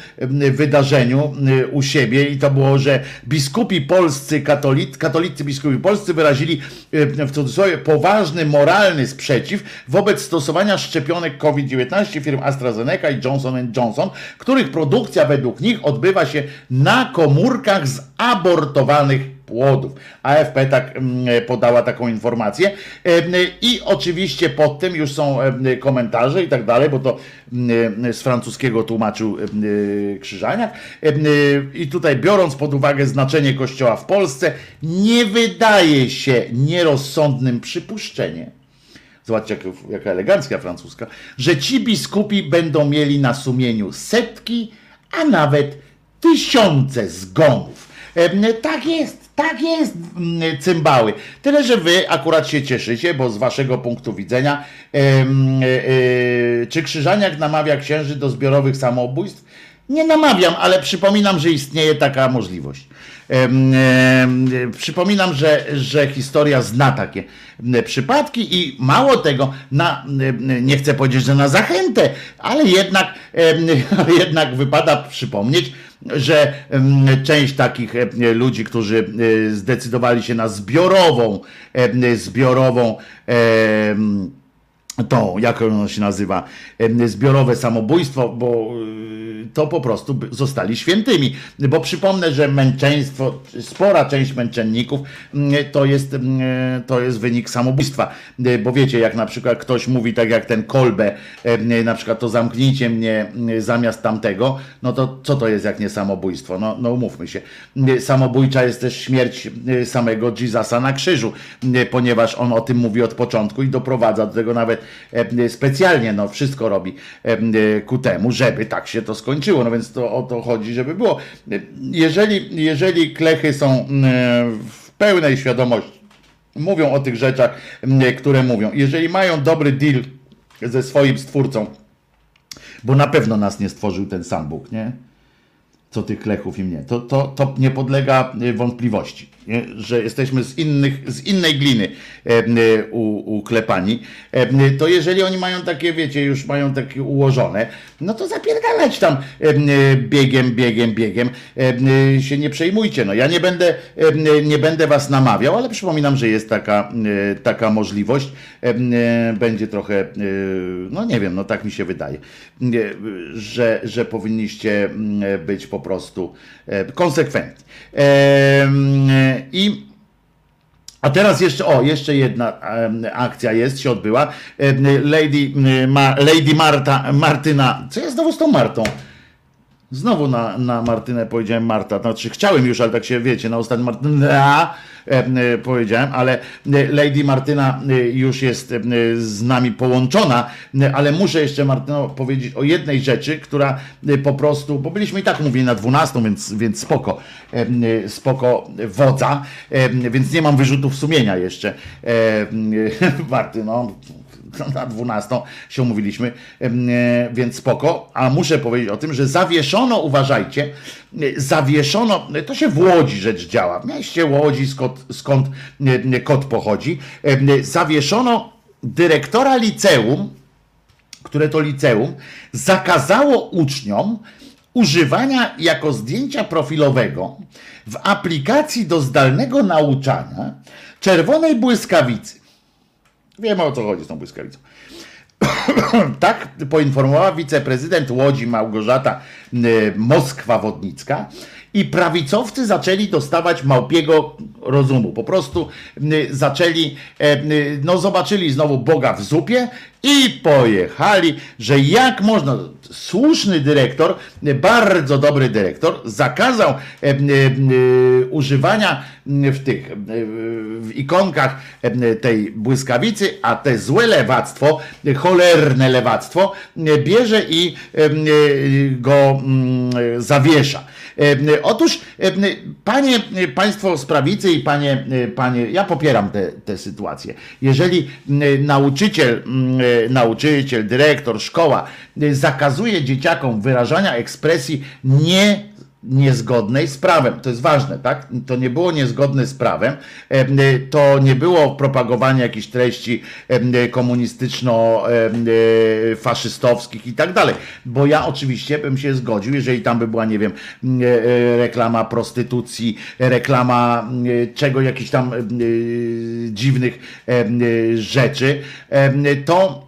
wydarzeniu u siebie i to było, że biskupi polscy, katolicy, katolicy biskupi polscy wyrazili w cudzysłowie poważny moralny sprzeciw wobec stosowania szczepionek COVID-19 firm AstraZeneca i Johnson Johnson, których produkcja według nich odbywa się na komórkach zabortowanych płodów. AFP tak mm, podała taką informację E, i oczywiście pod tym już są e, komentarze i tak dalej, bo to z francuskiego tłumaczył e, Krzyżaniak i tutaj biorąc pod uwagę znaczenie kościoła w Polsce nie wydaje się nierozsądnym przypuszczenie zobaczcie jak, jaka elegancka francuska, że ci biskupi będą mieli na sumieniu setki, a nawet tysiące zgonów. Em, Tak jest, tak jest, cymbały. Tyle, że wy akurat się cieszycie, bo z waszego punktu widzenia, e, e, czy Krzyżaniak namawia księży do zbiorowych samobójstw? Nie namawiam, ale przypominam, że istnieje taka możliwość. Przypominam, że, że historia zna takie przypadki i mało tego, na, nie chcę powiedzieć, że na zachętę, ale jednak, [laughs] jednak wypada przypomnieć, że część takich ludzi, którzy e, zdecydowali się na zbiorową, zbiorową tą, jak ono się nazywa, zbiorowe samobójstwo, bo y, to po prostu zostali świętymi. Bo przypomnę, że męczeństwo, spora część męczenników mm, to jest, mm, to jest wynik samobójstwa. Y, Bo wiecie, jak na przykład ktoś mówi tak jak ten Kolbe, em, na przykład to zamknijcie mnie mm, zamiast tamtego, no to co to jest jak nie samobójstwo? No, no umówmy się. Y, Samobójcza jest też śmierć samego Jezusa na krzyżu, ponieważ on o tym mówi od początku i doprowadza do tego nawet specjalnie no, wszystko robi e, e, ku temu, żeby tak się to skończyło. No więc to o to chodzi, żeby było. E, Jeżeli, jeżeli klechy są e, w pełnej świadomości, mówią o tych rzeczach, które mówią. Jeżeli mają dobry deal ze swoim stwórcą, bo na pewno nas nie stworzył ten sam Bóg, nie? Co tych klechów i mnie. To, to, to nie podlega wątpliwości, że jesteśmy z, innych, z innej gliny e, y, u, uklepani. E, To jeżeli oni mają takie, wiecie, już mają takie ułożone, no to zapierdalać tam e, y, biegiem, biegiem, biegiem. E, Się nie przejmujcie. No ja nie będę, e, nie będę was namawiał, ale przypominam, że jest taka, taka możliwość. E, Będzie trochę, no nie wiem, no tak mi się wydaje, że, że powinniście być po prostu e, konsekwentni. I a teraz jeszcze, o, jeszcze jedna akcja jest, się odbyła. Lady, Ma, Lady Marta, Martyna, co jest znowu z tą Martą? Znowu na, na Martynę powiedziałem Marta, znaczy chciałem już, ale tak się wiecie, na ostatnim Martyna [laughs] em, e, powiedziałem, ale e, Lady Martyna e, już jest z nami połączona, e, ale muszę jeszcze Martyno powiedzieć o jednej rzeczy, która e, po prostu, bo byliśmy i tak mówili na 12, więc, więc spoko, e, spoko wodza, więc nie mam wyrzutów sumienia jeszcze. [laughs] Martyno, [laughs] na 12 się umówiliśmy, e, więc spoko. A muszę powiedzieć o tym, że zawieszono, uważajcie, e, zawieszono, e, to się w Łodzi rzecz działa, w mieście Łodzi, skąd, skąd kot pochodzi, zawieszono dyrektora liceum, które to liceum zakazało uczniom używania jako zdjęcia profilowego w aplikacji do zdalnego nauczania czerwonej błyskawicy. Wiemy o co chodzi z tą błyskawicą. [coughs] tak poinformowała wiceprezydent Łodzi Małgorzata y, Moskwa-Wodnicka i prawicowcy zaczęli dostawać małpiego rozumu. Po prostu y, zaczęli, e, y, no zobaczyli znowu Boga w zupie i pojechali, że jak można, słuszny dyrektor, bardzo dobry dyrektor, zakazał e, używania w tych, w ikonkach tej błyskawicy, a te złe lewactwo, cholerne lewactwo, bierze i e, go zawiesza. E, Otóż, e, panie, e, państwo z prawicy i panie, panie ja popieram tę sytuację. Jeżeli nauczyciel, nauczyciel, dyrektor, szkoła zakazuje dzieciakom wyrażania ekspresji nie niezgodnej z prawem. To jest ważne, tak? To nie było niezgodne z prawem, em, to nie było propagowanie jakichś treści em, komunistyczno-faszystowskich i tak dalej. Bo ja oczywiście bym się zgodził, jeżeli tam by była, nie wiem, reklama prostytucji, reklama czego, jakichś tam dziwnych rzeczy, to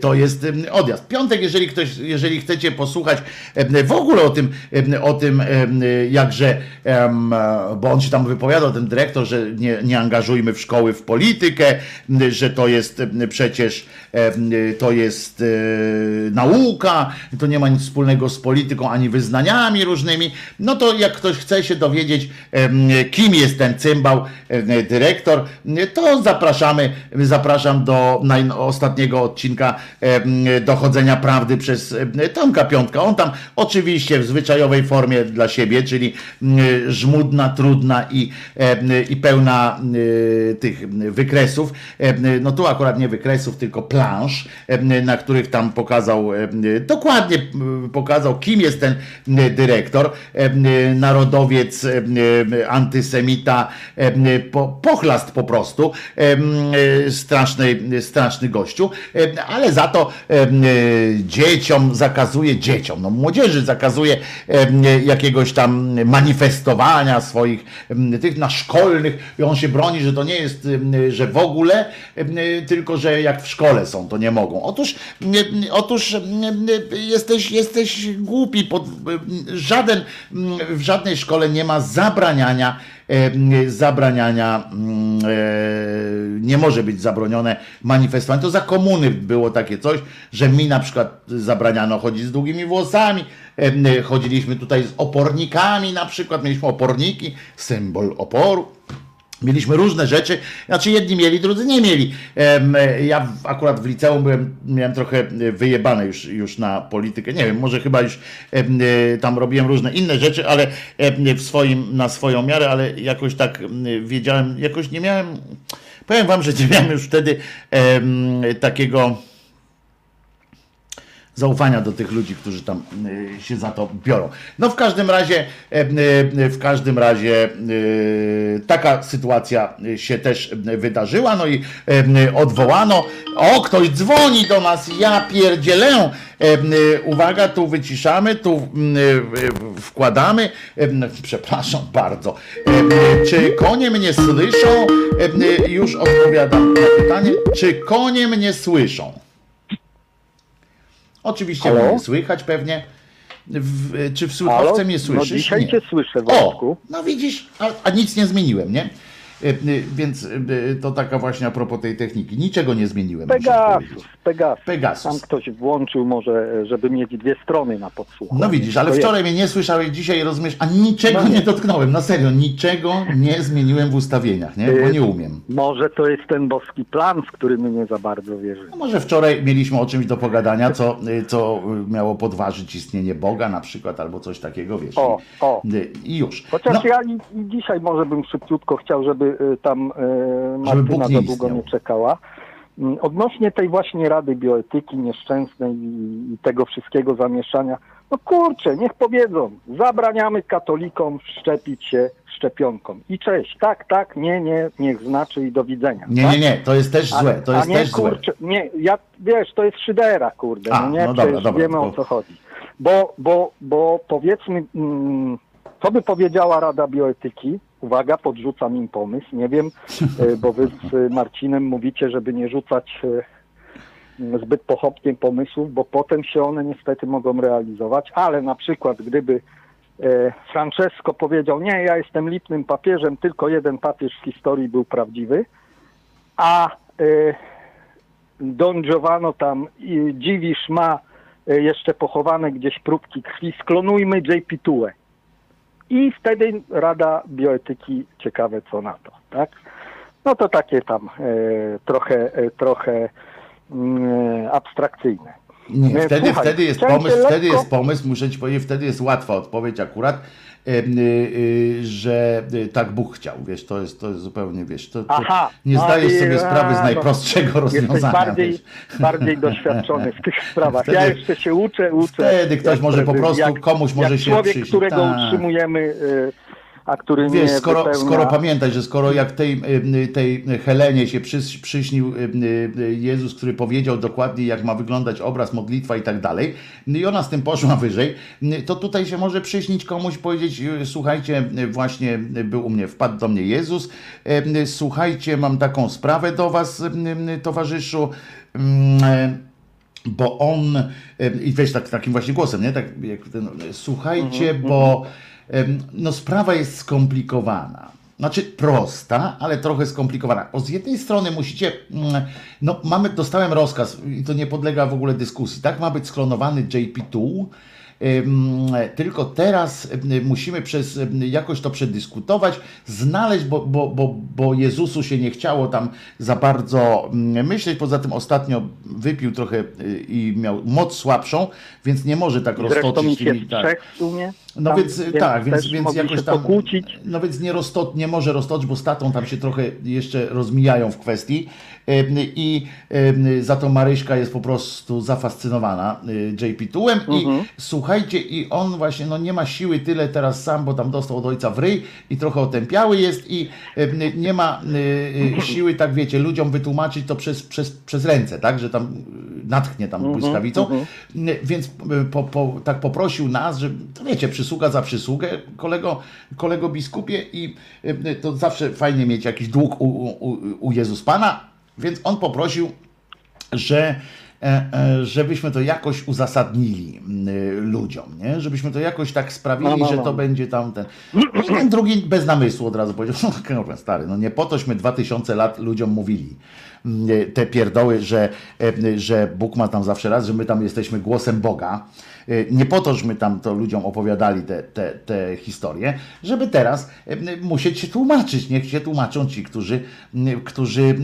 to jest em, odjazd. Piątek, jeżeli ktoś, jeżeli chcecie posłuchać em, w ogóle o tym, o tym jakże, bo on się tam wypowiadał, ten dyrektor, że nie, nie angażujmy w szkoły w politykę, że to jest przecież to jest e, nauka, to nie ma nic wspólnego z polityką ani wyznaniami różnymi, no to jak ktoś chce się dowiedzieć, kim jest ten cymbał, dyrektor, to zapraszamy, zapraszam do naj, ostatniego odcinka dochodzenia prawdy przez Tomka Piątka. On tam oczywiście w zwyczajowej formie dla siebie, czyli żmudna, trudna i, i pełna y, tych wykresów. No tu akurat nie wykresów, tylko plansz, em, na których tam pokazał dokładnie pokazał, kim jest ten dyrektor. Narodowiec, em, antysemita, em, po, pochlast po prostu. Straszny, straszny gościu, ale za to em, dzieciom zakazuje, dzieciom, no młodzieży zakazuje jakiegoś tam manifestowania swoich tych na szkolnych i on się broni, że to nie jest, że w ogóle, tylko że jak w szkole są, to nie mogą. Otóż, otóż jesteś, jesteś głupi, pod, żaden, w żadnej szkole nie ma zabraniania e, zabraniania, e, nie może być zabronione manifestowanie. To za komuny było takie coś, że mi na przykład zabraniano chodzić z długimi włosami, chodziliśmy tutaj z opornikami na przykład, mieliśmy oporniki, symbol oporu. Mieliśmy różne rzeczy, znaczy jedni mieli, drudzy nie mieli. E, Ja akurat w liceum byłem, miałem trochę e, wyjebane już, już na politykę. Nie wiem, może chyba już e, tam robiłem różne inne rzeczy, ale w swoim, na swoją miarę, ale jakoś tak em, wiedziałem, jakoś nie miałem, powiem wam, że nie miałem już wtedy takiego zaufania do tych ludzi, którzy tam y, się za to biorą. No w każdym razie, e, y, w każdym razie y, taka sytuacja się też wydarzyła, no i odwołano. O, ktoś dzwoni do nas, ja pierdzielę. E, Uwaga, tu wyciszamy, tu wkładamy. E, Przepraszam bardzo. E, Czy konie mnie słyszą? E, Już odpowiadam na pytanie. Czy konie mnie słyszą? Oczywiście Halo? mnie słychać pewnie. W, czy w słuchawce Halo? mnie No słyszysz? dzisiaj Nie. cię słyszę, O, Wojtku. no widzisz, a, a nic nie zmieniłem, nie? Y, y, Więc y, to taka właśnie a propos tej techniki. Niczego nie zmieniłem. Pegasus. Pegasus. Pegasus. Tam ktoś włączył może, żeby mieć dwie strony na podsłuchu. No widzisz, ale To wczoraj mnie nie słyszałeś, dzisiaj rozumiesz, a niczego No nie. nie dotknąłem. Na serio, niczego nie zmieniłem w ustawieniach, nie? Bo nie umiem. Jest, może to jest ten boski plan, w który my nie za bardzo wierzymy. No może wczoraj mieliśmy o czymś do pogadania, co, co miało podważyć istnienie Boga na przykład, albo coś takiego, wiesz. O, o. I już. Chociaż No, ja i, i dzisiaj może bym szybciutko chciał, żeby tam y, Żeby Bóg Martyna za długo nie czekała. Mm, Odnośnie tej właśnie Rady Bioetyki nieszczęsnej i, tego wszystkiego zamieszania, no kurczę, niech powiedzą, zabraniamy katolikom szczepić się szczepionką. I cześć, tak, tak, nie, nie, niech znaczy i do widzenia. nie, tak? nie, nie, to jest też A- złe, to a jest nie, też złe. kurczę, Nie, ja, wiesz, to jest szydera, kurde, A, no nie, no dobra, przecież dobra, wiemy o co chodzi. Bo, bo, bo powiedzmy, mm, co by powiedziała Rada Bioetyki? Uwaga, podrzucam im pomysł, nie wiem, e, bo wy z Marcinem mówicie, żeby nie rzucać e, zbyt pochopnie pomysłów, bo potem się one niestety mogą realizować, ale na przykład gdyby e, Francesco powiedział, nie, ja jestem lipnym papieżem, tylko jeden papież w historii był prawdziwy, a Don Giovanno tam dziwisz ma jeszcze pochowane gdzieś próbki krwi, sklonujmy JP Tue. I wtedy Rada Bioetyki ciekawe co na to, tak? No to takie tam e, trochę, e, trochę mm, abstrakcyjne. Nie, Nie, wtedy, słuchaj, wtedy jest pomysł, cię wtedy lekko- jest pomysł, muszę ci powiedzieć, wtedy jest łatwa odpowiedź akurat, em, y, y, że y, tak Bóg chciał, wiesz, to jest, to jest zupełnie, wiesz, to, to Aha, nie no zdajesz i- sobie sprawy z no. najprostszego Jesteś rozwiązania. bardziej, wiesz. bardziej doświadczony w tych sprawach. ja Wtedy- jeszcze się uczę, uczę. wtedy ktoś może po prostu, jak, komuś może jak się człowiek, przyjść. którego Tak. utrzymujemy, y, a który Wiesz, nie skoro, wypełnia... skoro pamiętaj, że skoro jak tej, tej Helenie się przys, przyśnił Jezus, który powiedział dokładnie, jak ma wyglądać obraz, modlitwa i tak dalej, no i ona z tym poszła [laughs] wyżej, y, to tutaj się może przyśnić komuś, powiedzieć, y, słuchajcie, właśnie był u mnie, wpadł do mnie Jezus, słuchajcie, mam taką sprawę do was, towarzyszu, bo on, i weź tak, takim właśnie głosem, nie? Tak jak ten, słuchajcie, bo em, no, sprawa jest skomplikowana. Znaczy prosta, ale trochę skomplikowana. Bo z jednej strony musicie, mm, no mamy, dostałem rozkaz i to nie podlega w ogóle dyskusji, tak? Ma być sklonowany JP2, Ym, Tylko teraz musimy przez jakoś to przedyskutować, znaleźć, bo, bo, bo, bo Jezusu się nie chciało tam za bardzo ym, myśleć. Poza tym ostatnio wypił trochę y, i miał moc słabszą, więc nie może tak Zresztą roztoczyć tymi. Tak. w sumie. No Tam, więc tak, więc, więc jakoś tam. pokłócić. No więc nie, nie może roztoczyć, bo statą tam się trochę jeszcze rozmijają w kwestii. I za to Maryśka jest po prostu zafascynowana y, JP2-em i Mhm. słuchajcie, i on właśnie no nie ma siły tyle teraz sam, bo tam dostał od ojca w ryj i trochę otępiały jest i nie ma y, y, [laughs] siły, tak wiecie, ludziom wytłumaczyć to przez, przez, przez ręce, tak, że tam natchnie tam Mhm, błyskawicą, Y, więc po, po, tak poprosił nas, że to wiecie, przysługa za przysługę, kolego, kolego biskupie i y, to zawsze fajnie mieć jakiś dług u, u, u Jezus Pana, więc on poprosił, że e, e, żebyśmy to jakoś uzasadnili ludziom, nie? żebyśmy to jakoś tak sprawili, No, no, że no. to będzie tamten. I ten drugi bez namysłu od razu powiedział, [laughs] no stary, no nie po tośmy 2000 lat ludziom mówili, te pierdoły, że, e, że Bóg ma tam zawsze raz, że my tam jesteśmy głosem Boga. E, Nie po to, żeśmy tam to ludziom opowiadali te, te, te historie, żeby teraz e, musieć się tłumaczyć. Niech się tłumaczą ci, którzy, którzy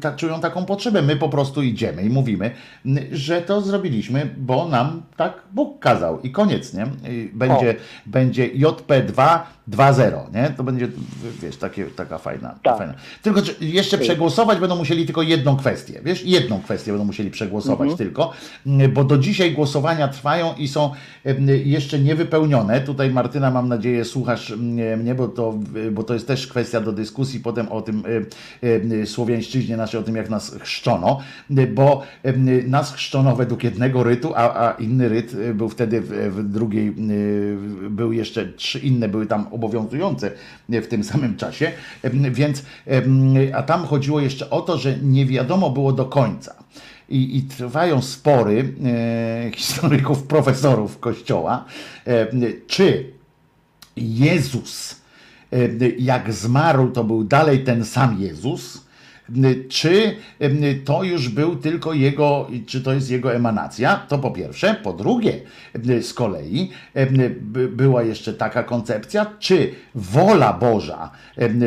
ta, czują taką potrzebę. My po prostu idziemy i mówimy, że to zrobiliśmy, bo nam tak Bóg kazał i koniec, nie? Będzie, będzie JP2 2.0, nie? To będzie, wiesz, takie, taka fajna, Tak. fajna. Tylko jeszcze przegłosować będą musieli tylko jedną kwestię, wiesz? Jedną kwestię będą musieli przegłosować tylko, m, bo do dzisiaj głosowania trwają i są jeszcze niewypełnione. Tutaj Martyna, mam nadzieję, słuchasz mnie, bo to, bo to jest też kwestia do dyskusji potem o tym słowiańszczyźnie naszej, o tym jak nas chrzczono, bo nas chrzczono według jednego rytu, a, a inny ryt y, był wtedy w, w drugiej, y, był jeszcze trzy inne były tam obowiązujące w tym samym czasie, więc a tam chodziło jeszcze o to, że nie wiadomo było do końca. I, i trwają spory e, historyków, profesorów Kościoła, e, czy Jezus, e, jak zmarł, to był dalej ten sam Jezus, czy to już był tylko jego, czy to jest jego emanacja? To po pierwsze. Po drugie, z kolei by- była jeszcze taka koncepcja, czy wola Boża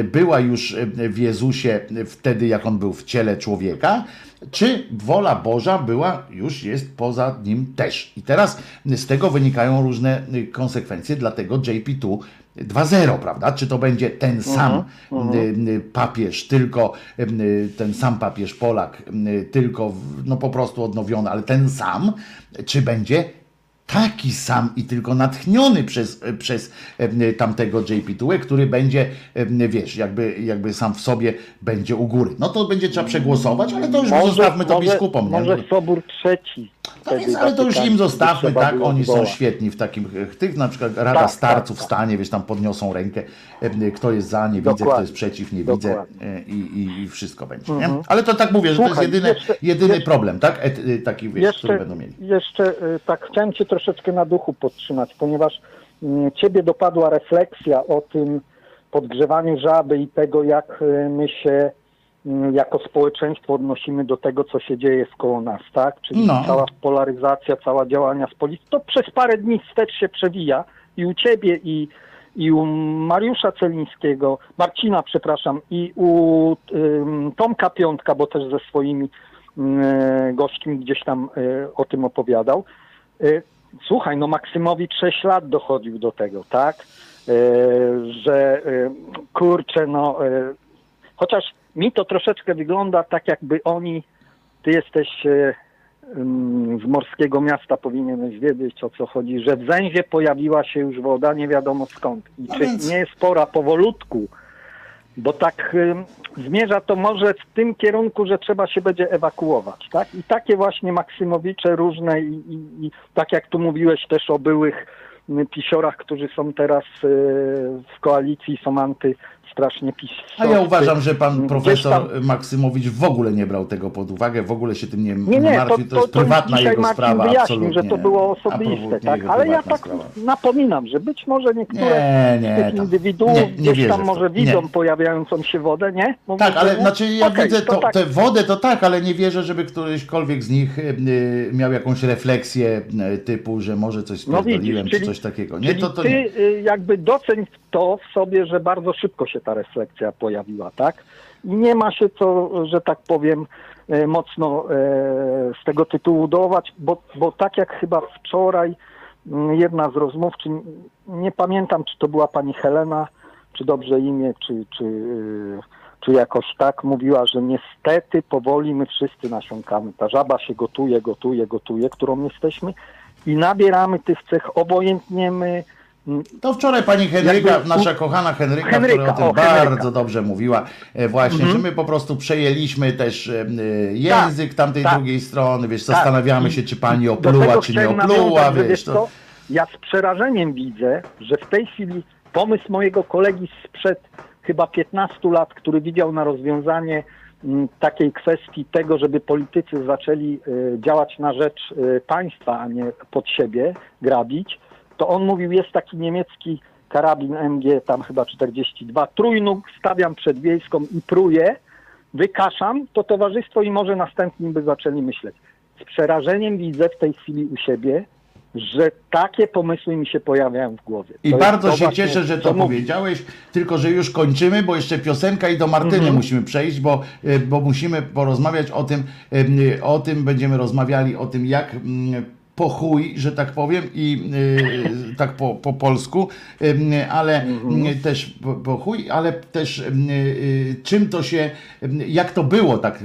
była już w Jezusie wtedy, jak on był w ciele człowieka, czy wola Boża była, już jest poza nim też. I teraz z tego wynikają różne konsekwencje, dlatego JP2 2.0, prawda? Czy to będzie ten sam y, y, papież, tylko y, ten sam papież Polak, tylko no po prostu odnowiony, ale ten sam, czy będzie taki sam i tylko natchniony przez, przez tamtego JP2, który będzie, wiesz, jakby, jakby sam w sobie będzie u góry. No to będzie trzeba przegłosować, ale to już zostawmy to biskupom. nie? Może Sobór trzeci. To więc, ale to już im zostawmy, tak? Oni są świetni w takim, tych na przykład Rada Tak, Starców tak, tak. stanie, wiesz, tam podniosą rękę, e, kto jest za, nie widzę, kto Dokładnie. jest przeciw, nie widzę Dokładnie. e, i, i, wszystko będzie, nie? Ale to tak mówię, że to Słuchaj, jest jedyny, jeszcze- jedyny jeszcze- problem, tak? E, taki, wiesz, który Jeszcze, będą mieli. jeszcze y, tak chciałem Cię troszeczkę na duchu podtrzymać, ponieważ mm, Ciebie dopadła refleksja o tym podgrzewaniu żaby i tego, jak y, my się jako społeczeństwo odnosimy do tego, co się dzieje wkoło nas, tak? Czyli No. cała polaryzacja, cała działania z policji, to przez parę dni wstecz się przewija i u Ciebie i, i u Mariusza Celińskiego, Marcina, przepraszam, i u ym, Tomka Piątka, bo też ze swoimi e, gośćmi gdzieś tam e, o tym opowiadał. E, Słuchaj, no Maksymowicz 6 lat dochodził do tego, tak? Że kurczę, no chociaż mi to troszeczkę wygląda tak, jakby oni, ty jesteś e, z morskiego miasta, powinieneś wiedzieć o co chodzi, że w Zęzie pojawiła się już woda, nie wiadomo skąd. I No czy więc- nie jest pora powolutku, bo tak ym, zmierza to może w tym kierunku, że trzeba się będzie ewakuować, tak? I takie właśnie Maksymowicze różne i, i, i tak jak tu mówiłeś też o byłych pisiorach, którzy są teraz y, w koalicji, są anty strasznie pis. A ja uważam, że pan profesor tam- Maksymowicz w ogóle nie brał tego pod uwagę, w ogóle się tym nie, Nie, nie, to, martwi, to, to, jest to prywatna jego Marcin sprawa, wyjaśnił, absolutnie. że to było osobiste, tak? Ale ja tak sprawa. napominam, że być może niektóre Nie, z nie, tych tam- indywiduów nie, nie gdzieś tam to. może widzą pojawiającą się wodę, nie? Mówię, Tak, ale nie? znaczy ja Okej, widzę to, tak. tę wodę, to tak, ale nie wierzę, żeby któryśkolwiek z nich y, miał jakąś refleksję y, typu, że może coś No spierdoliłem, widzisz, czy czyli, coś takiego. Nie, czyli to, to ty y, jakby doceń to w sobie, że bardzo szybko się ta refleksja pojawiła, tak? I nie ma się co, że tak powiem, y, mocno y, z tego tytułu dołować, bo, bo tak jak chyba wczoraj mm, jedna z rozmówczyń, nie pamiętam, czy to była pani Helena, czy dobrze imię, czy, czy, y, czy jakoś tak, mówiła, że niestety powoli my wszyscy nasiąkamy. Ta żaba się gotuje, gotuje, gotuje, którą jesteśmy i nabieramy tych cech, obojętniemy. mm, To wczoraj pani Henryka, nasza kochana Henryka, Henryka, która o tym o, Henryka. Bardzo dobrze mówiła, e, właśnie, że my po prostu przejęliśmy też e, e, język tamtej tak. drugiej strony, wiesz, Tak. zastanawiamy się, czy pani opluła, czy nie opluła, że wiesz, to... Ja z przerażeniem widzę, że w tej chwili pomysł mojego kolegi sprzed chyba 15 lat, który widział na rozwiązanie mm, takiej kwestii tego, żeby politycy zaczęli działać na rzecz państwa, a nie pod siebie grabić, to on mówił, jest taki niemiecki karabin MG, tam chyba 42, trójnóg stawiam przed wiejską i pruję wykaszam to towarzystwo i może następnym by zaczęli myśleć. Z przerażeniem widzę w tej chwili u siebie, że takie pomysły mi się pojawiają w głowie. I To bardzo się właśnie, cieszę, że to powiedziałeś, tylko że już kończymy, bo jeszcze piosenka i do Martyny Mhm. musimy przejść, bo, y, bo musimy porozmawiać o tym, y, o tym będziemy rozmawiali o tym, jak mm, po chuj, że tak powiem, i y, tak po, po polsku, y, ale Mhm. y, też po, po chuj, ale też y, czym to się, jak to było tak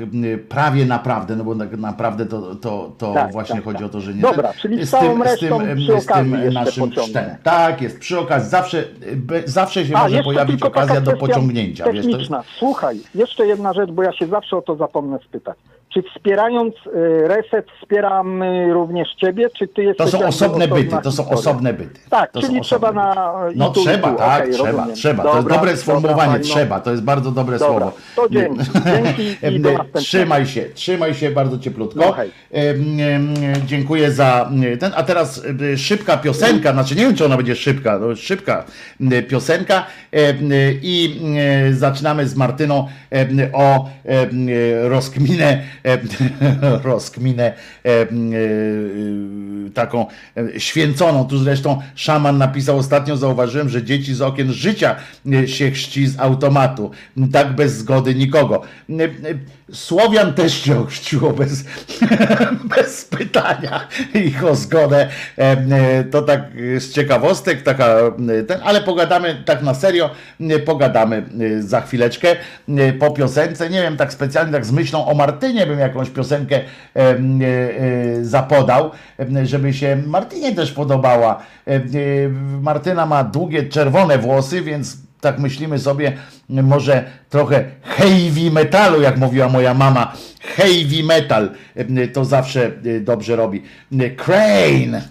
prawie naprawdę, no bo tak naprawdę to, to, to Tak, właśnie tak, chodzi tak. o to, że nie Dobra, ten- czyli z resztą em, przy okazji jeszcze naszym sztem. Tak jest, przy okazji zawsze, be- zawsze się A, może pojawić okazja do pociągnięcia. Wiesz, to jest, Techniczna. Słuchaj, jeszcze jedna rzecz, bo ja się zawsze o to zapomnę spytać. Czy wspierając y, reset wspieramy również ciebie, czy ty jesteś to są osobne byty, to są osobne byty. Tak, to czyli trzeba na... No tu, trzeba, tu. tak, Okej, trzeba, rozumiem. trzeba. to jest Dobra, dobre sformułowanie, dobra, trzeba, to jest bardzo dobre Dobra, słowo. to dzięki. Dzięki. [laughs] Trzymaj się, trzymaj się bardzo cieplutko. No Dziękuję za ten, a teraz szybka piosenka, znaczy nie wiem czy ona będzie szybka, no szybka piosenka i zaczynamy z Martyną o rozkminę, [laughs] rozkminę e, taką e, święconą. Tu zresztą szaman napisał ostatnio, zauważyłem, że dzieci z okien życia e, się chrzci z automatu. Tak bez zgody nikogo. Słowian też się ochrzciło bez, [laughs] bez pytania ich o zgodę. E, To tak z ciekawostek, taka e, ten, ale pogadamy tak na serio, e, pogadamy za chwileczkę po piosence. Nie wiem, tak specjalnie tak z myślą o Martynie bym jakąś piosenkę zapodał, żeby się Martynie też podobała. Martyna ma długie czerwone włosy, więc tak myślimy sobie, może trochę heavy metalu, jak mówiła moja mama. Heavy metal e, to zawsze e, dobrze robi. E, Crane.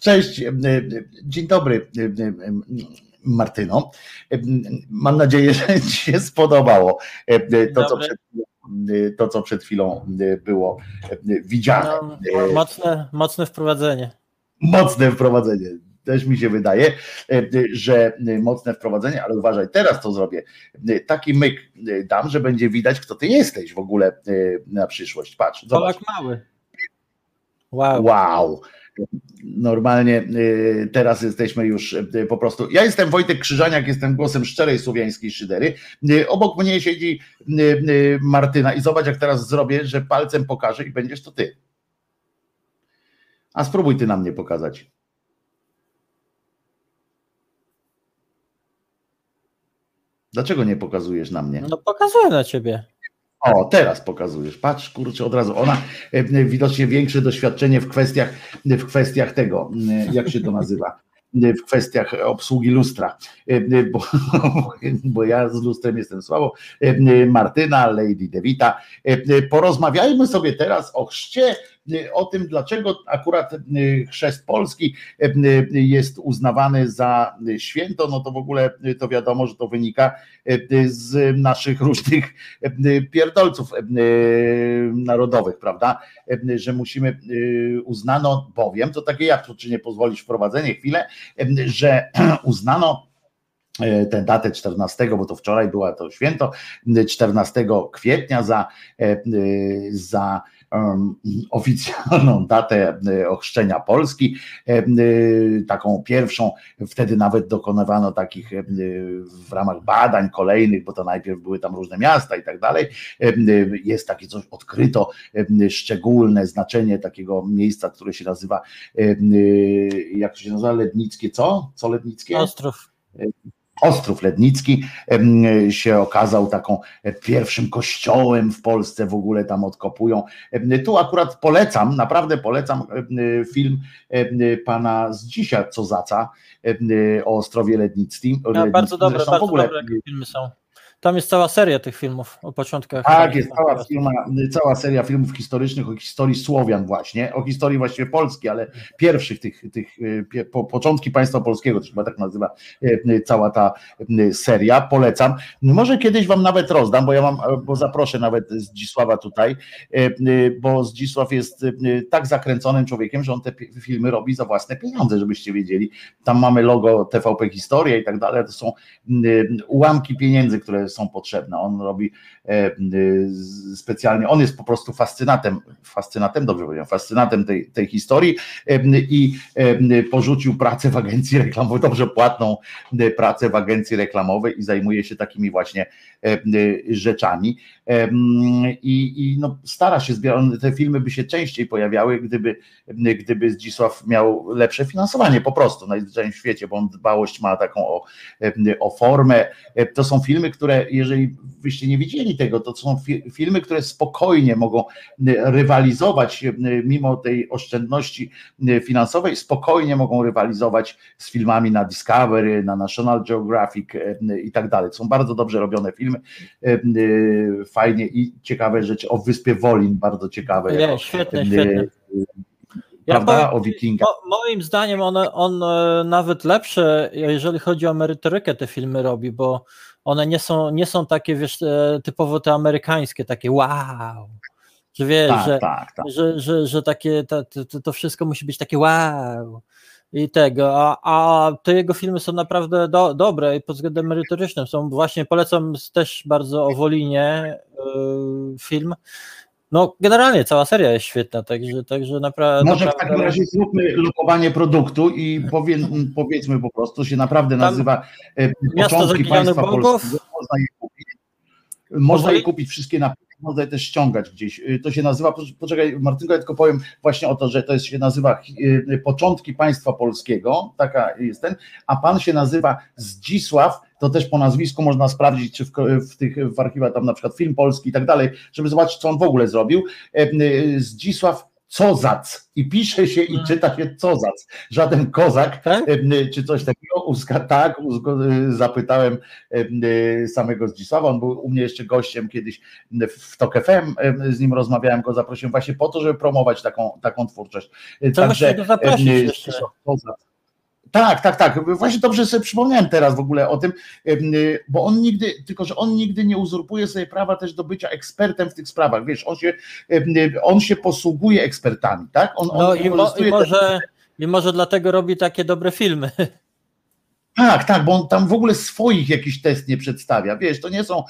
Cześć, dzień dobry Martyno. Mam nadzieję, [laughs] że Ci się spodobało to, co przed, to, co przed chwilą było widziane. No, mocne, mocne wprowadzenie. Mocne wprowadzenie. Też mi się wydaje, że mocne wprowadzenie, ale uważaj, teraz to zrobię. Taki myk dam, że będzie widać, kto ty jesteś w ogóle na przyszłość. Patrz, zobacz. Polak mały. Wow. Wow. Normalnie y, teraz jesteśmy już y, po prostu. Ja jestem Wojtek Krzyżaniak, jestem głosem szczerej słowiańskiej szydery. Y, Obok mnie siedzi Martyna i zobacz, jak teraz zrobię, że palcem pokażę i będziesz to ty. A spróbuj ty na mnie pokazać. Dlaczego nie pokazujesz na mnie? No pokazuję na ciebie. O, teraz pokazujesz. Patrz, kurczę, od razu. Ona e, widocznie większe doświadczenie w kwestiach, w kwestiach tego, e, jak się to nazywa, e, w kwestiach obsługi lustra, bo, [laughs] bo ja z lustrem jestem słabo. Martyna, Lady Devita. Porozmawiajmy sobie teraz o chrzcie o tym, dlaczego akurat y, chrzest polski y, jest uznawany za święto, no to w ogóle to wiadomo, że to wynika y, z naszych [laughs] różnych pierdolców narodowych, prawda? Że musimy, uznano bowiem, to takie jak, czy nie pozwolić wprowadzenie chwilę, że [clears throat] uznano tę datę 14, bo to wczoraj była to święto, 14 kwietnia za, za oficjalną datę e, ochrzczenia Polski, e, e, taką pierwszą, wtedy nawet dokonywano takich w ramach badań kolejnych, bo to najpierw były tam różne miasta i tak dalej, jest takie coś, odkryto szczególne znaczenie takiego miejsca, które się nazywa, jak to się nazywa, Lednickie, co? Co Lednickie? Ostrów. Ostrów Lednicki się okazał taką pierwszym kościołem w Polsce, w ogóle tam odkopują. Tu akurat polecam, naprawdę polecam film pana z dzisiaj co zaca o Ostrowie Lednickim. No, bardzo dobre, bardzo w ogóle, dobre filmy są. Tam jest cała seria tych filmów o początkach. Tak, jest cała, firma, cała seria filmów historycznych o historii Słowian właśnie, o historii właściwie Polski, ale pierwszych tych, tych po, początki państwa polskiego, to się chyba tak nazywa e, cała ta e, seria, polecam. Może kiedyś wam nawet rozdam, bo ja mam, bo zaproszę nawet Zdzisława tutaj, e, bo Zdzisław jest tak zakręconym człowiekiem, że on te filmy robi za własne pieniądze, żebyście wiedzieli. Tam mamy logo TVP Historia i tak dalej, to są ułamki pieniędzy, które są potrzebne. On robi e, specjalnie, on jest po prostu fascynatem, fascynatem, dobrze powiem, fascynatem tej, tej historii e, i e, porzucił pracę w agencji reklamowej, dobrze płatną pracę w agencji reklamowej i zajmuje się takimi właśnie rzeczami. I, i no, stara się zbierać, te filmy by się częściej pojawiały, gdyby, gdyby Zdzisław miał lepsze finansowanie po prostu najzwyczajniej w świecie, bo on dbałość ma taką o, o formę. To są filmy, które jeżeli wyście nie widzieli tego, to są filmy, które spokojnie mogą rywalizować, mimo tej oszczędności finansowej, spokojnie mogą rywalizować z filmami na Discovery, na National Geographic i tak dalej. Są bardzo dobrze robione filmy, fajnie i ciekawe rzeczy o Wyspie Wolin, bardzo ciekawe. Nie, świetne, świetne. Prawda, ja powiem, o Wikingach. Moim zdaniem on, on e, nawet lepsze, jeżeli chodzi o merytorykę, te filmy robi, bo one nie są, nie są takie, wiesz, e, typowo te amerykańskie, takie wow, że wiesz, tak, że, tak, tak. Że, że, że takie, to, to, to wszystko musi być takie wow i tego, a, a te jego filmy są naprawdę do, dobre i pod względem merytorycznym są właśnie, polecam też bardzo o Wolinie yy, film, no, generalnie cała seria jest świetna, także, także naprawdę. Może naprawdę... w takim razie zróbmy lokowanie produktu i powie, powiedzmy po prostu, się naprawdę nazywa e, Początki Państwa Polskiego. Można je kupić. Można je kupić wszystkie na można je też ściągać gdzieś. E, to się nazywa, poczekaj Martynko, ja tylko powiem właśnie o to, że to jest, się nazywa e, Początki Państwa Polskiego, taka jest ten, a pan się nazywa Zdzisław to też po nazwisku można sprawdzić, czy w, w tych w archiwach tam na przykład film polski i tak dalej, żeby zobaczyć, co on w ogóle zrobił. E, Zdzisław Cozac i pisze się i czyta się Cozac, żaden kozak Tak? em, czy coś takiego. Uzga, tak, y, zapytałem em, y, samego Zdzisława, on był u mnie jeszcze gościem kiedyś w TOK FM, z nim rozmawiałem, go zaprosiłem właśnie po to, żeby promować taką, taką twórczość. Y, To musimy go zaprosić jeszcze. Cozac. Tak, tak, tak. Właśnie dobrze sobie przypomniałem teraz w ogóle o tym, y, bo on nigdy, tylko że on nigdy nie uzurpuje sobie prawa też do bycia ekspertem w tych sprawach. Wiesz, on się, y, on się posługuje ekspertami, tak? On, No on i, mo, i, wykorzystuje te- może, i może dlatego robi takie dobre filmy. [laughs] Tak, tak, bo on tam w ogóle swoich jakiś test nie przedstawia. Wiesz, to nie są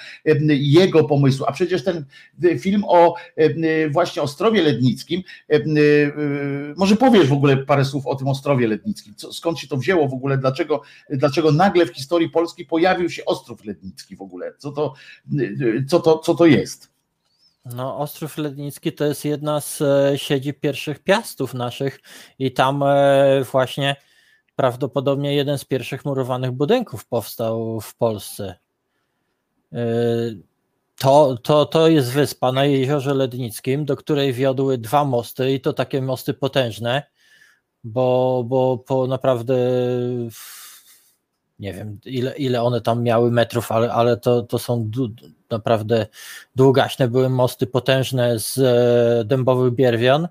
jego pomysły, a przecież ten y, film o y, właśnie Ostrowie Lednickim, y, może powiesz w ogóle parę słów o tym Ostrowie Lednickim, skąd się to wzięło w ogóle, dlaczego, dlaczego nagle w historii Polski pojawił się Ostrów Lednicki w ogóle, co to, co to, co to jest? No, Ostrów Lednicki to jest jedna z e, siedzib pierwszych piastów naszych i tam e, właśnie prawdopodobnie jeden z pierwszych murowanych budynków powstał w Polsce. E, To, to, to jest wyspa na Jeziorze Lednickim, do której wiodły dwa mosty i to takie mosty potężne, bo, bo po naprawdę nie wiem ile, ile one tam miały metrów, ale, ale to, to są du, naprawdę długaśne były mosty potężne z e, dębowych bierwian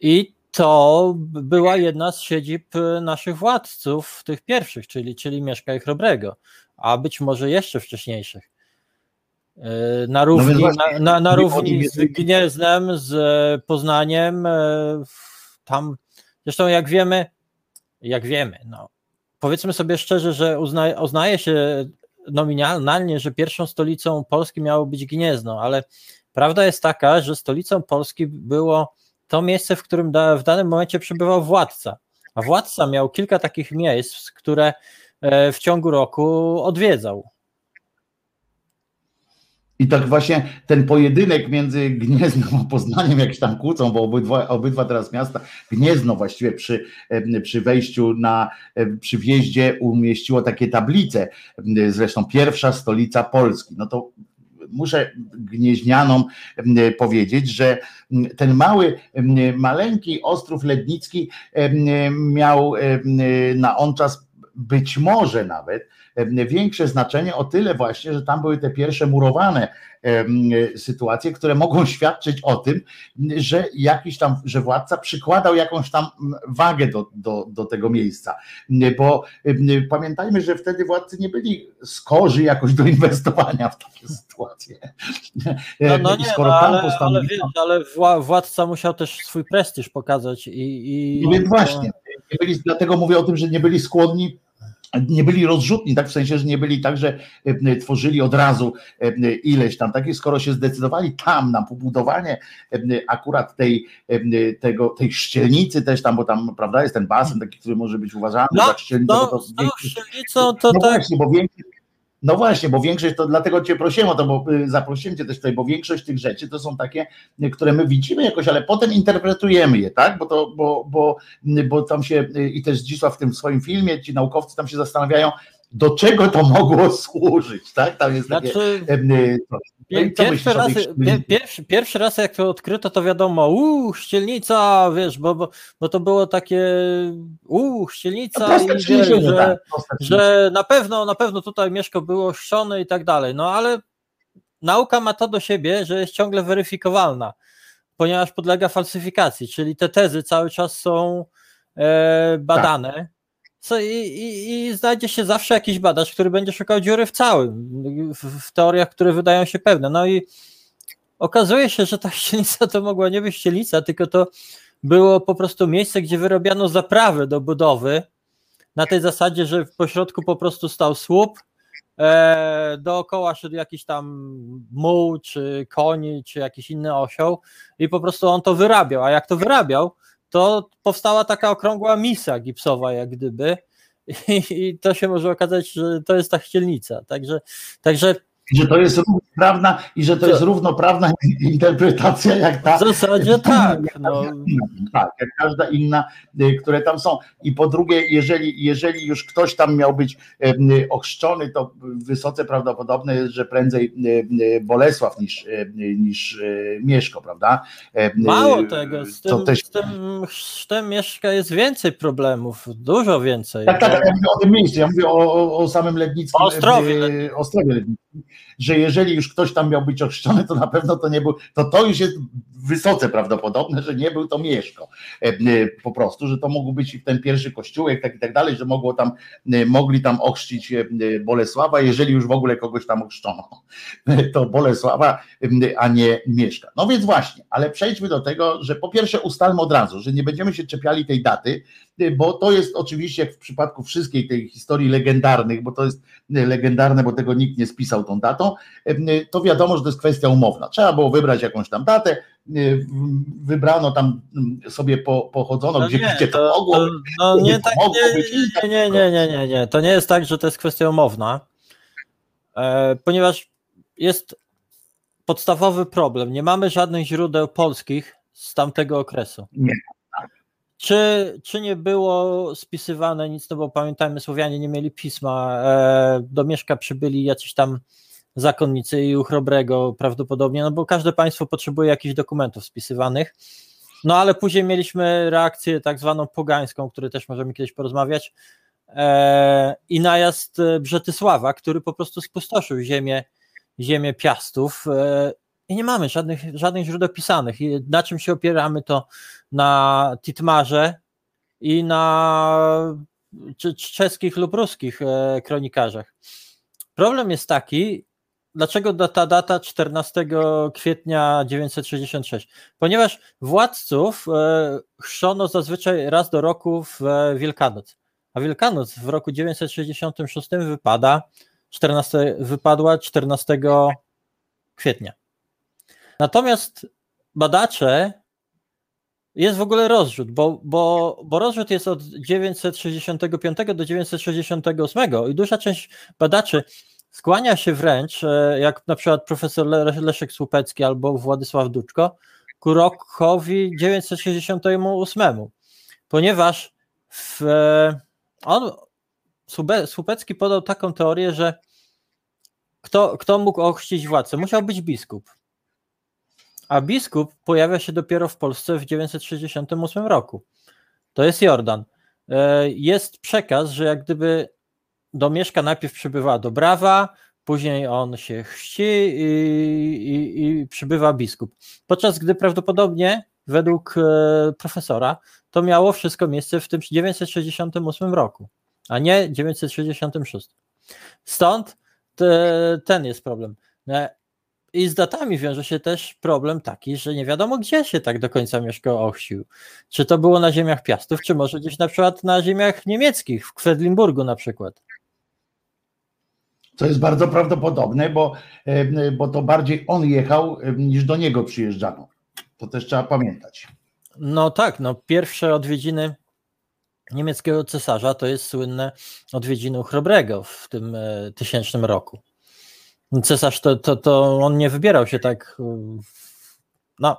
i to była jedna z siedzib e, naszych władców, tych pierwszych, czyli, czyli Mieszka i Chrobrego, a być może jeszcze wcześniejszych. E, Na równi, No na, na, na równi z Gniezdnem, z Poznaniem, w- tam zresztą jak wiemy, jak wiemy, no, powiedzmy sobie szczerze, że uzna, uznaje się nominalnie, że pierwszą stolicą Polski miało być Gniezno, ale prawda jest taka, że stolicą Polski było to miejsce, w którym da, w danym momencie przebywał władca. A władca miał kilka takich miejsc, które e, w ciągu roku odwiedzał. I tak właśnie ten pojedynek między Gnieznem a Poznaniem, jak się tam kłócą, bo obydwa, obydwa teraz miasta, Gniezno właściwie przy, em, przy wejściu na, em, przy wjeździe umieściło takie tablice, zresztą pierwsza stolica Polski. No to muszę gnieźnianom powiedzieć, że ten mały, maleńki Ostrów Lednicki miał na on czas być może nawet większe znaczenie o tyle właśnie, że tam były te pierwsze murowane sytuacje, które mogą świadczyć o tym, że jakiś tam, że władca przykładał jakąś tam wagę do, do, do tego miejsca. Bo pamiętajmy, że wtedy władcy nie byli skorzy jakoś do inwestowania w takie sytuacje. No, no nie, Skoro no, ale, ale, postanowiono- wiesz, ale wła- władca musiał też swój prestiż pokazać i, i No więc właśnie, nie byli, dlatego mówię o tym, że nie byli skłonni, nie byli rozrzutni, tak? W sensie, że nie byli tak, że e, tworzyli od razu e, ileś tam takich, skoro się zdecydowali tam na pobudowanie e, akurat tej, e, tego, tej szczelnicy też tam, bo tam prawda jest ten basen taki, który może być uważany No, za szczelnicę, no, to tą większość- szczelnicą to no tak właśnie, bo większość, no właśnie, bo większość to dlatego cię prosiłem o to, bo y, zaprosiłem cię też tutaj, bo większość tych rzeczy to są takie, y, które my widzimy jakoś, ale potem interpretujemy je, tak? Bo to, bo, bo, y, bo tam się i też Zdzisław w tym swoim filmie, ci naukowcy tam się zastanawiają, do czego to mogło służyć, tak? Tam jest takie. Znaczy, y. No Pierwszy myślisz raz, pierwszy, pierwszy raz jak to odkryto, to wiadomo, uuu, ścielnica, wiesz, bo, bo, bo to było takie, uuu, No ścielnica proste i wiesz, przeniesienie, że, tak, że na pewno, na pewno tutaj mieszko było ścione i tak dalej, no ale nauka ma to do siebie, że jest ciągle weryfikowalna, ponieważ podlega falsyfikacji, czyli te tezy cały czas są e, badane. Co, i, i, I znajdzie się zawsze jakiś badacz, który będzie szukał dziury w całym, w, w teoriach, które wydają się pewne. No i okazuje się, że ta [laughs] ścielnica to mogła nie być ścielnica, tylko to było po prostu miejsce, gdzie wyrabiano zaprawy do budowy, na tej zasadzie, że w pośrodku po prostu stał słup, e, dookoła szedł jakiś tam muł, czy koni, czy jakiś inny osioł i po prostu on to wyrabiał, a jak to wyrabiał, to powstała taka okrągła misa gipsowa jak gdyby. I, to się może okazać, że to jest ta ścielnica, także, także I że to jest równoprawna i że to jest równoprawna [laughs] interpretacja jak ta. W zasadzie tak. No. Tak, jak każda inna, y, które tam są. I po drugie, jeżeli, jeżeli już ktoś tam miał być ochrzczony, to wysoce prawdopodobne jest, że prędzej y, y, Bolesław niż, niż Mieszko, prawda? Mało tego, z tym, też z tym chrztem Mieszka jest więcej problemów, dużo więcej. Tak, tak, ale ja mówię o tym miejscu, ja mówię o, o, samym Lednickim. O Ostrowie. Ostrowie Lednickim, że jeżeli już ktoś tam miał być ochrzczony, to na pewno to nie był, to to już jest wysoce prawdopodobne, że nie był to Mieszko. E, e, Po prostu, że to mógł być ten pierwszy kościółek, tak i tak dalej, że mogło tam, e, mogli tam ochrzcić Bolesława, jeżeli już w ogóle kogoś tam ochrzczono, [laughs] to Bolesława, a nie Mieszka. No więc właśnie, ale przejdźmy do tego, że po pierwsze ustalmy od razu, że nie będziemy się czepiali tej daty, bo to jest oczywiście jak w przypadku wszystkiej tej historii legendarnych, bo to jest legendarne, bo tego nikt nie spisał tą datą, to wiadomo, że to jest kwestia umowna. Trzeba było wybrać jakąś tam datę, wybrano tam sobie po, pochodzono, No gdzie, nie, gdzie to, to, mogło to, no nie, tak, mogło nie, być tak nie, nie, nie, nie, nie. To nie jest tak, że to jest kwestia umowna, e, ponieważ jest podstawowy problem. Nie mamy żadnych źródeł polskich z tamtego okresu. Nie. Czy, czy nie było spisywane nic, no bo pamiętajmy, Słowianie nie mieli pisma, e, do Mieszka przybyli jacyś tam zakonnicy i u Chrobrego prawdopodobnie, no bo każde państwo potrzebuje jakichś dokumentów spisywanych, no ale później mieliśmy reakcję tak zwaną pogańską, o której też możemy kiedyś porozmawiać, e, i najazd Brzetysława, który po prostu spustoszył ziemię, ziemię Piastów e, i nie mamy żadnych, żadnych źródeł pisanych. I na czym się opieramy to na Titmarze i na czeskich lub ruskich e, kronikarzach. Problem jest taki, dlaczego ta data 14 kwietnia 966? Ponieważ władców e, chrzczono zazwyczaj raz do roku w e, Wielkanoc, a Wielkanoc w roku 966 wypada 14, wypadła 14 kwietnia. Natomiast badacze jest w ogóle rozrzut, bo, bo, bo rozrzut jest od 965 do 968 i duża część badaczy skłania się wręcz, e, jak na przykład profesor Le- Leszek Słupecki albo Władysław Duczko, ku rokowi 968, ponieważ w, e, on, Słupecki podał taką teorię, że kto, kto mógł ochrzcić władcę? Musiał być biskup. A biskup pojawia się dopiero w Polsce w 968 roku. To jest Jordan. E, Jest przekaz, że jak gdyby do Mieszka najpierw przybywała Dobrawa, później on się chrzci i, i, i przybywa biskup. Podczas gdy prawdopodobnie według e, profesora to miało wszystko miejsce w tym 968 roku, a nie 966. Stąd te, ten jest problem. I z datami wiąże się też problem taki, że nie wiadomo, gdzie się tak do końca Mieszko ochrzcił. Czy to było na ziemiach Piastów, czy może gdzieś na przykład na ziemiach niemieckich, w Kwedlinburgu na przykład. To jest bardzo prawdopodobne, bo, bo to bardziej on jechał niż do niego przyjeżdżano. To też trzeba pamiętać. No tak, no pierwsze odwiedziny niemieckiego cesarza to jest słynne odwiedziny u Chrobrego w tym e, tysięcznym roku. Cesarz to, to, to on nie wybierał się tak. e, No.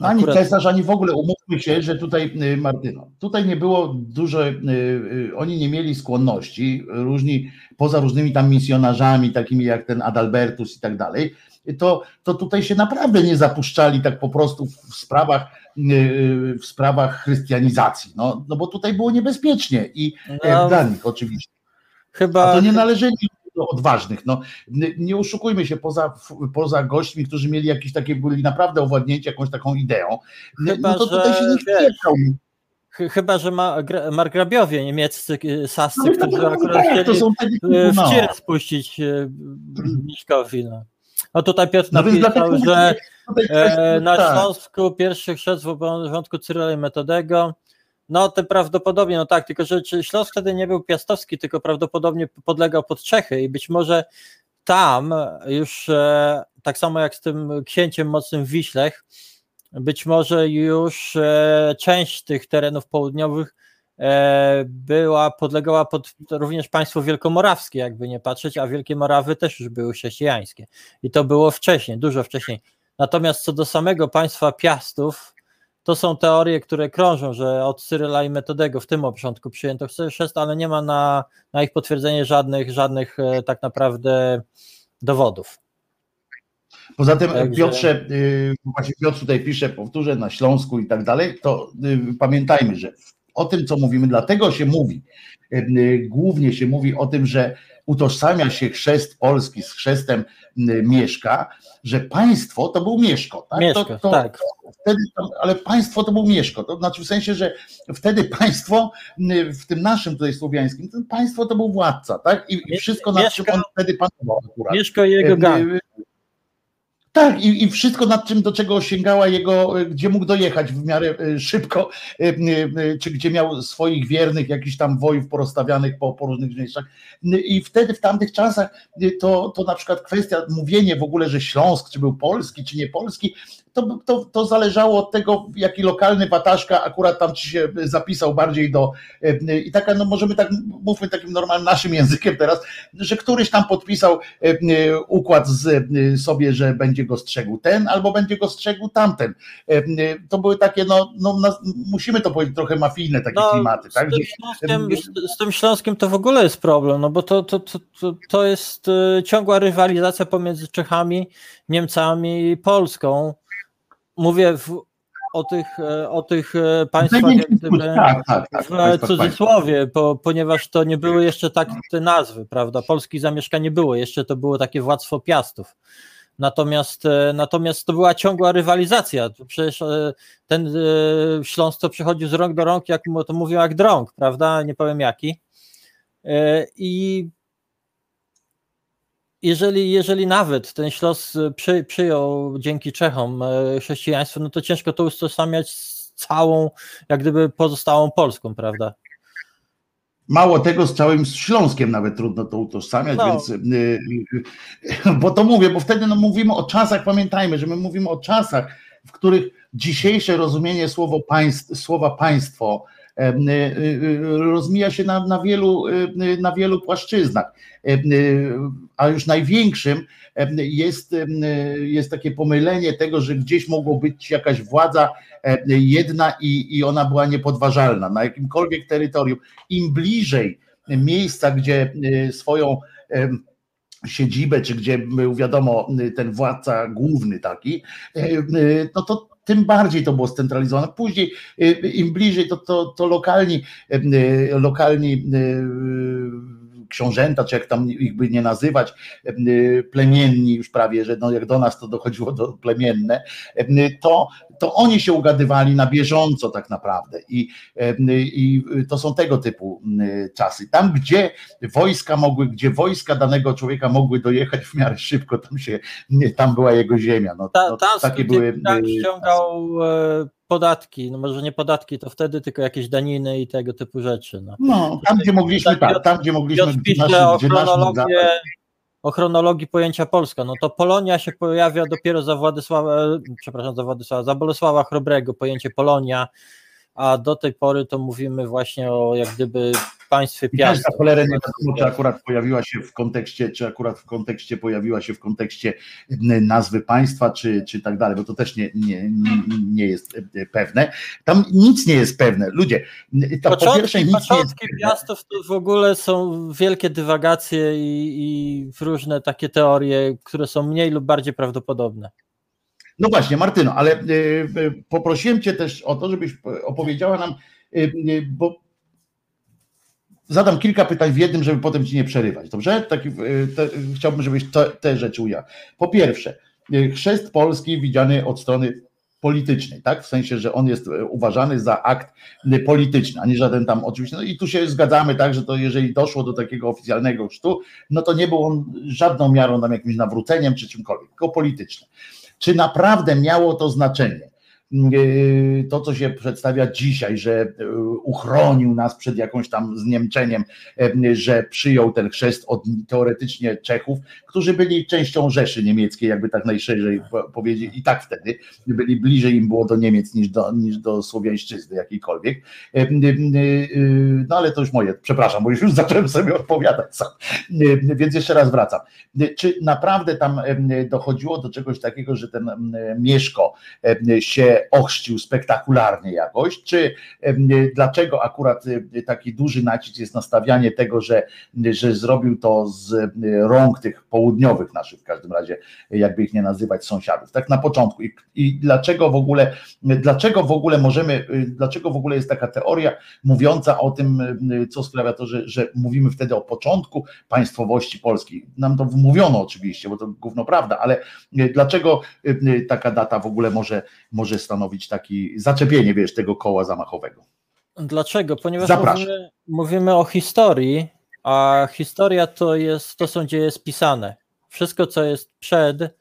No, ani akurat- cesarz, ani w ogóle umówmy się, że tutaj y, Martyno, tutaj nie było dużo, y, y, oni nie mieli skłonności, różni, poza różnymi tam misjonarzami, takimi jak ten Adalbertus i tak dalej, to, to tutaj się naprawdę nie zapuszczali tak po prostu w sprawach, y, w sprawach chrystianizacji, no, no bo tutaj było niebezpiecznie i No, dla nich oczywiście. chyba, A to nie należeli odważnych. No, nie- oszukujmy się, poza, poza gośćmi, którzy mieli jakieś takie, byli naprawdę owładnięci jakąś taką ideą, Chyba, no to tutaj się nikt nie wiesz, wpieprzał. Ch- chyba, że ma, gra- margrabiowie niemieccy, e, sascy, No, którzy no, akurat tak, chcieli w no. cirę spuścić e, Mieszkowi. No. no tutaj Piotr No napisał, że tutaj E, na tak. Śląsku pierwszy chrzest w obowiązku Cyryla i Metodego. No to prawdopodobnie, no tak, tylko że Śląsk wtedy nie był piastowski, tylko prawdopodobnie podlegał pod Czechy i być może tam już e, tak samo jak z tym księciem mocnym w Wiślech, być może już e, część tych terenów południowych e, była, podlegała pod również państwo wielkomorawskie, jakby nie patrzeć, a Wielkie Morawy też już były chrześcijańskie. I to było wcześniej, dużo wcześniej. Natomiast co do samego państwa Piastów, to są teorie, które krążą, że od Cyryla i Metodego w tym obrządku przyjęto chrzest, ale nie ma na, na ich potwierdzenie żadnych, żadnych e, tak naprawdę dowodów. Poza tym, Także- Piotrze, y, właśnie Piotr tutaj pisze, powtórzę, na Śląsku i tak dalej, to y, pamiętajmy, że o tym, co mówimy, dlatego się mówi, y, y, głównie się mówi o tym, że utożsamia się chrzest polski z chrzestem y, Mieszka, że państwo to był Mieszko. Tak? Mieszko, to, to, tak. Wtedy, ale państwo to był Mieszko, to znaczy w sensie, że wtedy państwo, y, w tym naszym tutaj słowiańskim, to państwo to był władca, tak? I, i wszystko nad czym on wtedy panował akurat. Mieszko i jego Y, gang. Tak, i, i wszystko nad czym, do czego sięgała jego, y, gdzie mógł dojechać w miarę y, szybko, y, czy gdzie miał swoich wiernych, jakichś tam wojów porozstawianych po, po różnych miejscach. I wtedy, w tamtych czasach, to, to na przykład kwestia mówienie w ogóle, że Śląsk, czy był polski, czy nie polski, to, to, to zależało od tego, jaki lokalny wataszka akurat tam ci się zapisał bardziej do. y, I taka, no możemy tak, mówmy takim normalnym naszym językiem teraz, że któryś tam podpisał e, e, układ z e, sobie, że będzie go strzegł ten, albo będzie go strzegł tamten. E, e, To były takie, no, no nas- musimy to powiedzieć, trochę mafijne takie No, klimaty, z, tak? tym Śląskiem, z, z tym Śląskiem to w ogóle jest problem, no bo to, to, to, to, jest ciągła rywalizacja pomiędzy Czechami, Niemcami i Polską. Mówię w, o tych, e, o tych e, państwach gdyby, tak, tak, tak, w państwa- cudzysłowie, bo, ponieważ to nie były jeszcze tak te nazwy, prawda? Polski zamieszka nie było, jeszcze to było takie władztwo piastów. Natomiast, e, natomiast to była ciągła rywalizacja. Przecież e, ten e, Śląsk to przechodził z rąk do rąk, jak to mówią, jak drąg, prawda? Nie powiem jaki. E, I jeżeli, jeżeli nawet ten Śląsk przy, przyjął dzięki Czechom e, chrześcijaństwo, no to ciężko to utożsamiać z całą, jak gdyby pozostałą Polską, prawda? Mało tego, z całym Śląskiem nawet trudno to utożsamiać, No. więc y, bo to mówię, bo wtedy no, mówimy o czasach, pamiętajmy, że my mówimy o czasach, w których dzisiejsze rozumienie słowo państw, słowa państwo rozmija się na, na, wielu, y, na wielu płaszczyznach. Y, A już największym jest, y, jest takie pomylenie tego, że gdzieś mogło być jakaś władza jedna i, i ona była niepodważalna na jakimkolwiek terytorium. Im bliżej miejsca, gdzie y, swoją siedzibę, czy gdzie był wiadomo ten władca główny taki, y, y, no to tym bardziej to było scentralizowane. Później y, im bliżej to, to, to lokalni, y, lokalni y, książęta, czy jak tam ich by nie nazywać, y, plemienni już prawie, że no jak do nas to dochodziło do plemienne, y, to, to oni się ugadywali na bieżąco tak naprawdę i, y, i to są tego typu y, czasy. Tam, gdzie wojska mogły, gdzie wojska danego człowieka mogły dojechać w miarę szybko, tam się, tam była jego ziemia. No, Ta, no, tam takie były. tak y, ściągał e, podatki, no może nie podatki, to wtedy tylko jakieś daniny i tego typu rzeczy. No. No, tam gdzie mogliśmy, tak, tam gdzie mogliśmy, Piotr pisze o chronologię, o chronologii pojęcia Polska. No to Polonia się pojawia dopiero za Władysława, przepraszam, za Władysława, za Bolesława Chrobrego, pojęcie Polonia, a do tej pory to mówimy właśnie o jak gdyby państwie za Piastów. cholerę nie wiadomo, czy akurat pojawiła się w kontekście, czy akurat w kontekście pojawiła się w kontekście nazwy państwa, czy, czy tak dalej, bo to też nie, nie, nie- jest e, pewne. Tam nic nie jest pewne. Ludzie, to po pierwsze Początki, nic nie jest początki pewne. Piastów to w ogóle są wielkie dywagacje i, i różne takie teorie, które są mniej lub bardziej prawdopodobne. No właśnie, Martyno, ale y, poprosiłem Cię też o to, żebyś opowiedziała nam, bo zadam kilka pytań w jednym, żeby potem Ci nie przerywać, dobrze? Taki, y, te, chciałbym, żebyś te, te rzeczy ujęła. Po pierwsze, y, chrzest polski widziany od strony politycznej, tak? W sensie, że on jest y, uważany za akt polityczny, a nie żaden tam oczywiście. No i tu się zgadzamy, tak, że to jeżeli doszło do takiego oficjalnego chrztu, no to nie był on żadną miarą tam jakimś nawróceniem czy czymkolwiek, tylko polityczne czy naprawdę miało to znaczenie, to, co się przedstawia dzisiaj, że yy, uchronił nas przed jakąś tam zniemczeniem, że przyjął ten chrzest od teoretycznie Czechów, którzy byli częścią Rzeszy Niemieckiej, jakby tak najszerzej po- powiedzieć, i tak wtedy byli bliżej im było do Niemiec niż do, niż do słowiańszczyzny jakiejkolwiek. Yy, No ale to już moje, przepraszam, bo już zacząłem sobie odpowiadać sam. Więc jeszcze raz wracam. Czy naprawdę tam dochodziło do czegoś takiego, że ten Mieszko się ochrzcił spektakularnie jakoś, czy dlaczego akurat taki duży nacisk jest na stawianie tego, że, że zrobił to z rąk tych południowych naszych w każdym razie, jakby ich nie nazywać sąsiadów, tak na początku i, i dlaczego w ogóle, dlaczego w ogóle możemy, yy, dlaczego w ogóle jest taka teoria mówiąca o tym, co sprawia to, że, że mówimy wtedy o początku państwowości polskiej. Nam to wmówiono oczywiście, bo to gówno prawda, ale dlaczego taka data w ogóle może, może stanowić taki zaczepienie, wiesz, tego koła zamachowego? Dlaczego? Ponieważ mówimy, mówimy o historii, a historia to, jest, to są dzieje spisane. Wszystko, co jest przed,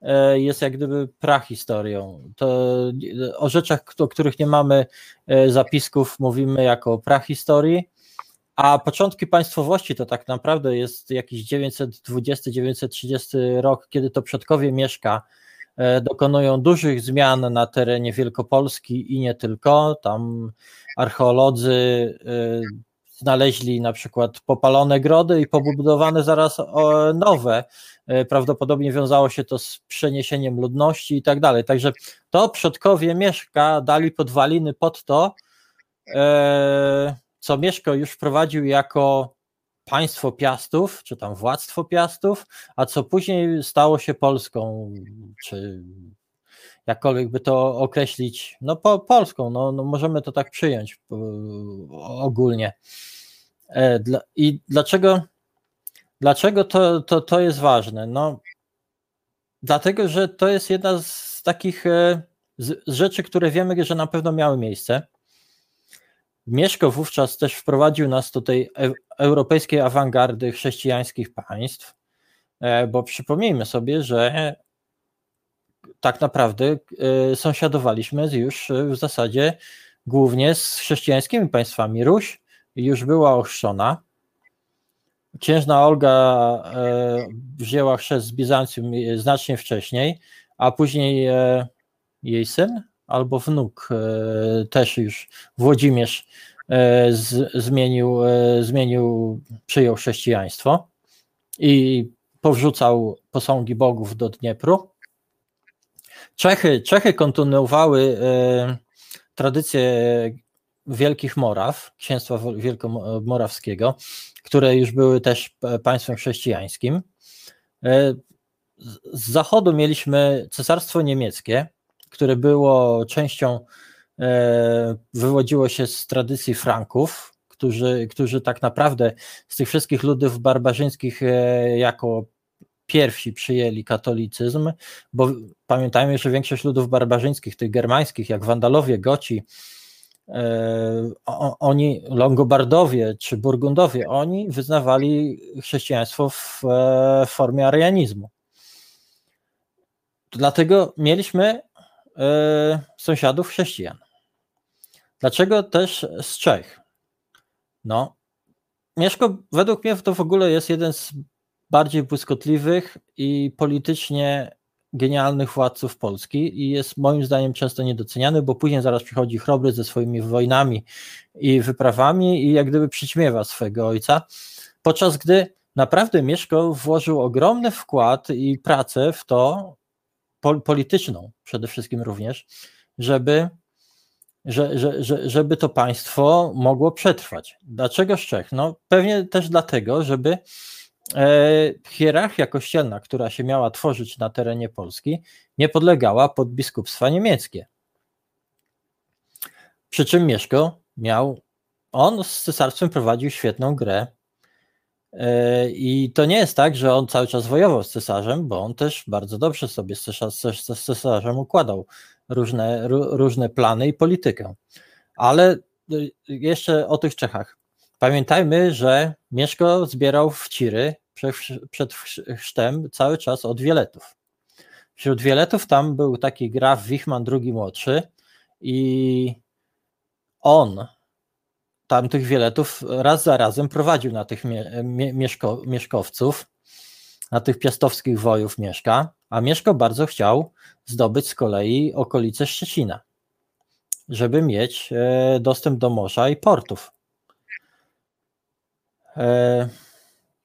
e, jest jak gdyby prahistorią. To o rzeczach, o których nie mamy e, zapisków, mówimy jako o prahistorii, a początki państwowości to tak naprawdę jest jakiś 920-930 rok, kiedy to przodkowie Mieszka e, dokonują dużych zmian na terenie Wielkopolski i nie tylko. Tam archeolodzy y, znaleźli na przykład popalone grody i pobudowane zaraz o, nowe. Prawdopodobnie wiązało się to z przeniesieniem ludności i tak dalej. Także to przodkowie Mieszka dali podwaliny pod to, e, co Mieszko już wprowadził jako państwo Piastów, czy tam władztwo Piastów, a co później stało się Polską, czy jakkolwiek by to określić, no po, Polską, no, no możemy to tak przyjąć ogólnie. E, I dlaczego, dlaczego to, to, to jest ważne? No, dlatego, że to jest jedna z takich e, z, z rzeczy, które wiemy, że na pewno miały miejsce. Mieszko wówczas też wprowadził nas do tej e- europejskiej awangardy chrześcijańskich państw, e, bo przypomnijmy sobie, że tak naprawdę e, sąsiadowaliśmy już w zasadzie głównie z chrześcijańskimi państwami. Ruś już była ochrzczona. Księżna Olga wzięła chrzest z Bizancjum znacznie wcześniej, a później jej syn albo wnuk e, też już Włodzimierz e, z, zmienił, e, zmienił, przyjął chrześcijaństwo i powrzucał posągi bogów do Dniepru. Czechy, Czechy kontynuowały tradycję Wielkich Moraw, księstwa wielkomorawskiego, które już były też państwem chrześcijańskim. Z zachodu mieliśmy Cesarstwo Niemieckie, które było częścią, e, wywodziło się z tradycji Franków, którzy, którzy tak naprawdę z tych wszystkich ludów barbarzyńskich e, jako pierwsi przyjęli katolicyzm, bo pamiętajmy, że większość ludów barbarzyńskich, tych germańskich, jak Wandalowie, Goci, e, oni, Longobardowie czy Burgundowie, oni wyznawali chrześcijaństwo w formie arianizmu. Dlatego mieliśmy sąsiadów chrześcijan. Dlaczego też z Czech? No, Mieszko według mnie to w ogóle jest jeden z bardziej błyskotliwych i politycznie genialnych władców Polski i jest moim zdaniem często niedoceniany, bo później zaraz przychodzi chrobry ze swoimi wojnami i wyprawami i jak gdyby przyćmiewa swego ojca, podczas gdy naprawdę Mieszko włożył ogromny wkład i pracę w to, pol, polityczną przede wszystkim również, żeby, że, że, że, żeby to państwo mogło przetrwać. Dlaczego z Czech? No pewnie też dlatego, żeby e, hierarchia kościelna, która się miała tworzyć na terenie Polski, nie podlegała pod biskupstwa niemieckie. Przy czym Mieszko miał, on z cesarstwem prowadził świetną grę, I to nie jest tak, że on cały czas wojował z cesarzem, bo on też bardzo dobrze sobie z cesarz- z z cesarzem układał różne, ró- różne plany i politykę. Ale y, jeszcze o tych Czechach. Pamiętajmy, że Mieszko zbierał wciry przed, przed chrztem cały czas od Wieletów. Wśród Wieletów tam był taki graf Wichman II młodszy, i on tamtych wieletów raz za razem prowadził na tych mie, mie, mieszko, mieszkowców, na tych piastowskich wojów Mieszka, a Mieszko bardzo chciał zdobyć z kolei okolice Szczecina, żeby mieć e, dostęp do morza i portów. E,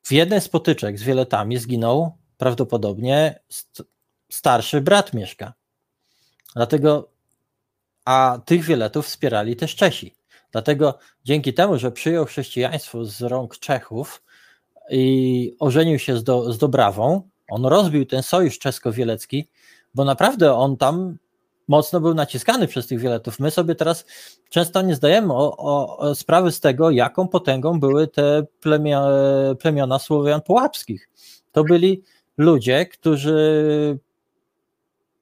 w jednej z potyczek z wieletami zginął prawdopodobnie starszy brat Mieszka. Dlatego, a tych wieletów wspierali też Czesi. Dlatego dzięki temu, że przyjął chrześcijaństwo z rąk Czechów i ożenił się z, do, z Dobrawą, on rozbił ten sojusz czesko-wielecki, bo naprawdę on tam mocno był naciskany przez tych wieletów. My sobie teraz często nie zdajemy o, o, o sprawy z tego, jaką potęgą były te plemia, plemiona Słowian Połapskich. To byli ludzie, którzy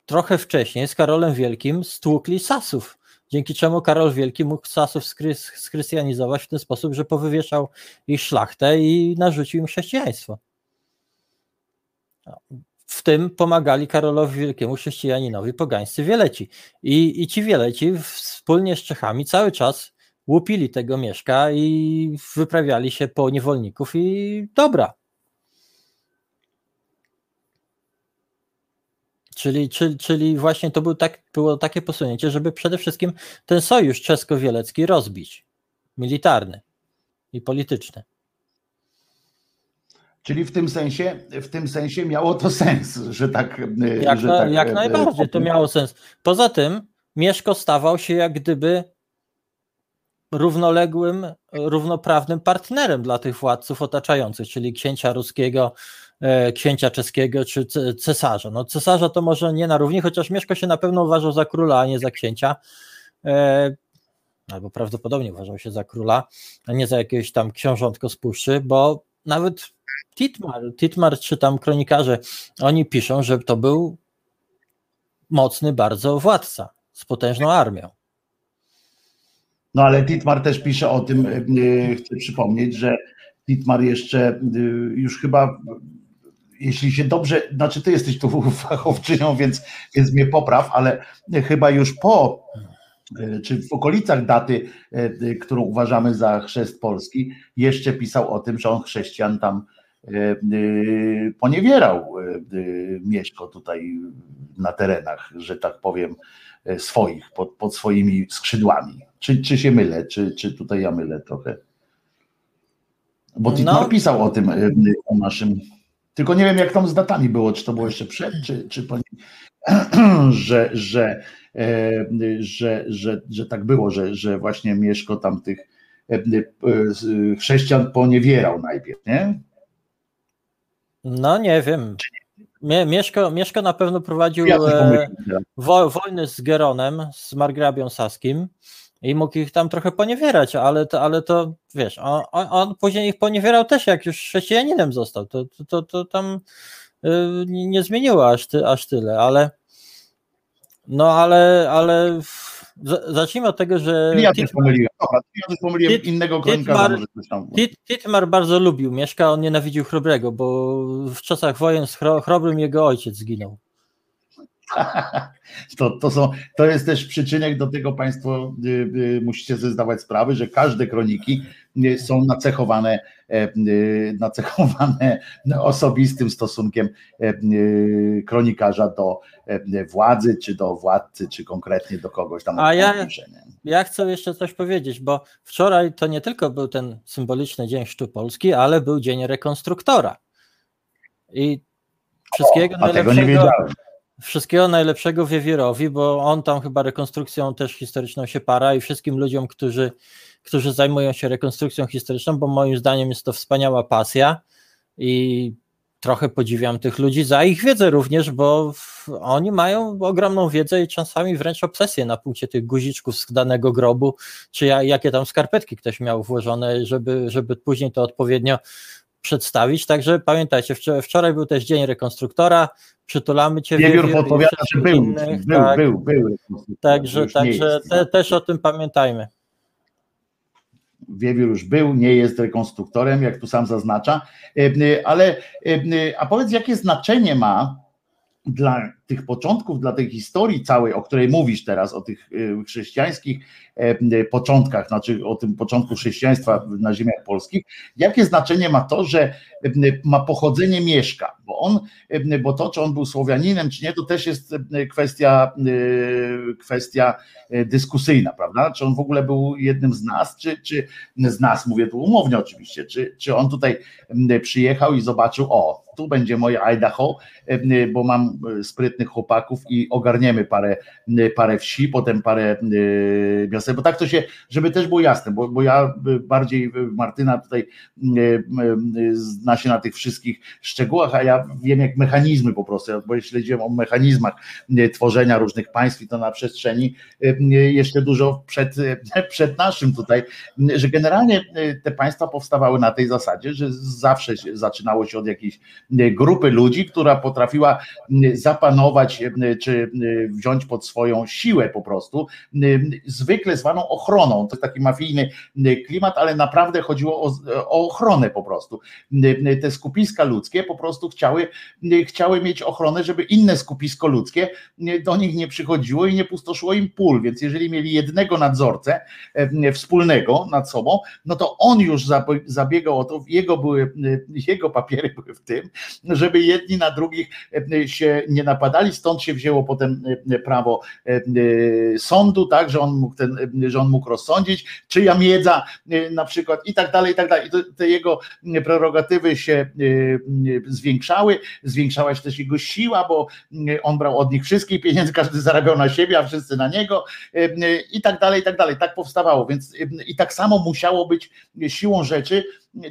trochę wcześniej z Karolem Wielkim stłukli Sasów, dzięki czemu Karol Wielki mógł Sasów schrystianizować w ten sposób, że powywieszał ich szlachtę i narzucił im chrześcijaństwo. W tym pomagali Karolowi Wielkiemu chrześcijaninowi pogańscy Wieleci. I, I ci Wieleci wspólnie z Czechami cały czas łupili tego mieszka i wyprawiali się po niewolników i dobra. Czyli, czyli, czyli właśnie to był tak, było takie posunięcie, żeby przede wszystkim ten sojusz czesko-wielecki rozbić. Militarny i polityczny. Czyli w tym sensie, w tym sensie miało to sens, że tak. Jak, że na, tak, jak najbardziej to miało sens. Poza tym Mieszko stawał się jak gdyby równoległym, równoprawnym partnerem dla tych władców otaczających, czyli księcia ruskiego, e, księcia czeskiego czy cesarza. No cesarza to może nie na równi, chociaż Mieszko się na pewno uważał za króla, a nie za księcia. E, albo prawdopodobnie uważał się za króla, a nie za jakiegoś tam książątko z puszczy, bo nawet Titmar, Titmar czy tam kronikarze, oni piszą, że to był mocny bardzo władca z potężną armią. No ale Titmar też pisze o tym, e, chcę przypomnieć, że Titmar jeszcze e, już chyba, jeśli się dobrze, znaczy ty jesteś tu [laughs] fachowczynią, więc, więc mnie popraw, ale chyba już po, e, czy w okolicach daty, którą uważamy za chrzest Polski, jeszcze pisał o tym, że on chrześcijan tam poniewierał Mieszko tutaj na terenach, że tak powiem, swoich, pod, pod swoimi skrzydłami. Czy, czy się mylę, czy, czy tutaj ja mylę trochę? Bo ty no. pisał o tym, e, o naszym. Tylko nie wiem, jak tam z datami było, czy to było jeszcze przed, czy, czy po [clears throat] że, że, e, że, że, że tak było, że, że właśnie Mieszko tam tych e, chrześcijan poniewierał najpierw, nie? No nie wiem. Mieszko, Mieszko na pewno prowadził ja wo, wojny z Geronem, z margrabią saskim i mógł ich tam trochę poniewierać, ale to, ale to wiesz, on, on później ich poniewierał też, jak już chrześcijaninem został. To, to, to, to tam y, nie zmieniło aż, ty, aż tyle, ale no ale, ale zacznijmy od tego, że. Ja też pomyliłem. Dobra, ja też pomyliłem Tit, innego kronikarza. Tit, Titmar bardzo lubił Mieszka, on nienawidził Chrobrego, bo w czasach wojen z Chrobrym jego ojciec zginął. [laughs] To, to, są, to jest też przyczynek do tego, Państwo y, y, musicie sobie zdawać sprawę, że każde kroniki y, są nacechowane, e, nacechowane [laughs] osobistym stosunkiem e, kronikarza do e, władzy, czy do władcy, czy konkretnie do kogoś tam. A ja, ja chcę jeszcze coś powiedzieć, bo wczoraj to nie tylko był ten symboliczny Dzień Chrztu Polski, ale był Dzień Rekonstruktora. I wszystkiego o, najlepszego. Wszystkiego najlepszego Wiewierowi, bo on tam chyba rekonstrukcją też historyczną się para i wszystkim ludziom, którzy, którzy zajmują się rekonstrukcją historyczną, bo moim zdaniem jest to wspaniała pasja i trochę podziwiam tych ludzi za ich wiedzę również, bo oni mają ogromną wiedzę i czasami wręcz obsesję na punkcie tych guziczków z danego grobu, czy jakie tam skarpetki ktoś miał włożone, żeby, żeby później to odpowiednio przedstawić. Także pamiętajcie, wczoraj był też dzień rekonstruktora, przytulamy cię. Wiewiór podpowiada, że był, innych, był, tak. był, był, Także, także te, też o tym pamiętajmy. Wiewiór już był, nie jest rekonstruktorem, jak tu sam zaznacza, e, ale e, a powiedz, jakie znaczenie ma dla tych początków, dla tej historii całej, o której mówisz teraz, o tych y, chrześcijańskich e, początkach, znaczy o tym początku chrześcijaństwa na ziemiach polskich, jakie znaczenie ma to, że ma pochodzenie Mieszka, bo on, bo to, czy on był Słowianinem, czy nie, to też jest kwestia, kwestia dyskusyjna, prawda? Czy on w ogóle był jednym z nas, czy, czy z nas, mówię tu umownie oczywiście, czy, czy on tutaj przyjechał i zobaczył, o, tu będzie moje Idaho, bo mam sprytnych chłopaków i ogarniemy parę, parę wsi, potem parę miast, bo tak to się, żeby też było jasne, bo, bo ja bardziej Martyna tutaj zna się na tych wszystkich szczegółach, a ja wiem jak mechanizmy po prostu, bo śledziłem o mechanizmach tworzenia różnych państw i to na przestrzeni jeszcze dużo przed, [laughs] przed naszym tutaj, że generalnie te państwa powstawały na tej zasadzie, że zawsze zaczynało się od jakiejś grupy ludzi, która potrafiła zapanować czy wziąć pod swoją siłę po prostu, zwykle zwaną ochroną. To taki mafijny klimat, ale naprawdę chodziło o, o ochronę po prostu. Te skupiska ludzkie po prostu chciały, chciały mieć ochronę, żeby inne skupisko ludzkie do nich nie przychodziło i nie pustoszyło im pól, więc jeżeli mieli jednego nadzorcę wspólnego nad sobą, no to on już zabiegał o to, jego były, jego papiery były w tym, żeby jedni na drugich e, się nie napadali, stąd się wzięło potem e, prawo e, sądu, tak, że on mógł, ten, że on mógł rozsądzić, czyja miedza na przykład i tak dalej, i tak dalej. Te jego prerogatywy się zwiększały, zwiększała się też jego siła, bo on brał od nich wszystkich pieniędzy, każdy zarabiał na siebie, a wszyscy na niego i tak dalej, i tak dalej. Tak powstawało, więc i tak samo musiało być siłą rzeczy,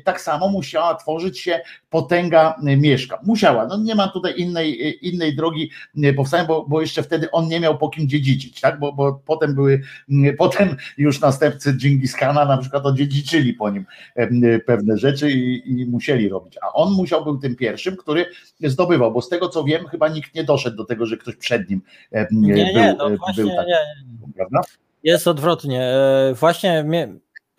tak samo musiała tworzyć się potęga mieszka. Musiała, no nie ma tutaj innej, innej drogi powstania, bo, bo jeszcze wtedy on nie miał po kim dziedziczyć, tak? bo, bo potem były, [laughs] potem już następcy Dżingiskana na przykład odziedziczyli po nim pewne rzeczy i, i musieli robić, a on musiał był tym pierwszym, który zdobywał, bo z tego co wiem, chyba nikt nie doszedł do tego, że ktoś przed nim nie, był, nie, no właśnie, był tak, nie. Prawda? Jest odwrotnie. E, właśnie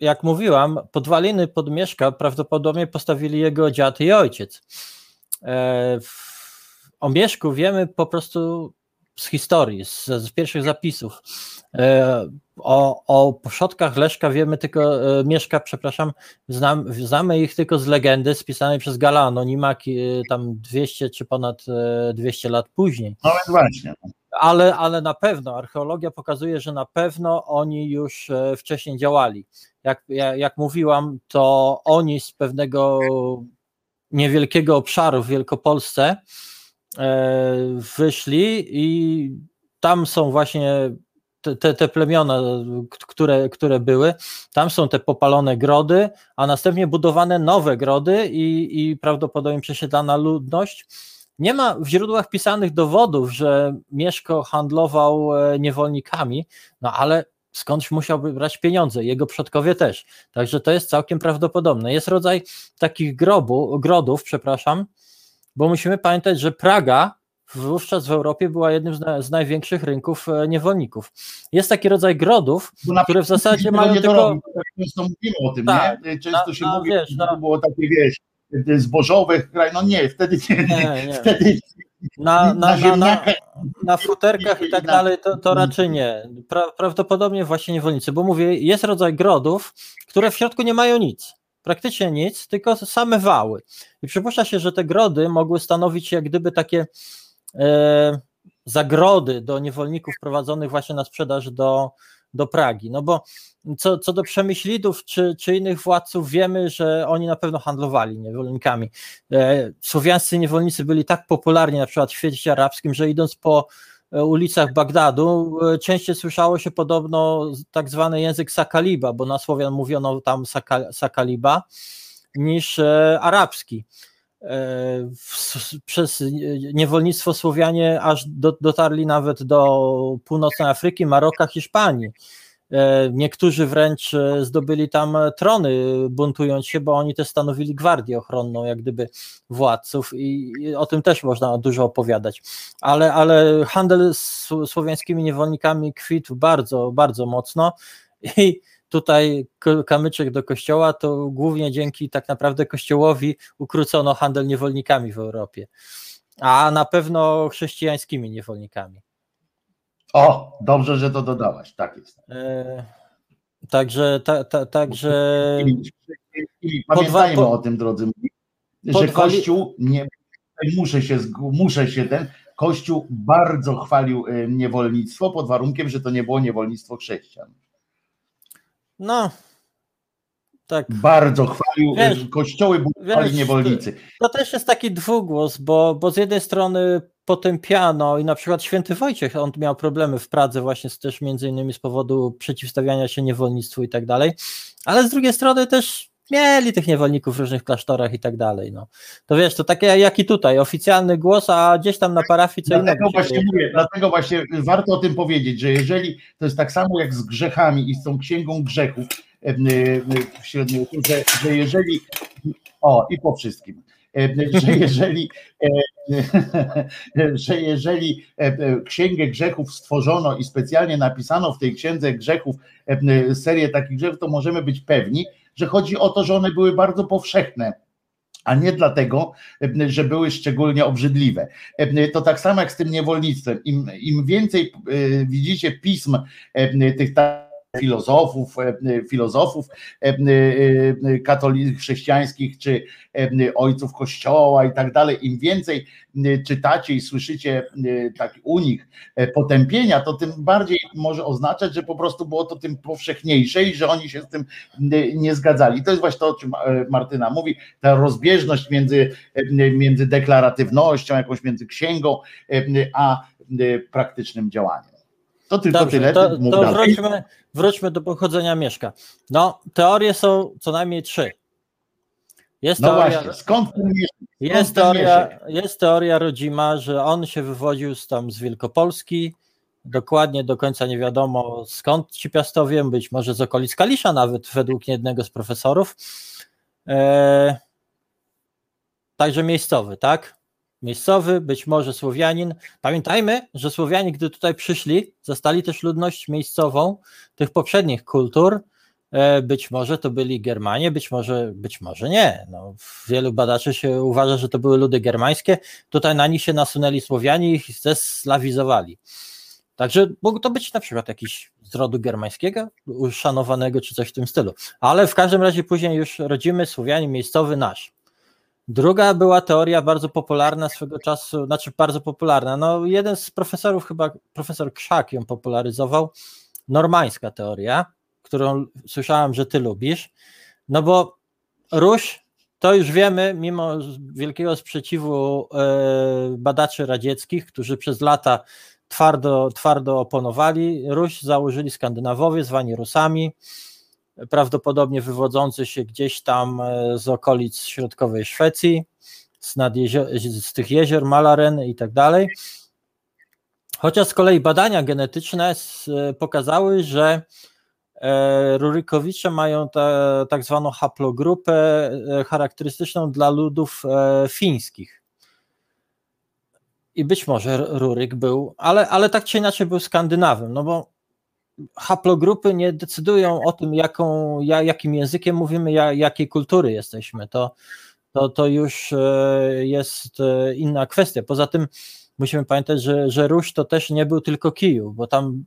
jak mówiłam, podwaliny pod Mieszka prawdopodobnie postawili jego dziad i ojciec. E, o Mieszku wiemy po prostu z historii, z, z pierwszych zapisów. E, o, o poszotkach Leszka wiemy tylko, e, Mieszka, przepraszam, znam, znamy ich tylko z legendy spisanej przez Gala Anonima tam 200 czy ponad 200 lat później. No właśnie ale, ale na pewno archeologia pokazuje, że na pewno oni już e, wcześniej działali. Jak, jak mówiłam, to oni z pewnego niewielkiego obszaru w Wielkopolsce e, wyszli i tam są właśnie te, te plemiona, które, które były, tam są te popalone grody, a następnie budowane nowe grody i, i prawdopodobnie przesiedlana ludność nie ma w źródłach pisanych dowodów, że Mieszko handlował e, niewolnikami, no ale skądś musiałby brać pieniądze, jego przodkowie też. Także to jest całkiem prawdopodobne. Jest rodzaj takich grobu, grodów, przepraszam, bo musimy pamiętać, że Praga wówczas w Europie była jednym z, na, z największych rynków e, niewolników. Jest taki rodzaj grodów, które w zasadzie mają tylko... Często mówimy o tym, tak, nie? Często się no, mówi, wiesz, no... to było takie, wiesz, zbożowych kraj, no nie, wtedy nie, nie, nie. [laughs] wtedy na, na, na, na, na futerkach i tak dalej, to, to raczej nie. Pra, prawdopodobnie właśnie niewolnicy, bo mówię, jest rodzaj grodów, które w środku nie mają nic. Praktycznie nic, tylko same wały. I przypuszcza się, że te grody mogły stanowić jak gdyby takie e, zagrody do niewolników prowadzonych właśnie na sprzedaż do, do Pragi. No bo co, co do przemyślidów czy, czy innych władców, wiemy, że oni na pewno handlowali niewolnikami. E, słowiańscy niewolnicy byli tak popularni na przykład w świecie arabskim, że idąc po e, ulicach Bagdadu e, częściej słyszało się podobno tak zwany język Sakaliba, bo na Słowian mówiono tam Sakaliba niż arabski. Przez niewolnictwo Słowianie aż do, dotarli nawet do północnej Afryki, Maroka, Hiszpanii. E, niektórzy wręcz e, zdobyli tam trony, buntując się, bo oni też stanowili gwardię ochronną, jak gdyby władców, i o tym też można dużo opowiadać. Ale, ale handel z słowiańskimi niewolnikami kwitł bardzo, bardzo mocno. I tutaj kamyczek do kościoła, to głównie dzięki tak naprawdę kościołowi ukrócono handel niewolnikami w Europie. a na pewno chrześcijańskimi niewolnikami. O, dobrze, że to dodałaś. Tak jest. E, także, ta, ta, także pamiętajmy o tym, drodzy że podwali- Kościół nie muszę się, muszę się ten. Kościół bardzo chwalił e, niewolnictwo pod warunkiem, że to nie było niewolnictwo chrześcijan. No, tak. Bardzo chwalił, Wiesz, kościoły budowali niewolnicy. To też jest taki dwugłos, bo, bo z jednej strony potępiano i na przykład święty Wojciech, on miał problemy w Pradze właśnie też między innymi z powodu przeciwstawiania się niewolnictwu i tak dalej, ale z drugiej strony też mieli tych niewolników w różnych klasztorach i tak dalej. No. To wiesz, to takie jak i tutaj, oficjalny głos, a gdzieś tam na parafii co Dlatego innego. właśnie mówię, dlatego właśnie warto o tym powiedzieć, że jeżeli to jest tak samo jak z grzechami i z tą księgą grzechów e, e, w średniowieczu, że, że jeżeli o i po wszystkim, [laughs] [laughs] że jeżeli że jeżeli e, księgę grzechów stworzono i specjalnie napisano w tej księdze grzechów serię takich grzechów, to możemy być pewni, że chodzi o to, że one były bardzo powszechne a nie dlatego, że były szczególnie obrzydliwe. To tak samo jak z tym niewolnictwem. Im, im więcej e, widzicie pism e, tych ta- filozofów, e, filozofów e, e, katolickich, chrześcijańskich czy e, ojców kościoła i tak dalej, im więcej e, czytacie i słyszycie e, tak u nich e, potępienia, to tym bardziej może oznaczać, że po prostu było to tym powszechniejsze i że oni się z tym e, nie zgadzali. To jest właśnie to, o czym e, Martyna mówi, ta rozbieżność między, e, między deklaratywnością, jakąś między księgą, e, a e, praktycznym działaniem. To tylko Dobrze, tyle. to, to wróćmy, wróćmy do pochodzenia Mieszka. No, teorie są co najmniej trzy. Jest No teoria, właśnie, skąd ten mieszek? jest, teoria, jest teoria rodzima, że on się wywodził z, tam z Wielkopolski. Dokładnie do końca nie wiadomo skąd ci piastowie, być może z okolic Kalisza, nawet według jednego z profesorów. E, także miejscowy, tak? Miejscowy, być może Słowianin. Pamiętajmy, że Słowianie, gdy tutaj przyszli, zastali też ludność miejscową tych poprzednich kultur. E, Być może to byli Germanie, być może, być może nie. No, wielu badaczy się uważa, że to były ludy germańskie. Tutaj na nich się nasunęli Słowianie i ich zeslawizowali. Także mógł to być na przykład jakiś z rodu germańskiego, uszanowanego czy coś w tym stylu. Ale w każdym razie później już rodzimy Słowianie miejscowy nasz. Druga była teoria bardzo popularna swego czasu, znaczy bardzo popularna. No, jeden z profesorów, chyba profesor Krzak ją popularyzował. Normańska teoria, którą słyszałem, że ty lubisz. No bo Ruś, to już wiemy, mimo wielkiego sprzeciwu e, badaczy radzieckich, którzy przez lata twardo, twardo oponowali, Ruś założyli Skandynawowie, zwani Rusami prawdopodobnie wywodzący się gdzieś tam e, z okolic środkowej Szwecji, z, z tych jezior Malaren i tak dalej. Chociaż z kolei badania genetyczne s- pokazały, że e, Rurykowicze mają ta, tak zwaną haplogrupę e, charakterystyczną dla ludów e, fińskich. I być może Ruryk był, ale, ale tak czy inaczej był Skandynawem, no bo haplogrupy nie decydują o tym, jaką, ja, jakim językiem mówimy, ja, jakiej kultury jesteśmy. To, to, to już e, jest e, inna kwestia. Poza tym musimy pamiętać, że, że Ruś to też nie był tylko Kijów, bo tam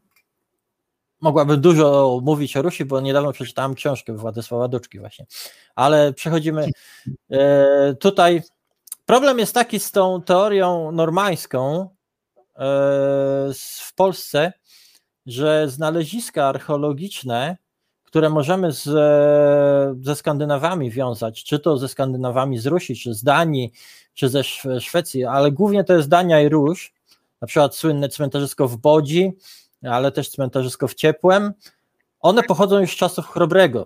mogłabym dużo mówić o Rusi, bo niedawno przeczytałem książkę Władysława Duczki właśnie. Ale przechodzimy e, tutaj. Problem jest taki z tą teorią normańską w Polsce, że znaleziska archeologiczne, które możemy z, ze Skandynawami wiązać, czy to ze Skandynawami z Rusi, czy z Danii, czy ze Szwe- Szwecji, ale głównie to jest Dania i Ruś, na przykład słynne cmentarzysko w Bodzi, ale też cmentarzysko w Ciepłem, one pochodzą już z czasów Chrobrego,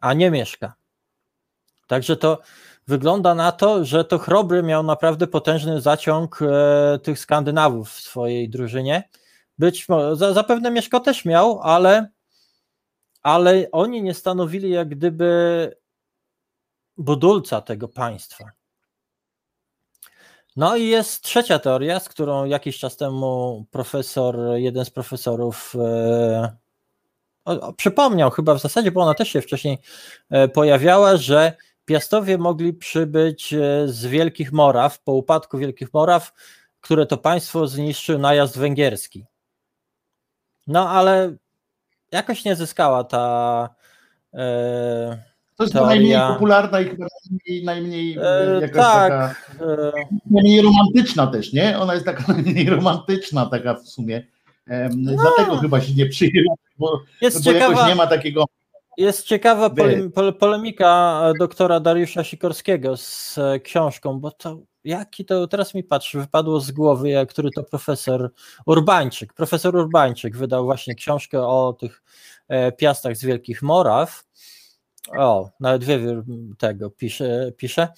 a nie Mieszka. Także to wygląda na to, że to Chrobry miał naprawdę potężny zaciąg e, tych Skandynawów w swojej drużynie. Być może, za- zapewne Mieszko też miał, ale, ale oni nie stanowili jak gdyby budulca tego państwa. No i jest trzecia teoria, z którą jakiś czas temu profesor, jeden z profesorów e, przypomniał chyba w zasadzie, bo ona też się wcześniej e, pojawiała, że Piastowie mogli przybyć e, z Wielkich Moraw, po upadku Wielkich Moraw, które to państwo zniszczył najazd węgierski. No ale jakoś nie zyskała ta. E, To jest teoria- najmniej popularna i chyba najmniej, najmniej E, jakaś tak, taka, najmniej romantyczna też, nie? Ona jest taka [laughs] najmniej romantyczna taka w sumie. Em, Dlatego chyba się nie przyjęła, bo, No. Jest bo jakoś ciekawa- nie ma takiego Jest ciekawa pole, pole, polemika doktora Dariusza Sikorskiego z książką, bo to jaki to teraz mi patrzy, wypadło z głowy, jak, który to profesor Urbańczyk. Profesor Urbańczyk wydał właśnie książkę o tych e, piastach z Wielkich Moraw. O, nawet wiewiór tego pisze. pisze.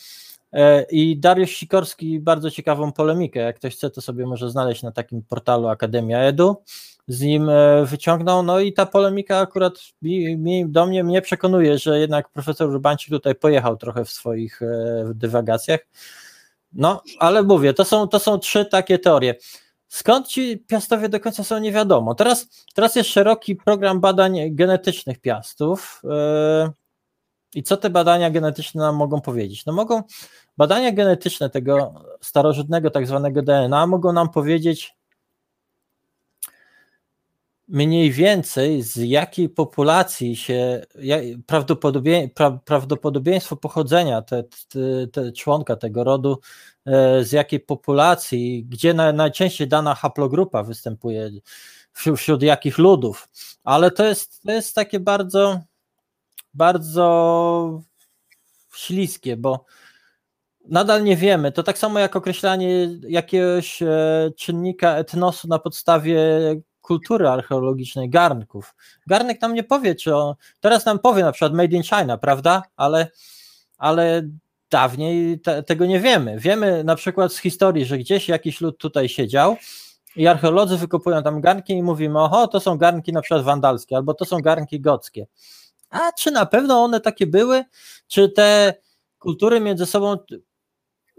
E, I Dariusz Sikorski bardzo ciekawą polemikę, jak ktoś chce, to sobie może znaleźć na takim portalu Akademia Edu z nim e, wyciągnął. No i ta polemika akurat mi, mi, do mnie mnie przekonuje, że jednak profesor Urbańczyk tutaj pojechał trochę w swoich e, dywagacjach. No, ale mówię, to są, to są trzy takie teorie. Skąd ci piastowie do końca są nie wiadomo. Teraz, teraz jest szeroki program badań genetycznych piastów. e, I co te badania genetyczne nam mogą powiedzieć? No mogą badania genetyczne tego starożytnego tak zwanego DNA mogą nam powiedzieć, mniej więcej z jakiej populacji się prawdopodobie, pra, prawdopodobieństwo pochodzenia te, te, te członka tego rodu, e, z jakiej populacji, gdzie na, najczęściej dana haplogrupa występuje, wśród, wśród jakich ludów, ale to jest, to jest takie bardzo, bardzo śliskie, bo nadal nie wiemy. To tak samo jak określanie jakiegoś e, czynnika etnosu na podstawie kultury archeologicznej garnków. Garnek nam nie powie, czy on. Teraz nam powie na przykład Made in China, prawda? Ale, ale dawniej te, tego nie wiemy. Wiemy na przykład z historii, że gdzieś jakiś lud tutaj siedział i archeolodzy wykopują tam garnki i mówimy, oho, to są garnki na przykład wandalskie, albo to są garnki gockie. A czy na pewno one takie były? Czy te kultury między sobą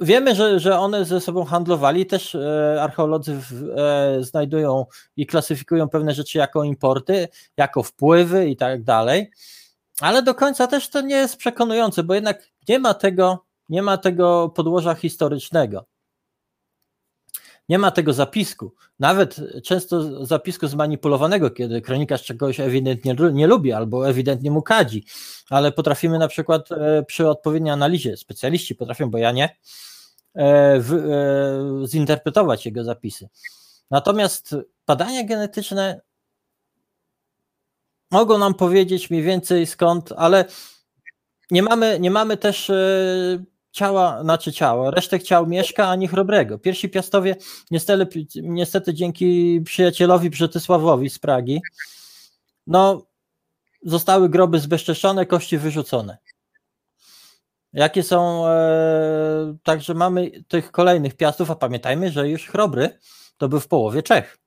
Wiemy, że, że one ze sobą handlowali, też e, archeolodzy w, e, znajdują i klasyfikują pewne rzeczy jako importy, jako wpływy i tak dalej, ale do końca też to nie jest przekonujące, bo jednak nie ma tego, nie ma tego podłoża historycznego. Nie ma tego zapisku. Nawet często zapisku zmanipulowanego, kiedy kronikarz czegoś ewidentnie nie lubi albo ewidentnie mu kadzi, ale potrafimy na przykład e, przy odpowiedniej analizie, specjaliści potrafią, bo ja nie, w, e, zinterpretować jego zapisy. Natomiast badania genetyczne mogą nam powiedzieć mniej więcej skąd, ale nie mamy, nie mamy też e, ciała, znaczy ciała, resztek ciał mieszka ani chrobrego. Pierwsi piastowie niestety, niestety dzięki przyjacielowi Brzetysławowi z Pragi no, zostały groby zbezczeszczone, kości wyrzucone. Jakie są, e, także mamy tych kolejnych piastów, a pamiętajmy, że już Chrobry to był w połowie Czech.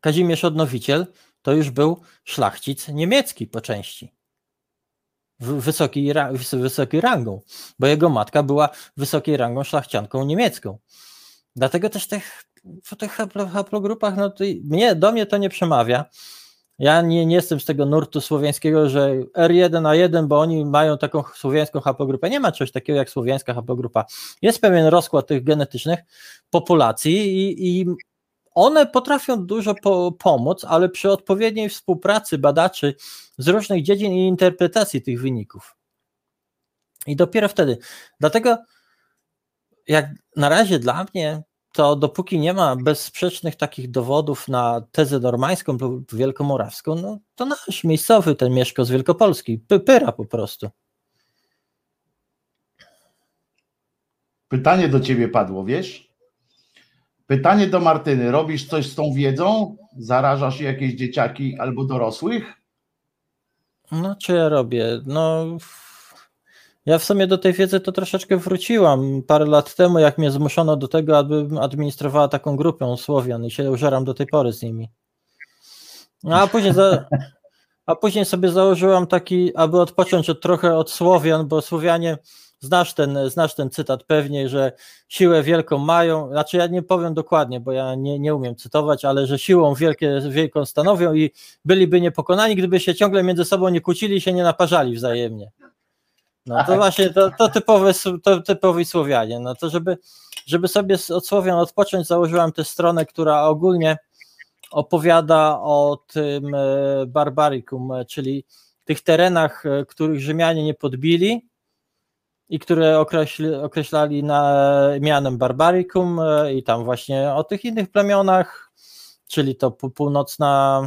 Kazimierz Odnowiciel to już był szlachcic niemiecki po części. Wysokiej, wysokiej rangą, bo jego matka była wysokiej rangą szlachcianką niemiecką. Dlatego też tych, w tych haplo- haplogrupach, no to do mnie to nie przemawia. Ja nie, nie jestem z tego nurtu słowiańskiego, że R1A1, bo oni mają taką słowiańską haplogrupę. Nie ma czegoś takiego jak słowiańska haplogrupa. Jest pewien rozkład tych genetycznych populacji i, i one potrafią dużo po, pomóc, ale przy odpowiedniej współpracy badaczy z różnych dziedzin i interpretacji tych wyników. I dopiero wtedy. Dlatego, jak na razie dla mnie, to dopóki nie ma bezsprzecznych takich dowodów na tezę normańską lub wielkomorawską, no to nasz miejscowy ten Mieszko z Wielkopolski, py- pyra po prostu. Pytanie do ciebie padło, wiesz? Pytanie do Martyny. Robisz coś z tą wiedzą? Zarażasz jakieś dzieciaki albo dorosłych? No, czy ja robię? No, ja w sumie do tej wiedzy to troszeczkę wróciłam parę lat temu, jak mnie zmuszono do tego, abym administrowała taką grupę Słowian i się użeram do tej pory z nimi. No, a później, za, a później sobie założyłam taki, aby odpocząć od, trochę od Słowian, bo Słowianie Znasz ten, znasz ten cytat pewnie, że siłę wielką mają, znaczy ja nie powiem dokładnie, bo ja nie, nie umiem cytować, ale że siłą wielkie, wielką stanowią i byliby niepokonani, gdyby się ciągle między sobą nie kłócili się nie naparzali wzajemnie. No to właśnie to, to, typowe, to typowi Słowianie. No to żeby, żeby sobie od Słowian odpocząć, założyłam tę stronę, która ogólnie opowiada o tym e, barbarikum, czyli tych terenach, e, których Rzymianie nie podbili i które określi, określali na, mianem barbaricum e, i tam właśnie o tych innych plemionach, czyli to północna,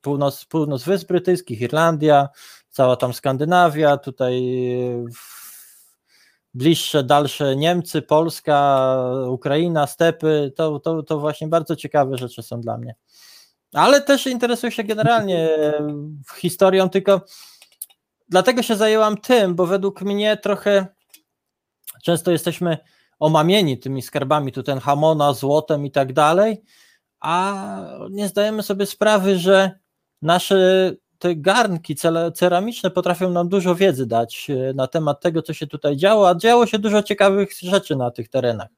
północ, północ Wysp Brytyjskich, Irlandia, cała tam Skandynawia, tutaj bliższe, dalsze Niemcy, Polska, Ukraina, stepy, to, to, to właśnie bardzo ciekawe rzeczy są dla mnie. Ale też interesuję się generalnie historią, tylko dlatego się zajęłam tym, bo według mnie trochę często jesteśmy omamieni tymi skarbami Tutenhamona, złotem i tak dalej, a nie zdajemy sobie sprawy, że nasze te garnki ceramiczne potrafią nam dużo wiedzy dać e, na temat tego, co się tutaj działo, a działo się dużo ciekawych rzeczy na tych terenach.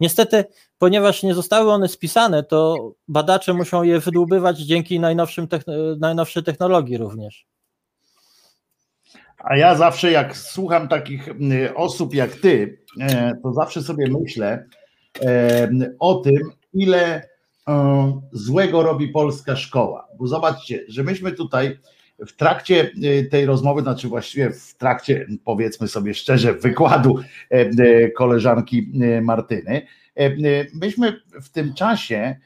Niestety, ponieważ nie zostały one spisane, to badacze muszą je wydłubywać dzięki najnowszym najnowszej technologii również. A ja zawsze, jak słucham takich osób jak ty, e, to zawsze sobie myślę e, o tym, ile złego robi polska szkoła. Bo zobaczcie, że myśmy tutaj w trakcie tej rozmowy, znaczy właściwie w trakcie, powiedzmy sobie szczerze, wykładu koleżanki Martyny, myśmy w tym czasie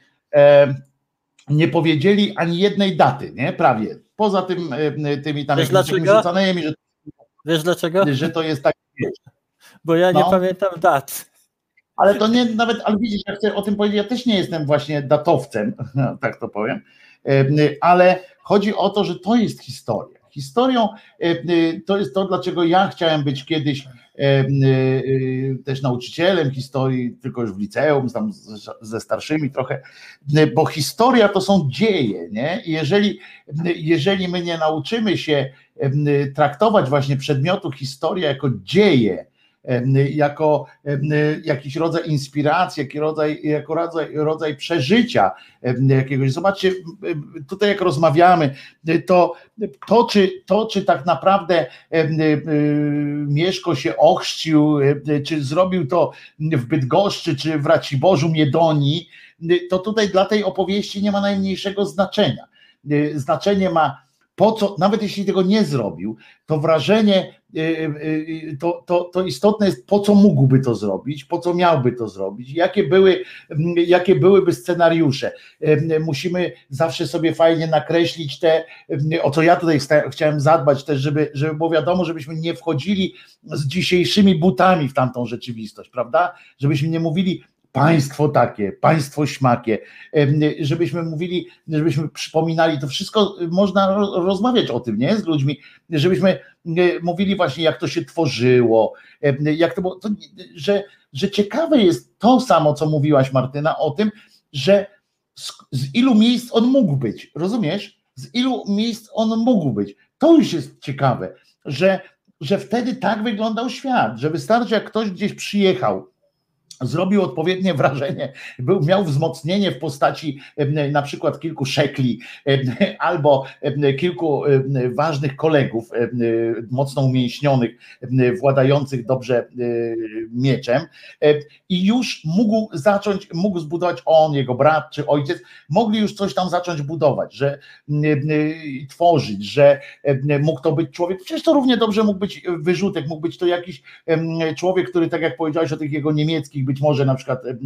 nie powiedzieli ani jednej daty, nie? Prawie. Poza tym tymi tam jakimiś rzucanymi, że Wiesz dlaczego? Że to jest tak. Bo ja nie no. pamiętam dat. Ale to nie nawet, ale widzisz, ja chcę o tym powiedzieć, ja też nie jestem właśnie datowcem, [laughs] tak to powiem, ale chodzi o to, że to jest historia. Historią to jest to, dlaczego ja chciałem być kiedyś też nauczycielem historii, tylko już w liceum, tam ze starszymi trochę, bo historia to są dzieje, nie? Jeżeli, jeżeli my nie nauczymy się traktować właśnie przedmiotu historia jako dzieje, jako jakiś rodzaj inspiracji, jako rodzaj, jako rodzaj, rodzaj przeżycia jakiegoś. Zobaczcie, tutaj jak rozmawiamy, to, to, czy, to czy tak naprawdę Mieszko się ochrzcił, czy zrobił to w Bydgoszczy, czy w Raciborzu Miedonii, to tutaj dla tej opowieści nie ma najmniejszego znaczenia. Znaczenie ma po co, nawet jeśli tego nie zrobił, to wrażenie, y, y, y, to, to, to istotne jest, po co mógłby to zrobić, po co miałby to zrobić, jakie, były, mm, jakie byłyby scenariusze. Musimy zawsze sobie fajnie nakreślić te, o co ja tutaj chciałem zadbać też, żeby, żeby było wiadomo, żebyśmy nie wchodzili z dzisiejszymi butami w tamtą rzeczywistość, prawda? Żebyśmy nie mówili, państwo takie, państwo śmakie, żebyśmy mówili, żebyśmy przypominali, to wszystko można rozmawiać o tym, nie, z ludźmi, żebyśmy mówili właśnie, jak to się tworzyło, jak to było, to, że, że ciekawe jest to samo, co mówiłaś Martyna, o tym, że z, z ilu miejsc on mógł być, rozumiesz? Z ilu miejsc on mógł być. To już jest ciekawe, że, że wtedy tak wyglądał świat, że wystarczy, jak ktoś gdzieś przyjechał, zrobił odpowiednie wrażenie, był, miał wzmocnienie w postaci na przykład kilku szekli albo kilku ważnych kolegów mocno umięśnionych, władających dobrze e, mieczem. I już mógł zacząć, mógł zbudować on, jego brat czy ojciec, mogli już coś tam zacząć budować, że tworzyć, że mógł to być człowiek, przecież to równie dobrze mógł być wyrzutek, mógł być to jakiś człowiek, który tak jak powiedziałeś o tych jego niemieckich być może na przykład, e,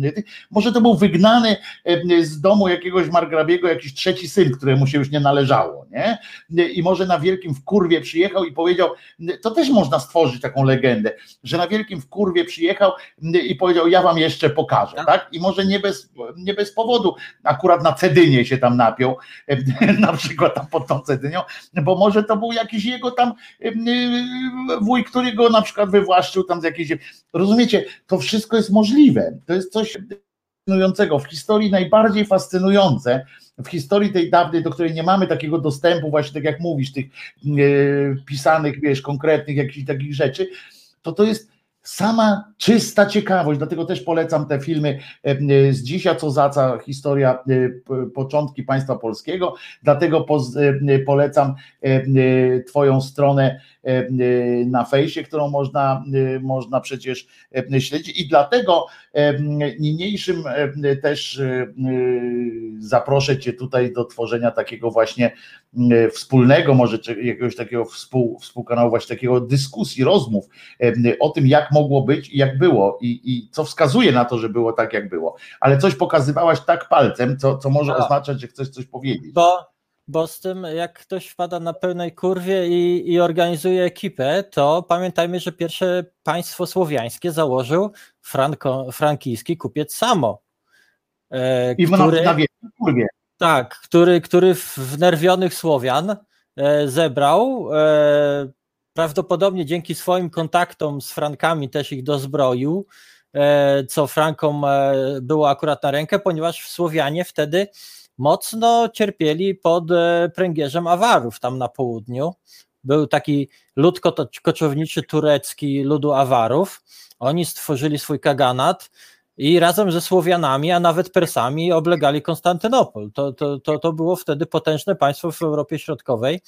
może to był wygnany e, z domu jakiegoś margrabiego jakiś trzeci syn, któremu się już nie należało, nie? I może na wielkim w kurwie przyjechał i powiedział, to też można stworzyć taką legendę, że na wielkim w kurwie przyjechał i powiedział, ja wam jeszcze pokażę, tak? tak? I może nie bez, nie bez powodu akurat na Cedynie się tam napiął, [laughs] na przykład tam pod tą Cedynią, bo może to był jakiś jego tam wuj, który go na przykład wywłaszczył tam z jakiejś, rozumiecie, to wszystko jest możliwe, możliwe. To jest coś fascynującego. W historii najbardziej fascynujące, w historii tej dawnej, do której nie mamy takiego dostępu, właśnie tak jak mówisz, tych e, pisanych, wiesz, konkretnych jakichś takich rzeczy, to to jest sama czysta ciekawość, dlatego też polecam te filmy e, e, z dzisiaj, co zaca, historia, początki państwa polskiego, dlatego polecam twoją stronę na fejsie, którą można, e, można przecież e, śledzić i dlatego e, niniejszym e, też e, e, zaproszę cię tutaj do tworzenia takiego właśnie e, wspólnego, może jakiegoś takiego współ, współkanału, właśnie takiego dyskusji, rozmów e, o tym, jak mogło być i jak było i, i co wskazuje na to, że było tak, jak było. Ale coś pokazywałaś tak palcem, co, co może Tak. oznaczać, że chcesz coś powiedzieć. Bo, bo z tym, jak ktoś wpada na pełnej kurwie i, i organizuje ekipę, to pamiętajmy, że pierwsze państwo słowiańskie założył franko, frankijski kupiec Samo. e, I w, który- na, na kurwie. Tak, który, który wnerwionych Słowian e, zebrał. E, prawdopodobnie dzięki swoim kontaktom z Frankami też ich dozbroił, e, co Frankom e, było akurat na rękę, ponieważ Słowianie wtedy mocno cierpieli pod e, pręgierzem Awarów tam na południu. Był taki lud koczowniczy turecki ludu Awarów. Oni stworzyli swój kaganat i razem ze Słowianami, a nawet Persami oblegali Konstantynopol. To, to, to, to było wtedy potężne państwo w Europie Środkowej.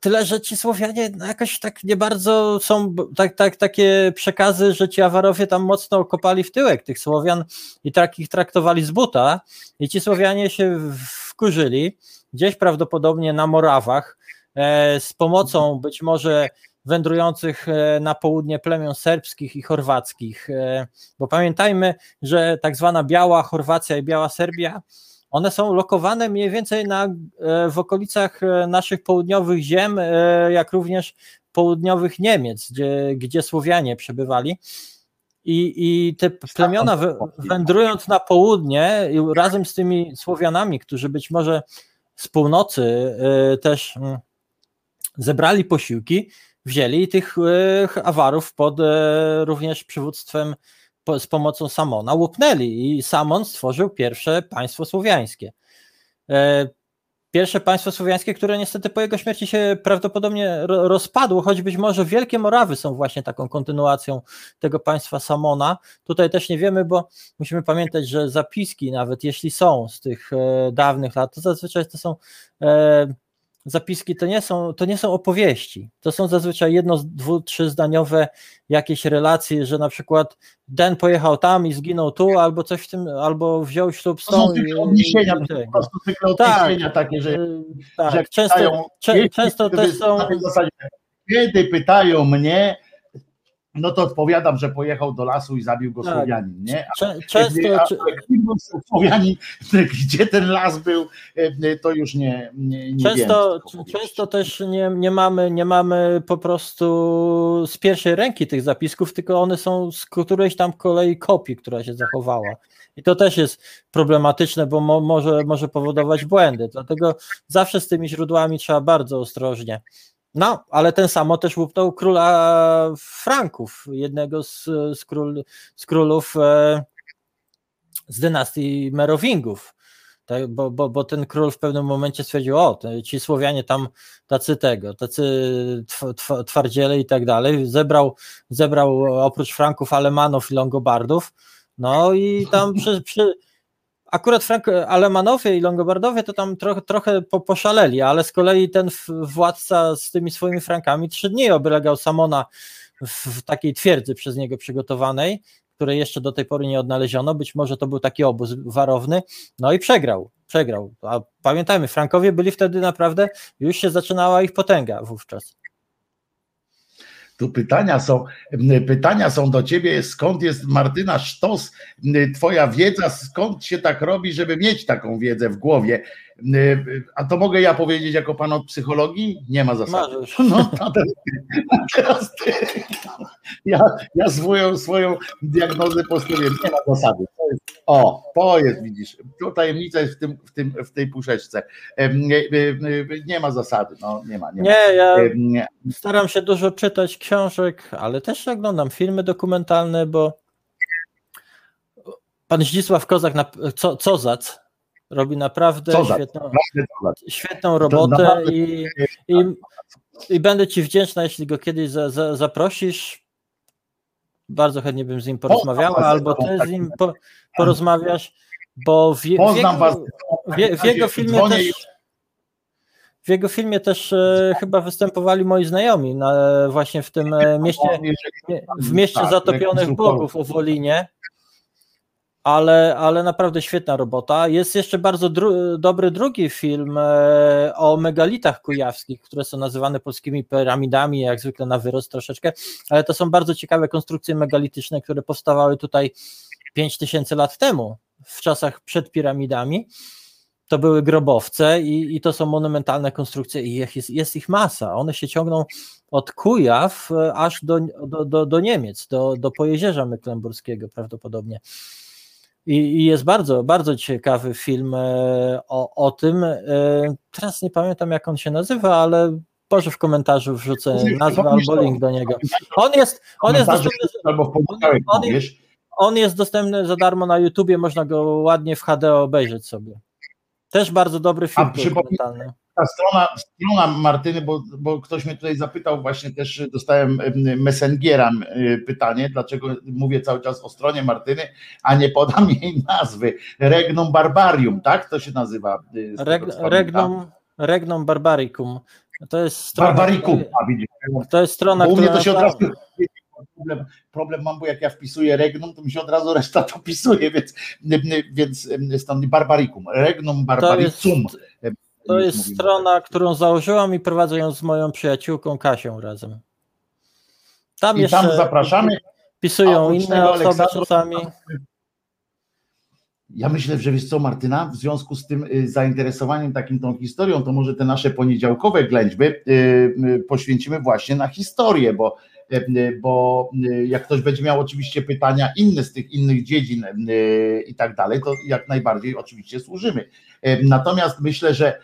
Tyle, że ci Słowianie no jakoś tak nie bardzo są tak, tak, takie przekazy, że ci Awarowie tam mocno kopali w tyłek tych Słowian i tak ich traktowali z buta. I ci Słowianie się wkurzyli, gdzieś prawdopodobnie na Morawach, e, z pomocą być może wędrujących e, na południe plemion serbskich i chorwackich. e, Bo pamiętajmy, że tak zwana biała Chorwacja i biała Serbia, one są lokowane mniej więcej na, e, w okolicach e, naszych południowych ziem, e, jak również południowych Niemiec, gdzie, gdzie Słowianie przebywali. I, I te plemiona wę- wędrując na południe razem z tymi Słowianami, którzy być może z północy też mm, zebrali posiłki, wzięli tych Awarów pod również przywództwem z pomocą Samona, łupnęli i Samon stworzył pierwsze państwo słowiańskie. E, Pierwsze państwo słowiańskie, które niestety po jego śmierci się prawdopodobnie ro- rozpadło, choć być może Wielkie Morawy są właśnie taką kontynuacją tego państwa Samona. Tutaj też nie wiemy, bo musimy pamiętać, że zapiski, nawet jeśli są z tych e, dawnych lat, to zazwyczaj to są e, zapiski, to nie są, to nie są opowieści. To są zazwyczaj jedno, dwu, trzy zdaniowe jakieś relacje, że na przykład Den pojechał tam i zginął tu, albo coś w tym, albo wziął ślub z To są tą. odniesienia, po prostu tylko Tak. odniesienia takie, że, tak, że często, pytają, cze, często to też są. kiedy pytają mnie, no to odpowiadam, że pojechał do lasu i zabił go Tak. Słowianin, nie? Cze, często, A- a Słowianin, [laughs] gdzie ten las był, to już nie, nie, nie Często, wiem. często też nie, nie, mamy, nie mamy po prostu z pierwszej ręki tych zapisków, tylko one są z którejś tam kolei kopii, która się zachowała. I to też jest problematyczne, bo mo, może, może powodować błędy. Dlatego zawsze z tymi źródłami trzeba bardzo ostrożnie. No, ale ten samo też łupnął króla Franków, jednego z, z, król, z królów e, z dynastii Merowingów. Tak, bo, bo, bo ten król w pewnym momencie stwierdził, o, ci Słowianie tam tacy tego, tacy tw, tw, twardziele i tak dalej, zebrał, zebrał oprócz Franków Alemanów i Longobardów, no i tam przy, przy akurat Frank, Alemanowie i Longobardowie to tam trochę, trochę po, poszaleli, ale z kolei ten władca z tymi swoimi Frankami trzy dni oblegał Samona w takiej twierdzy przez niego przygotowanej, której jeszcze do tej pory nie odnaleziono. Być może to był taki obóz warowny. No i przegrał. Przegrał. A pamiętajmy, Frankowie byli wtedy naprawdę, już się zaczynała ich potęga wówczas. Tu pytania są, pytania są do ciebie, skąd jest Martyna Sztos, twoja wiedza, skąd się tak robi, żeby mieć taką wiedzę w głowie. A to mogę ja powiedzieć jako pan od psychologii? Nie ma zasady. No, a teraz, a teraz ty. Ja, ja swoją, swoją diagnozę postawię. Nie ma zasady. To jest, o, to jest, widzisz, to tajemnica jest w, tym, w, tym, w tej puszeczce. Nie, ma zasady. No, nie ma. Nie, ma. Nie, ja nie. staram się dużo czytać książek, ale też oglądam filmy dokumentalne, bo pan Zdzisław Kozak, na, co, Cozac, robi naprawdę świetną, świetną robotę i, i, i będę Ci wdzięczna, jeśli go kiedyś za, za, zaprosisz. Bardzo chętnie bym z nim porozmawiała, albo ty z tak. nim po, porozmawiasz, bo w, w, jego, w, w jego filmie też. W jego filmie też e, chyba występowali moi znajomi na, właśnie w tym e, mieście, w mieście Tak, zatopionych bogów o Wolinie. Ale, ale naprawdę świetna robota. Jest jeszcze bardzo dru dobry drugi film e, o megalitach kujawskich, które są nazywane polskimi piramidami, jak zwykle na wyrost troszeczkę, ale to są bardzo ciekawe konstrukcje megalityczne, które powstawały tutaj 5000 lat temu, w czasach przed piramidami. To były grobowce i, i to są monumentalne konstrukcje i jest, jest ich masa. One się ciągną od Kujaw e, aż do, do, do, do Niemiec, do, do Pojezierza Mecklenburskiego prawdopodobnie. I, I jest bardzo, bardzo ciekawy film e, o, o tym. E, Teraz nie pamiętam, jak on się nazywa, ale może w komentarzu wrzucę nazwę albo link do niego. On jest, on jest dostępny. Albo on- powiesz. On jest dostępny za darmo na YouTubie, można go ładnie w HD obejrzeć sobie. Też bardzo dobry film A przypomnij-. Ta strona, strona Martyny, bo, bo ktoś mnie tutaj zapytał, właśnie też dostałem em, Messengera y, pytanie, dlaczego mówię cały czas o stronie Martyny, a nie podam [laughs] jej nazwy. Regnum Barbarium, tak to się nazywa? tego, Reg. Regnum, Regnum Barbaricum. To jest strona, Barbaricum, a widzisz. To jest strona, Bo u mnie to się od razu problem, problem mam, bo jak ja wpisuję regnum, to mi się od razu reszta to [laughs] pisuje, więc, więc stąd barbaricum, regnum barbaricum. To jest strona, którą założyłam i prowadzę ją z moją przyjaciółką Kasią razem. Tam I jeszcze tam zapraszamy. Pisują inne osoby Aleksandro, czasami. Ja myślę, że wiesz co, Martyna, w związku z tym y, zainteresowaniem takim tą historią, to może te nasze poniedziałkowe ględźby y, y, poświęcimy właśnie na historię, bo, bo jak ktoś będzie miał oczywiście pytania inne z tych innych dziedzin i tak dalej, to jak najbardziej oczywiście służymy. Natomiast myślę, że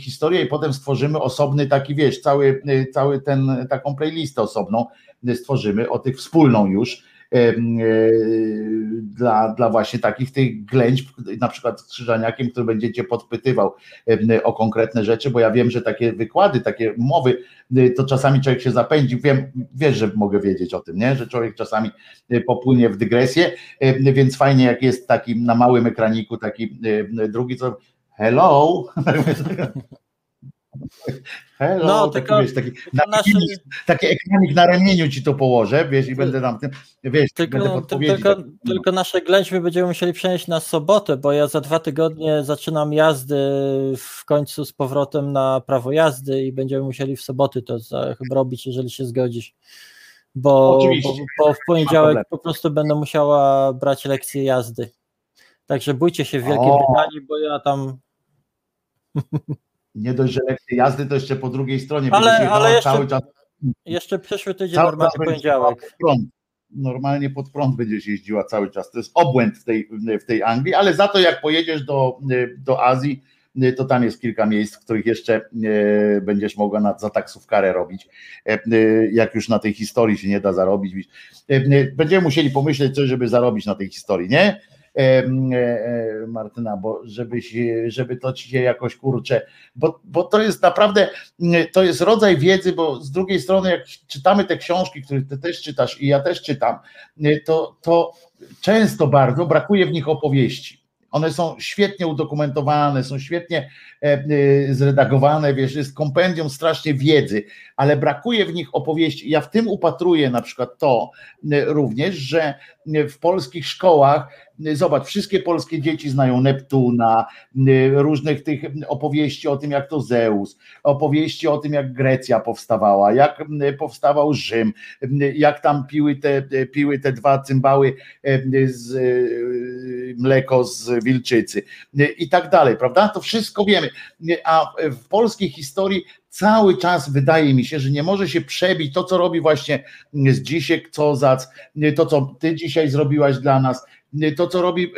historię i potem stworzymy osobny taki, wiesz, cały, y, cały ten, taką playlistę osobną y, stworzymy, o tych wspólną już, dla, dla właśnie takich tych ględźb, na przykład z Krzyżaniakiem, który będzie cię podpytywał o konkretne rzeczy, bo ja wiem, że takie wykłady, takie mowy, y, to czasami człowiek się zapędzi, wiem, wiesz, że mogę wiedzieć o tym, nie? że człowiek czasami y, popłynie w dygresję, więc fajnie jak jest taki na małym ekraniku taki y, drugi, co hello, [laughs] hello, No, taki, tylko- wiesz, taki, nasze- taki ekranik na ramieniu ci to położę, wiesz, i będę tam tym, wiesz, będę Tylko, podpowiedzi. tylko, tak- tylko nasze ględźby będziemy musieli przenieść na sobotę, bo ja za dwa tygodnie zaczynam jazdy w końcu z powrotem na prawo jazdy i będziemy musieli w soboty to robić, jeżeli się zgodzisz. Bo, bo, bo w poniedziałek po prostu będę musiała brać lekcje jazdy. Także bójcie się w Wielkiej O. Brytanii, bo ja tam. Nie dość, że lekcje jazdy, to jeszcze po drugiej stronie Ale- ale jeszcze- cały czas. Jeszcze przyszły tydzień Cały będziesz poniedziałek. pod prąd. Normalnie pod prąd będziesz jeździła cały czas. To jest obłęd w tej, w tej Anglii, ale za to jak pojedziesz do, do Azji, to tam jest kilka miejsc, w których jeszcze e, będziesz mogła na, za taksówkarę robić, e, e, jak już na tej historii się nie da zarobić. Będziemy musieli pomyśleć coś, żeby zarobić na tej historii, nie? E, e, e, Martyna, bo żebyś, żeby to ci się jakoś kurcze, bo, bo to jest naprawdę, mm, to jest rodzaj wiedzy, bo z drugiej strony jak czytamy te książki, które ty też czytasz i ja też czytam, y, to, to często bardzo brakuje w nich opowieści. One są świetnie udokumentowane, są świetnie e, zredagowane, wiesz, jest kompendium strasznie wiedzy, ale brakuje w nich opowieści. Ja w tym upatruję na przykład to y, również, że y, w polskich szkołach, y, zobacz, wszystkie polskie dzieci znają Neptuna, różnych tych opowieści o tym, jak to Zeus, opowieści o tym, jak Grecja powstawała, jak powstawał Rzym, jak tam piły te, piły te dwa cymbały z mleko z wilczycy i tak dalej, prawda? To wszystko wiemy. A w polskiej historii cały czas wydaje mi się, że nie może się przebić to, co robi właśnie z Dzisiek Cozac, to, co ty dzisiaj zrobiłaś dla nas, to co robi,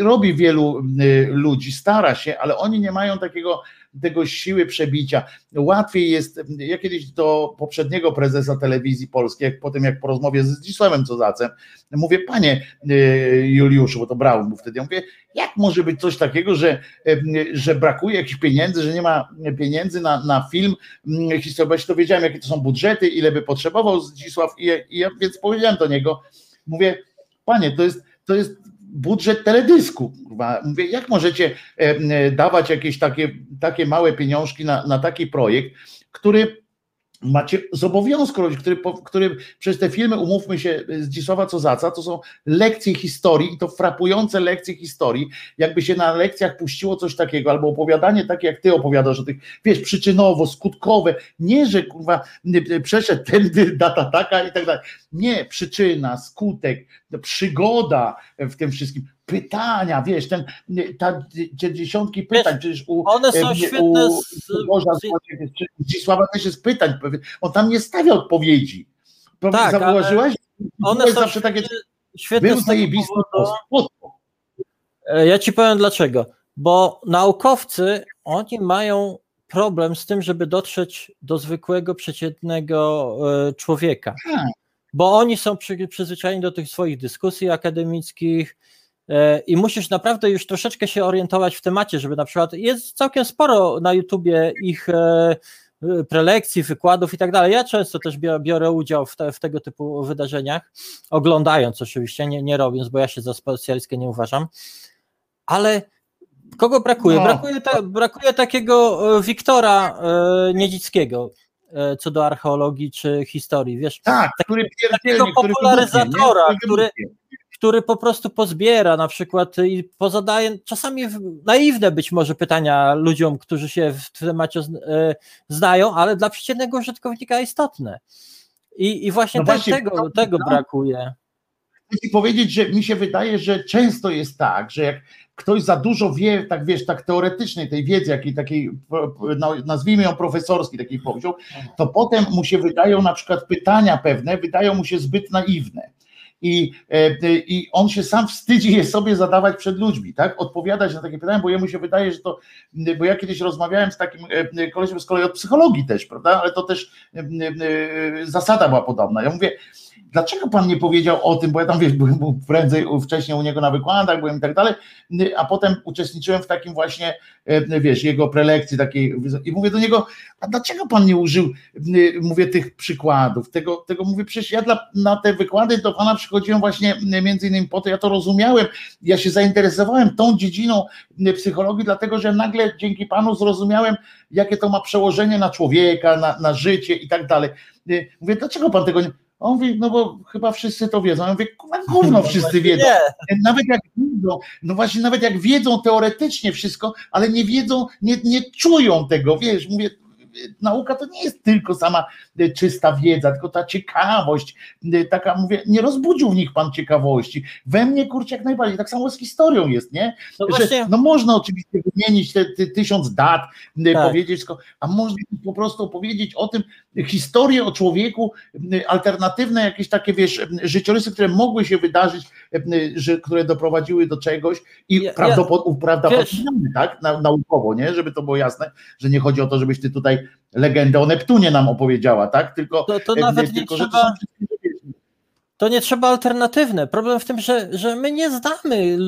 y, robi wielu y, ludzi, stara się, ale oni nie mają takiego tego siły przebicia. Łatwiej jest, ja kiedyś do poprzedniego prezesa telewizji polskiej, jak potem jak po rozmowie z Zdzisławem Cozacem, mówię, panie y, Juliuszu, bo to Braun był wtedy, ja mówię, jak może być coś takiego, że, y, że brakuje jakichś pieniędzy, że nie ma pieniędzy na, na film mm, historyczny, to wiedziałem, jakie to są budżety, ile by potrzebował Zdzisław i, i ja więc powiedziałem do niego, mówię, panie, to jest, to jest budżet teledysku. Kurwa. Mówię, jak możecie e, dawać jakieś takie, takie małe pieniążki na, na taki projekt, który macie z obowiązku który, który przez te filmy, umówmy się, Zdzisława Cozaca, to są lekcje historii i to frapujące lekcje historii, jakby się na lekcjach puściło coś takiego, albo opowiadanie takie, jak ty opowiadasz o tych, wiesz, przyczynowo, skutkowe, nie, że kurwa przeszedł tędy [laughs] data taka i tak dalej, nie, przyczyna, skutek, przygoda w tym wszystkim, pytania, wiesz, ten, ta, te dziesiątki pytań, przecież u, one są e, świetne u, z- Grzegorza z- czy Zdzisława też jest pytań, on tam nie stawia odpowiedzi. Tak, zauważyłaś? One są zawsze takie, świetne, świetne był zajebisty powodu-. E, Ja ci powiem dlaczego. Bo naukowcy, oni mają problem z tym, żeby dotrzeć do zwykłego, przeciętnego e, człowieka. Tak. Bo oni są przy, przyzwyczajeni do tych swoich dyskusji akademickich i musisz naprawdę już troszeczkę się orientować w temacie, żeby na przykład jest całkiem sporo na YouTubie ich e, e, prelekcji, wykładów i tak dalej. Ja często też biorę, udział w, te, w tego typu wydarzeniach, oglądając oczywiście, nie, nie robiąc, bo ja się za specjalistkę nie uważam ale kogo brakuje? No. Brakuje, ta, brakuje takiego e, Wiktora e, Niedzickiego e, co do archeologii czy historii, wiesz, Tak, który takiego który popularyzatora, który, nie? Który po prostu pozbiera na przykład i pozadaje czasami naiwne być może pytania ludziom, którzy się w temacie e, znają, ale dla przeciętnego użytkownika istotne. I, i właśnie, No właśnie, tego, to- tego no. brakuje. Chcę ci powiedzieć, że mi się wydaje, że często jest tak, że jak ktoś za dużo wie, tak wiesz, tak teoretycznej tej wiedzy, jakiej takiej, no, nazwijmy ją profesorskiej, takiej poziom, to potem mu się wydają na przykład pytania pewne, wydają mu się zbyt naiwne. I, e, I on się sam wstydzi je sobie zadawać przed ludźmi, tak? Odpowiadać na takie pytania, bo jemu się wydaje, że to, bo ja kiedyś rozmawiałem z takim e, kolesiem z kolei od psychologii też, prawda? Ale to też e, e, zasada była podobna. Ja mówię, dlaczego pan nie powiedział o tym, bo ja tam wiesz, byłem był prędzej wcześniej u niego na wykładach, byłem i tak dalej, a potem uczestniczyłem w takim właśnie, y, wiesz, jego prelekcji takiej i mówię do niego, a dlaczego pan nie użył, y, mówię, tych przykładów, tego, tego mówię, przecież ja dla, na te wykłady do pana przychodziłem właśnie y, między innymi po to, ja to rozumiałem, ja się zainteresowałem tą dziedziną psychologii, dlatego, że nagle dzięki panu zrozumiałem, jakie to ma przełożenie na człowieka, na, na życie i tak dalej. Mówię, dlaczego pan tego nie, on mówi, no bo chyba wszyscy to wiedzą. Ja mówię, gówno wszyscy wiedzą. Nawet jak wiedzą, no właśnie nawet jak wiedzą teoretycznie wszystko, ale nie wiedzą, nie, nie czują tego, wiesz, mówię, nauka to nie jest tylko sama e, czysta wiedza, tylko ta ciekawość, e, taka, mówię, nie rozbudził w nich pan ciekawości. We mnie, kurczę, jak najbardziej, tak samo z historią jest, nie? no że właśnie, no można oczywiście wymienić te, te tysiąc dat, y, Tak. powiedzieć a można po prostu opowiedzieć o tym, historię o człowieku, alternatywne jakieś takie, wiesz, życiorysy, które mogły się wydarzyć, że, które doprowadziły do czegoś i Ja- ja- prawdopod- uprawdopodobniamy, tak, na, naukowo, nie, żeby to było jasne, że nie chodzi o to, żebyś ty tutaj legendę o Neptunie nam opowiedziała, tak, tylko, to, to y, nawet nie tylko to trzeba... są wszystkie, wiesz, to nie trzeba alternatywne. Problem w tym, że, że my nie znamy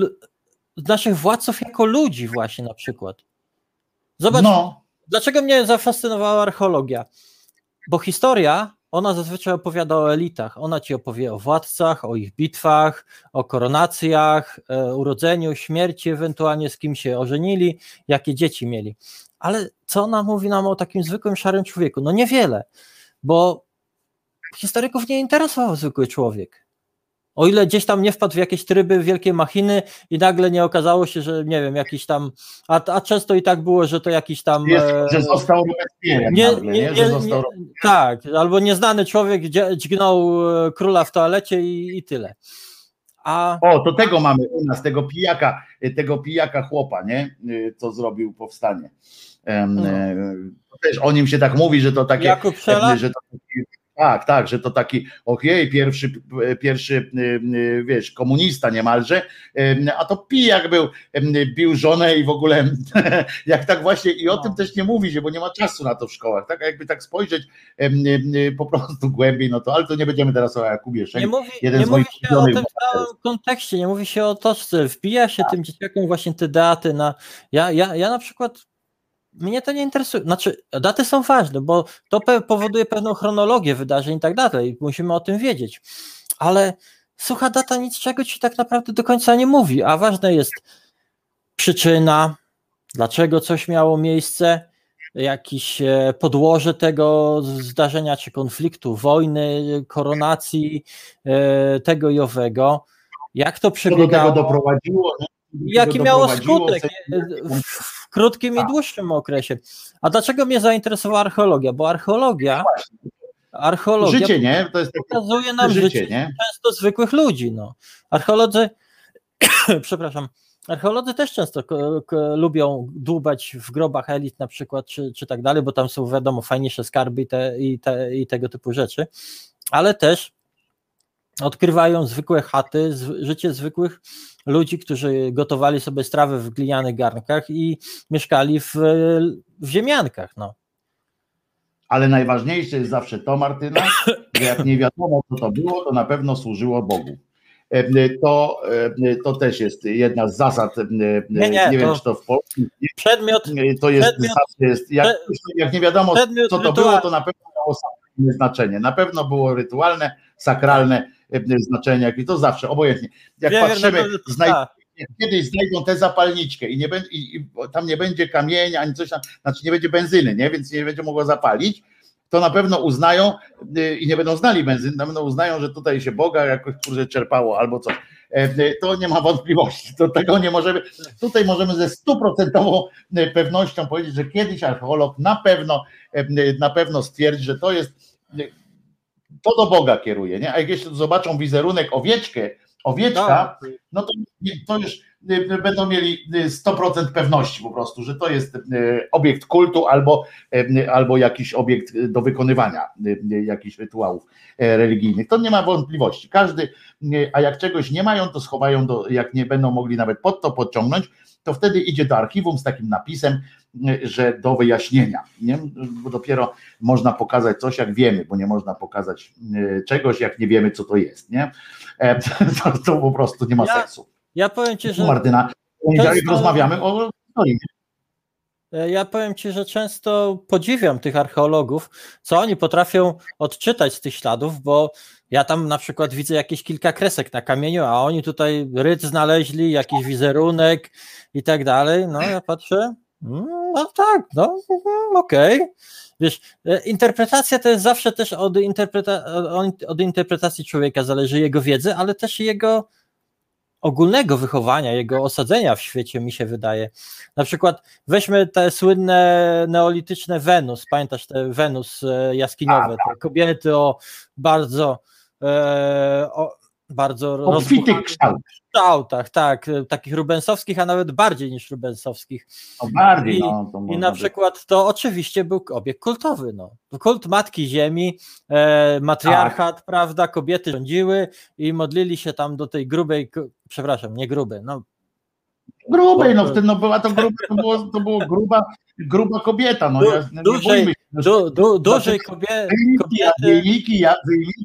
naszych władców jako ludzi właśnie na przykład. Zobacz, no, dlaczego mnie zafascynowała archeologia? Bo historia, ona zazwyczaj opowiada o elitach. Ona ci opowie o władcach, o ich bitwach, o koronacjach, e, urodzeniu, śmierci, ewentualnie z kim się ożenili, jakie dzieci mieli. Ale co ona mówi nam o takim zwykłym szarym człowieku? No niewiele, bo historyków nie interesował zwykły człowiek. O ile gdzieś tam nie wpadł w jakieś tryby, wielkie machiny i nagle nie okazało się, że nie wiem, jakiś tam, a, a często i tak było, że to jakiś tam... jest, e, że został Robespierre nie, nagle, nie, nie, został nie, tak, albo nieznany człowiek dź- dźgnął e, króla w toalecie i, i tyle. A O, to tego mamy u nas, tego pijaka, tego pijaka chłopa, nie? Y, Co zrobił powstanie. No. e, Też o nim się tak mówi, że to takie. Jakub Szela? Że to Tak, tak, że to taki, ojej, pierwszy, pierwszy, y, y, wiesz, komunista niemalże, y, a to pijak był, bił żonę i w ogóle, [laughs] jak tak właśnie, i o No. tym też nie mówi się, bo nie ma czasu na to w szkołach, tak, a jakby tak spojrzeć po prostu głębiej, no to, ale to nie będziemy teraz o Jakubie Szeń, Nie mówi, jeden nie z mówi się o tym w całym kontekście, nie mówi się o toczce. Wbija się tym dzieciakom właśnie te daty na. Ja, ja, ja na przykład. Mnie to nie interesuje. Znaczy, daty są ważne, bo to pe- powoduje pewną chronologię wydarzeń i tak dalej. Musimy o tym wiedzieć. Ale sucha data niczego ci tak naprawdę do końca nie mówi, a ważna jest przyczyna, dlaczego coś miało miejsce, jakieś e, podłoże tego zdarzenia, czy konfliktu, wojny, koronacji, e, tego i owego. Jak to co do tego przebiegało? doprowadziło? Jaki miało skutek e, w krótkim i dłuższym okresie. A dlaczego mnie zainteresowała archeologia? Bo archeologia, archeologia Życie, nie? To jest pokazuje nam życie, życie, nie? często zwykłych ludzi. No. Archeolodzy, [clears throat] przepraszam, archeolodzy też często lubią dłubać w grobach elit na przykład, czy, czy tak dalej, bo tam są wiadomo fajniejsze skarby i, te, i, te, i tego typu rzeczy, ale też odkrywają zwykłe chaty, życie zwykłych ludzi, którzy gotowali sobie strawy w glinianych garnkach i mieszkali w, w ziemiankach. No. Ale najważniejsze jest zawsze to, Martyna, że jak nie wiadomo, co to było, to na pewno służyło Bogu. E, To, e, to też jest jedna z zasad. e, Nie, nie, wiem, to- czy to w Polsce. Przedmiot, To jest Przedmiot- jest. Jak, jak nie wiadomo, co to rytualny. było, to na pewno miało znaczenie. Na pewno było rytualne, sakralne e, znaczenie, i to zawsze, obojętnie. Jak Wiewiór patrzymy, pewno- znaj, tak. kiedyś znajdą tę zapalniczkę i, nie będzie, i, i tam nie będzie kamienia ani coś tam, znaczy nie będzie benzyny, nie? więc nie będzie mogło zapalić, to na pewno uznają y, i nie będą znali benzyny, na pewno uznają, że tutaj się Boga jakoś kurde czerpało albo coś. E, To nie ma wątpliwości, do tego nie możemy, tutaj możemy ze stuprocentową pewnością powiedzieć, że kiedyś archeolog na pewno, e, na pewno stwierdzi, że to jest, to do Boga kieruje, nie? a jak jeszcze zobaczą wizerunek owieczkę, owieczka, no to, to już będą mieli y, 100% pewności po prostu, że to jest y, obiekt kultu albo, y, albo jakiś obiekt do wykonywania y, y, jakichś rytuałów e, religijnych. To nie ma wątpliwości. Każdy, y, a jak czegoś nie mają, to schowają, do, jak nie będą mogli nawet pod to podciągnąć, to wtedy idzie do archiwum z takim napisem, y, że do wyjaśnienia. Nie? Bo dopiero można pokazać coś, jak wiemy, bo nie można pokazać y, czegoś, jak nie wiemy, co to jest. Nie? E, [laughs] To, to po prostu nie ma Ja- sensu. Ja powiem ci, że Martyna, poniedziałek często- rozmawiamy o historii. E, Ja powiem ci, że często podziwiam tych archeologów, co oni potrafią odczytać z tych śladów, bo ja tam na przykład widzę jakieś kilka kresek na kamieniu, a oni tutaj ryt znaleźli, jakiś wizerunek i tak dalej. No ja patrzę, mm, no tak, no mhm, okej. Wiesz, e, interpretacja to jest zawsze też od, interpreta- od interpretacji człowieka zależy jego wiedzy, ale też jego ogólnego wychowania, jego osadzenia w świecie, mi się wydaje. Na przykład weźmy te słynne neolityczne Wenus, pamiętasz te Wenus e, jaskiniowe, te kobiety o bardzo e, o bardzo Obfity rozbuchanych kształt. Kształtach, tak, e, takich rubensowskich, a nawet bardziej niż rubensowskich. No bardziej, I, no, I na by- przykład to oczywiście był obiekt kultowy. No. Kult Matki Ziemi, e, matriarchat, Tak. prawda, kobiety rządziły i modlili się tam do tej grubej, przepraszam, nie grubej, no Grubej, no Bo- wtedy no była to gruba, to było, to było gruba, gruba kobieta. No, Du- ja, nie dużej- bójmy się, du, du, dużej Znaczy, kobiety, ja,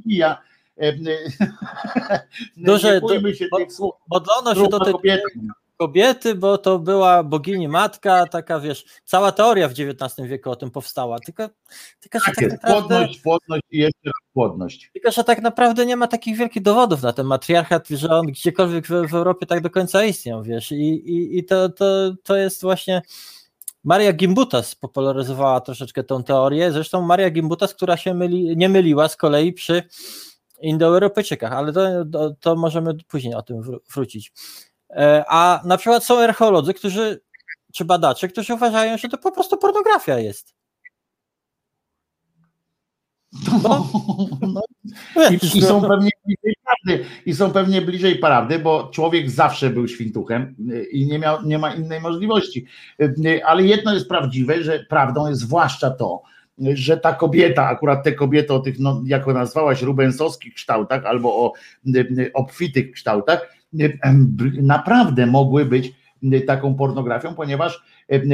ja. [laughs] Duże- nie się bo- tych słów. modlono się do tej kobieta. kobiety, bo to była bogini matka, taka wiesz, cała teoria w XIX wieku o tym powstała, tylko, tylko że Tak tak jest, naprawdę płodność, płodność i jeszcze raz płodność. Tylko, że tak naprawdę nie ma takich wielkich dowodów na ten matriarchat, że on gdziekolwiek w, w Europie tak do końca istniał, wiesz. I, i, i to, to, to jest właśnie. Maria Gimbutas popularyzowała troszeczkę tą teorię. Zresztą Maria Gimbutas, która się myli, nie myliła z kolei przy Indoeuropejczykach, ale to, to, to możemy później o tym wró- wrócić. E, A na przykład są archeolodzy, którzy, czy badacze, którzy uważają, że to po prostu pornografia jest. No, no, Wiesz, I, I są no. pewnie bliżej prawdy, i są pewnie bliżej prawdy, bo człowiek zawsze był świntuchem y, i nie, miał, nie ma innej możliwości. Y, y, Ale jedno jest prawdziwe, że prawdą jest zwłaszcza to, że ta kobieta, akurat te kobiety o tych, no, jak nazwałaś, rubensowskich kształtach albo o obfitych kształtach, naprawdę mogły być taką pornografią, ponieważ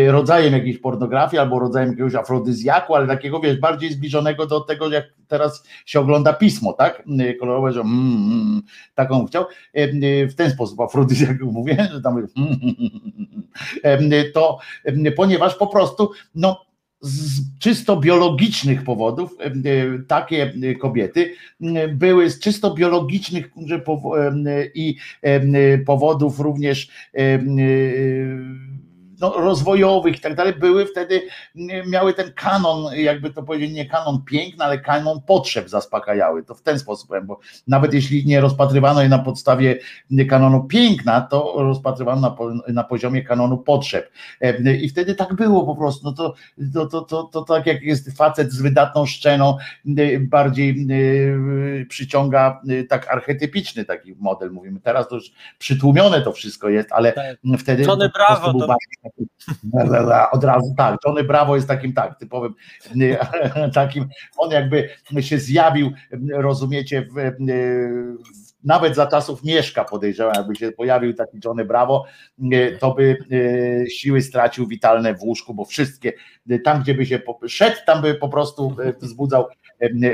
rodzajem jakiejś pornografii albo rodzajem jakiegoś afrodyzjaku, ale takiego wiesz, bardziej zbliżonego do tego, jak teraz się ogląda pismo, tak? Kolorowe, że mm, mm, taką chciał. W ten sposób afrodyzjak mówię, że tam to ponieważ po prostu no z czysto biologicznych powodów takie kobiety były z czysto biologicznych i powodów również no, rozwojowych i tak dalej, były wtedy, miały ten kanon, jakby to powiedzieć, nie kanon piękna, ale kanon potrzeb zaspokajały. To w ten sposób, bo nawet jeśli nie rozpatrywano je na podstawie kanonu piękna, to rozpatrywano na, na poziomie kanonu potrzeb. I wtedy tak było po prostu. No to, to, to, to, to tak jak jest facet z wydatną szczeną, bardziej przyciąga tak archetypiczny taki model, mówimy. Teraz to już przytłumione to wszystko jest, ale tak. wtedy Tony Brawo, to, od razu tak, Johnny Bravo jest takim tak, typowym [laughs] takim, on jakby się zjawił, rozumiecie, w, w nawet za czasów Mieszka podejrzewam, jakby się pojawił taki Johnny Bravo, to by e, siły stracił witalne w łóżku, bo wszystkie, tam gdzie by się szedł, tam by po prostu e, wzbudzał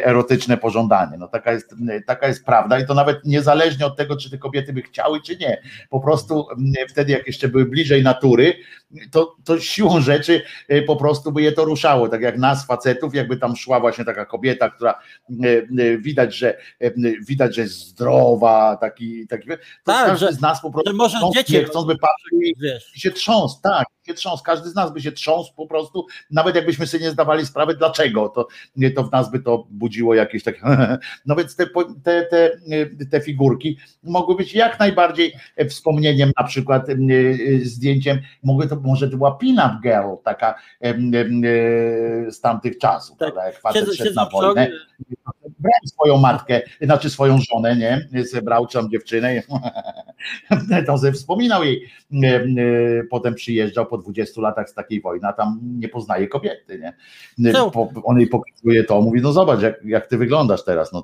erotyczne pożądanie. No taka jest, taka jest prawda i to nawet niezależnie od tego, czy te kobiety by chciały, czy nie. Po prostu wtedy, jak jeszcze były bliżej natury, to, to siłą rzeczy e, po prostu by je to ruszało. Tak jak nas, facetów, jakby tam szła właśnie taka kobieta, która widać, że widać, że jest zdrowa, taki, taki to tak, każdy że, z nas po prostu może dzieci, chcąc by patrzeć i się trząsł, tak, się trząsł, każdy z nas by się trząsł po prostu, nawet jakbyśmy sobie nie zdawali sprawy, dlaczego, to, to w nas by to budziło jakieś takie, [laughs] no więc te, te, te, te figurki mogły być jak najbardziej wspomnieniem, na przykład zdjęciem, mogły to, może to była pin-up girl, taka z tamtych czasów, tak. prawda, jak facet szedł na wojnę, brał swoją matkę, znaczy swoją żonę, nie, zebrał tam dziewczynę, [laughs] to ze wspominał jej, potem przyjeżdżał po 20 latach z takiej wojny, a tam nie poznaje kobiety, nie, po, on jej pokazuje to, mówi, no zobacz, jak, jak ty wyglądasz teraz, no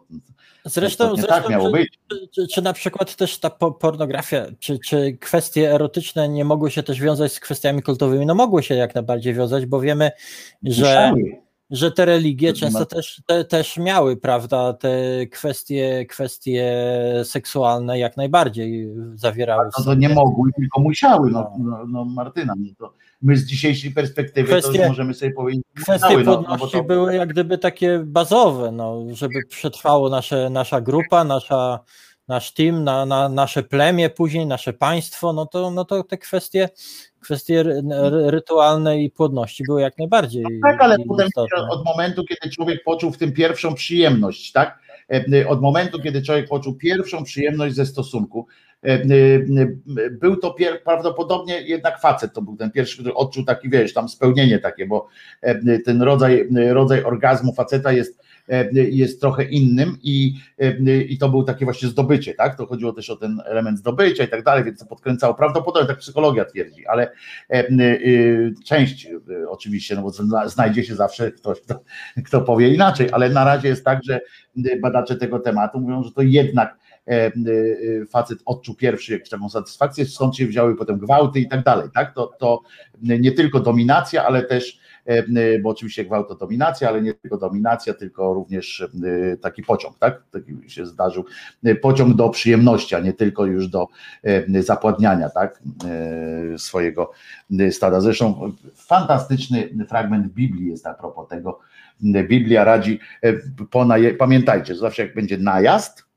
Zresztą, zresztą tak miało czy, być. Czy, czy, na przykład też ta pornografia, czy, czy kwestie erotyczne nie mogły się też wiązać z kwestiami kultowymi? No mogły się jak najbardziej wiązać, bo wiemy, że że te religie często też, te, też miały, prawda, te kwestie, kwestie seksualne jak najbardziej zawierały. No to nie mogły, tylko musiały, no, no, no Martyna, no to my z dzisiejszej perspektywy kwestie, to możemy sobie powiedzieć. Kwestie musiały, płodności no, no to... były jak gdyby takie bazowe, no, żeby przetrwało nasze, nasza grupa, nasza, nasz team, na, na, nasze plemię później, nasze państwo, no to, no to te kwestie kwestie rytualne i płodności były jak najbardziej. No tak, ale potem od momentu, kiedy człowiek poczuł w tym pierwszą przyjemność, tak? E, od momentu, kiedy człowiek poczuł pierwszą przyjemność ze stosunku, e, e, był to pier, prawdopodobnie jednak facet, to był ten pierwszy, który odczuł taki, wiesz, tam spełnienie takie, bo ten rodzaj, rodzaj orgazmu faceta jest E, jest trochę innym i, e, i to było takie właśnie zdobycie, tak? To chodziło też o ten element zdobycia i tak dalej, więc to podkręcało. Prawdopodobnie tak psychologia twierdzi, ale e, część oczywiście, no bo znajdzie się zawsze ktoś, kto, kto powie inaczej, ale na razie jest tak, że badacze tego tematu mówią, że to jednak facet odczuł pierwszy jakąś taką satysfakcję, stąd się wzięły potem gwałty i tak dalej, tak? To, to nie tylko dominacja, ale też E, e, bo oczywiście gwałt to dominacja, ale nie tylko dominacja, tylko również e, taki pociąg, tak? Taki się zdarzył. Pociąg do przyjemności, a nie tylko już do zapładniania, tak? Swojego stada. Zresztą fantastyczny fragment Biblii jest a propos tego. Biblia radzi, pamiętajcie, zawsze jak będzie najazd,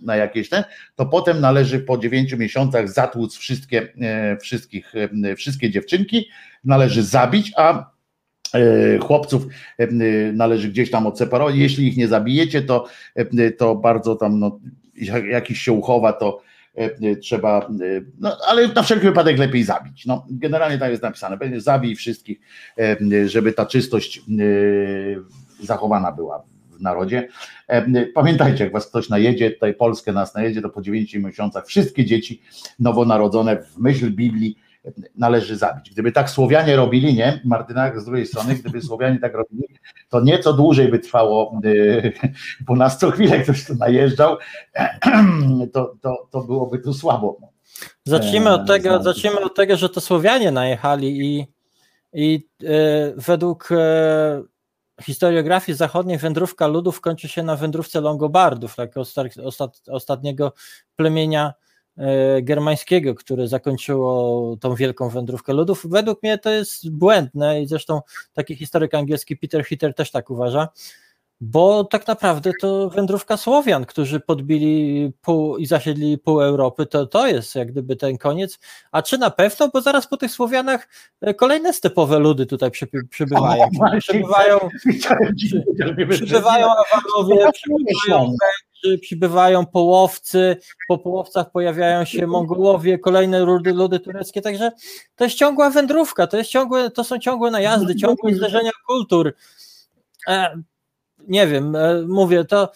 na jakieś ten, to potem należy po dziewięciu miesiącach zatłuc wszystkie, wszystkich, wszystkie dziewczynki, należy zabić, a E, chłopców e, należy gdzieś tam odseparować. Jeśli ich nie zabijecie, to, e, to bardzo tam no, jakiś się uchowa, to trzeba, no, ale na wszelki wypadek lepiej zabić. No, generalnie tak jest napisane, będzie zabij wszystkich, żeby ta czystość zachowana była w narodzie. Pamiętajcie, jak was ktoś najedzie, tutaj Polskę nas najedzie, to po 9 miesiącach wszystkie dzieci nowonarodzone w myśl Biblii należy zabić. Gdyby tak Słowianie robili, nie, Martyna z drugiej strony, gdyby Słowianie tak robili, to nieco dłużej by trwało, y, bo nas co chwilę ktoś tu najeżdżał, [clears throat] to, to, to byłoby tu słabo. Zacznijmy od E, tego, zacznijmy od tego, że to Słowianie najechali i, i e, według e, historiografii zachodniej wędrówka ludów kończy się na wędrówce Longobardów, tak ostat, ostat, ostatniego plemienia germańskiego, które zakończyło tą wielką wędrówkę ludów. Według mnie to jest błędne i zresztą taki historyk angielski Peter Hitter też tak uważa, bo tak naprawdę to wędrówka Słowian, którzy podbili pół i zasiedli pół Europy, to, to jest jak gdyby ten koniec. A czy na pewno? Bo zaraz po tych Słowianach e, kolejne stepowe ludy tutaj przy, przybywają. [laughs] Przybywają, [laughs] przybywają Awalowie, przybywają przybywają Połowcy, po Połowcach pojawiają się Mongołowie, kolejne ludy, ludy tureckie, także to jest ciągła wędrówka, to, jest ciągłe, to są ciągłe najazdy, ciągłe zderzenia kultur. E, nie wiem, e, mówię, to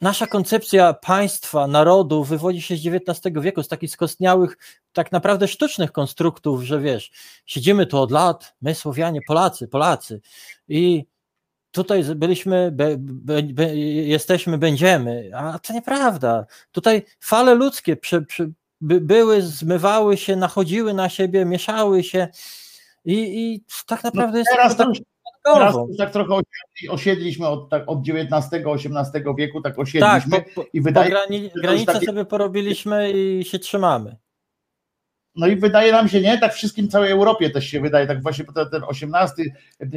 nasza koncepcja państwa, narodu wywodzi się z XIX wieku, z takich skostniałych, tak naprawdę sztucznych konstruktów, że wiesz, siedzimy tu od lat, my Słowianie, Polacy, Polacy i tutaj byliśmy, be, be, be, jesteśmy, będziemy, a to nieprawda. Tutaj fale ludzkie przy, przy, by, były, zmywały się, nachodziły na siebie, mieszały się i, i tak naprawdę jest teraz to tak Teraz tak trochę osiedli, osiedliśmy od, tak, od XIX-XVIII wieku, tak Tak, osiedliśmy po, po, i wydaje grani, granice takie- sobie porobiliśmy i się trzymamy. No i wydaje nam się, nie, tak wszystkim całej Europie też się wydaje, tak właśnie ten, ten 18,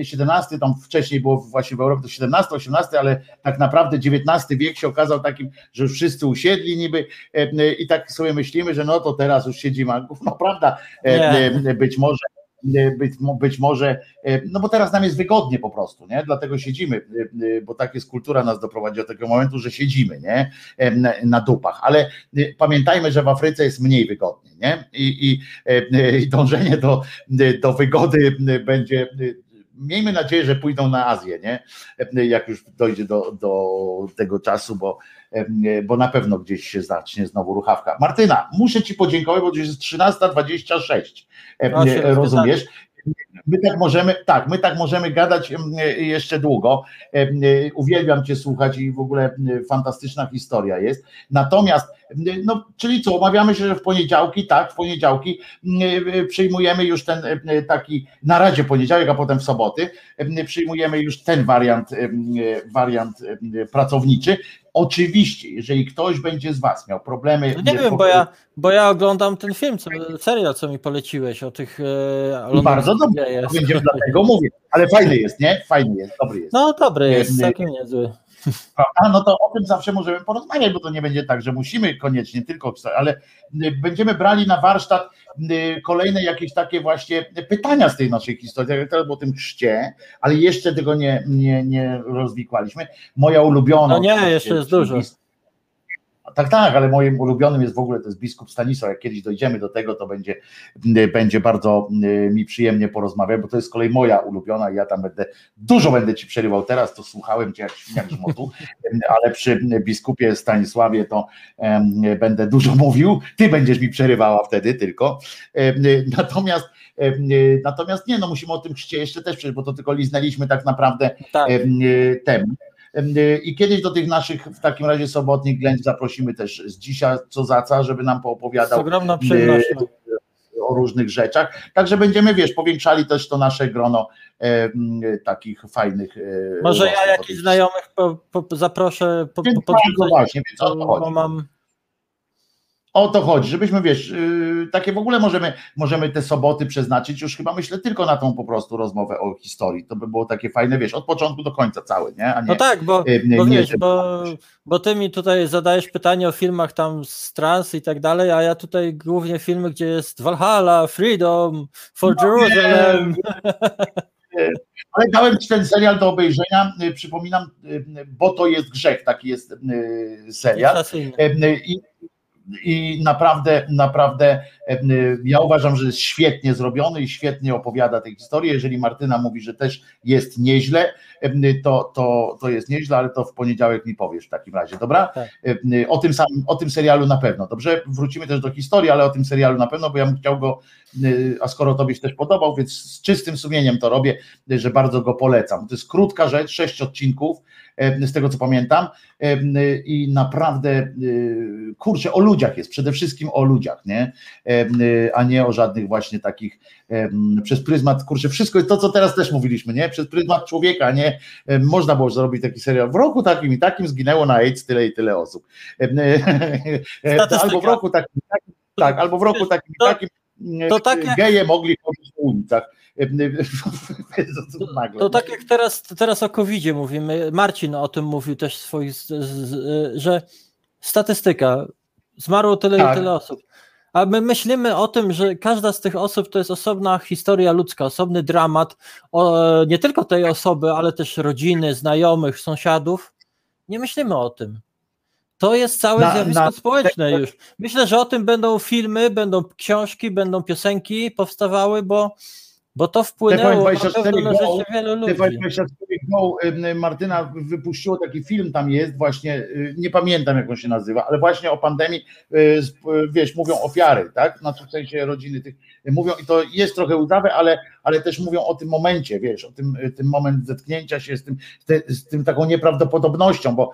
17, tam wcześniej było właśnie w Europie to 17, 18, ale tak naprawdę XIX wiek się okazał takim, że już wszyscy usiedli niby e, e, i tak sobie myślimy, że no to teraz już siedzimy, no prawda, e, Nie. być może być, mo- być może, e, no bo teraz nam jest wygodnie po prostu, nie? Dlatego siedzimy, e, e, bo tak jest kultura nas doprowadzi do tego momentu, że siedzimy, nie? E, Na, dupach, ale pamiętajmy, że w Afryce jest mniej wygodnie, nie? I, i, e, i dążenie do, do wygody będzie. Miejmy nadzieję, że pójdą na Azję, nie? E, Jak już dojdzie do, do tego czasu, bo, e, bo na pewno gdzieś się zacznie znowu ruchawka. Martyna, muszę Ci podziękować, bo już jest 13.26. E, Rozumiesz? My tak możemy, tak, my tak możemy gadać em, jeszcze długo. Uwielbiam Cię słuchać i w ogóle fantastyczna historia jest. Natomiast, no, czyli co, omawiamy się, że w poniedziałki, tak, w poniedziałki em, przyjmujemy już ten em, taki, na razie poniedziałek, a potem w soboty, em, przyjmujemy już ten wariant, em, wariant pracowniczy. Oczywiście, jeżeli ktoś będzie z Was miał problemy. No nie wiem, bo ja, bo ja oglądam ten film, co, serial, co mi poleciłeś o tych e, bardzo dobrze, londyńskich to gejach. będzie dlatego mówię, ale fajny jest, nie? Fajny jest, dobry jest. No dobry jest, całkiem niezły. Prawda? No to o tym zawsze możemy porozmawiać, bo to nie będzie tak, że musimy koniecznie tylko, ale y, będziemy brali na warsztat y, kolejne jakieś takie właśnie pytania z tej naszej historii, jak teraz o tym chrzcie, ale jeszcze tego nie, nie, nie rozwikłaliśmy. Moja ulubiona. No nie, jeszcze jest dużo. Tak, tak, ale moim ulubionym jest w ogóle to jest biskup Stanisław. Jak kiedyś dojdziemy do tego, to będzie, y, będzie bardzo y, mi przyjemnie porozmawiać, bo to jest z kolei moja ulubiona i ja tam będę, dużo będę ci przerywał teraz, to słuchałem cię jak śmiech żmotu, [laughs] ale przy biskupie Stanisławie to em, będę dużo mówił, ty będziesz mi przerywała wtedy tylko. Natomiast natomiast nie, no musimy o tym chrzcie jeszcze też przejść, bo to tylko liznęliśmy tak naprawdę Tak. Em, I kiedyś do tych naszych w takim razie sobotnich ględź zaprosimy też z dzisiaj co za co, żeby nam Z poopowiadał ogromną przyjemnością. o różnych rzeczach. Także będziemy, wiesz, powiększali też to nasze grono em, takich fajnych. e, Może ja jakichś znajomych po, po, zaproszę po, po, bardzo podrzucać, właśnie, więc o to bo chodzi. mam O to chodzi, żebyśmy, wiesz, yy, takie w ogóle możemy, możemy te soboty przeznaczyć już chyba myślę tylko na tą po prostu rozmowę o historii. To by było takie fajne, wiesz, od początku do końca cały, nie? Nie No tak, bo, yy, nie- bo nie, wiesz, bo, bo ty mi tutaj zadajesz pytanie o filmach tam z trans i tak dalej, a ja tutaj głównie filmy, gdzie jest Valhalla, Freedom, For No Jerusalem. [laughs] Ale dałem ci ten serial do obejrzenia, yy, przypominam, bo to jest grzech, taki jest serial. I i naprawdę, naprawdę ja uważam, że jest świetnie zrobiony i świetnie opowiada tę historię. Jeżeli Martyna mówi, że też jest nieźle, to, to, to jest nieźle, ale to w poniedziałek mi powiesz w takim razie, dobra? Tak. O tym samym, o tym serialu na pewno, dobrze? Wrócimy też do historii, ale o tym serialu na pewno, bo ja bym chciał go, a skoro tobie się też podobał, więc z czystym sumieniem to robię, że bardzo go polecam. To jest krótka rzecz, sześć odcinków, z tego co pamiętam i naprawdę kurczę, o ludziach jest, przede wszystkim o ludziach, nie? A nie o żadnych właśnie takich przez pryzmat, kurczę, wszystko to, co teraz też mówiliśmy, nie? Przez pryzmat człowieka, nie? Można było zrobić taki serial. W roku takim i takim zginęło na AIDS tyle i tyle osób. [laughs] Albo w roku takim i takim, tak, albo w roku takim i takim to geje mogli chodzić po ulicach. [laughs] To, to tak jak teraz, teraz o covid mówimy, Marcin o tym mówił też swoich, że statystyka, zmarło tyle tak. i tyle osób. A my myślimy o tym, że każda z tych osób to jest osobna historia ludzka, osobny dramat, o, nie tylko tej osoby, ale też rodziny, znajomych, sąsiadów. Nie myślimy o tym. To jest całe na, zjawisko na, społeczne już. Myślę, że o tym będą filmy, będą książki, będą piosenki powstawały, bo bo to wpłynęło na pewno na życie wielu ludzi. TV24 Go, Martyna wypuściło taki film, tam jest właśnie, y, nie pamiętam jak on się nazywa, ale właśnie o pandemii, y, y, wiesz, mówią ofiary, tak, na w sensie rodziny tych, mówią i to jest trochę udawe, ale, ale też mówią o tym momencie, wiesz, o tym, tym moment zetknięcia się z tym, z tym taką nieprawdopodobnością, bo,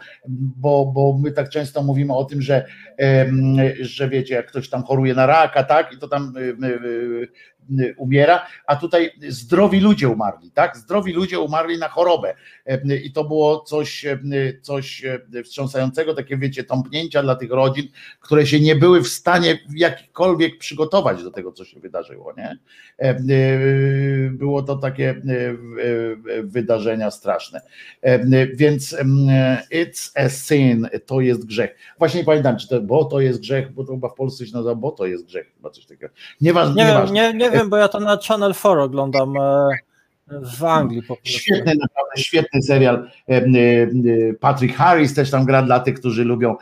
bo, bo my tak często mówimy o tym, że, że wiecie, jak ktoś tam choruje na raka, tak, i to tam umiera, a tutaj zdrowi ludzie umarli, tak? Zdrowi ludzie umarli na chorobę. I to było coś, coś wstrząsającego, takie wiecie, tąpnięcia dla tych rodzin, które się nie były w stanie jakikolwiek przygotować do tego, co się wydarzyło, nie? Było to takie wydarzenia straszne. Więc it's a sin, to jest grzech. Właśnie nie pamiętam, czy to, bo to jest grzech, bo to chyba w Polsce się nazywa, bo to jest grzech, chyba coś takiego. Nieważne, nie, nieważne. Nie, nie wiem, bo ja to na Channel 4 oglądam e, w Anglii po prostu. Świetny, naprawdę świetny serial. E, e, Patrick Harris też tam gra dla tych, którzy lubią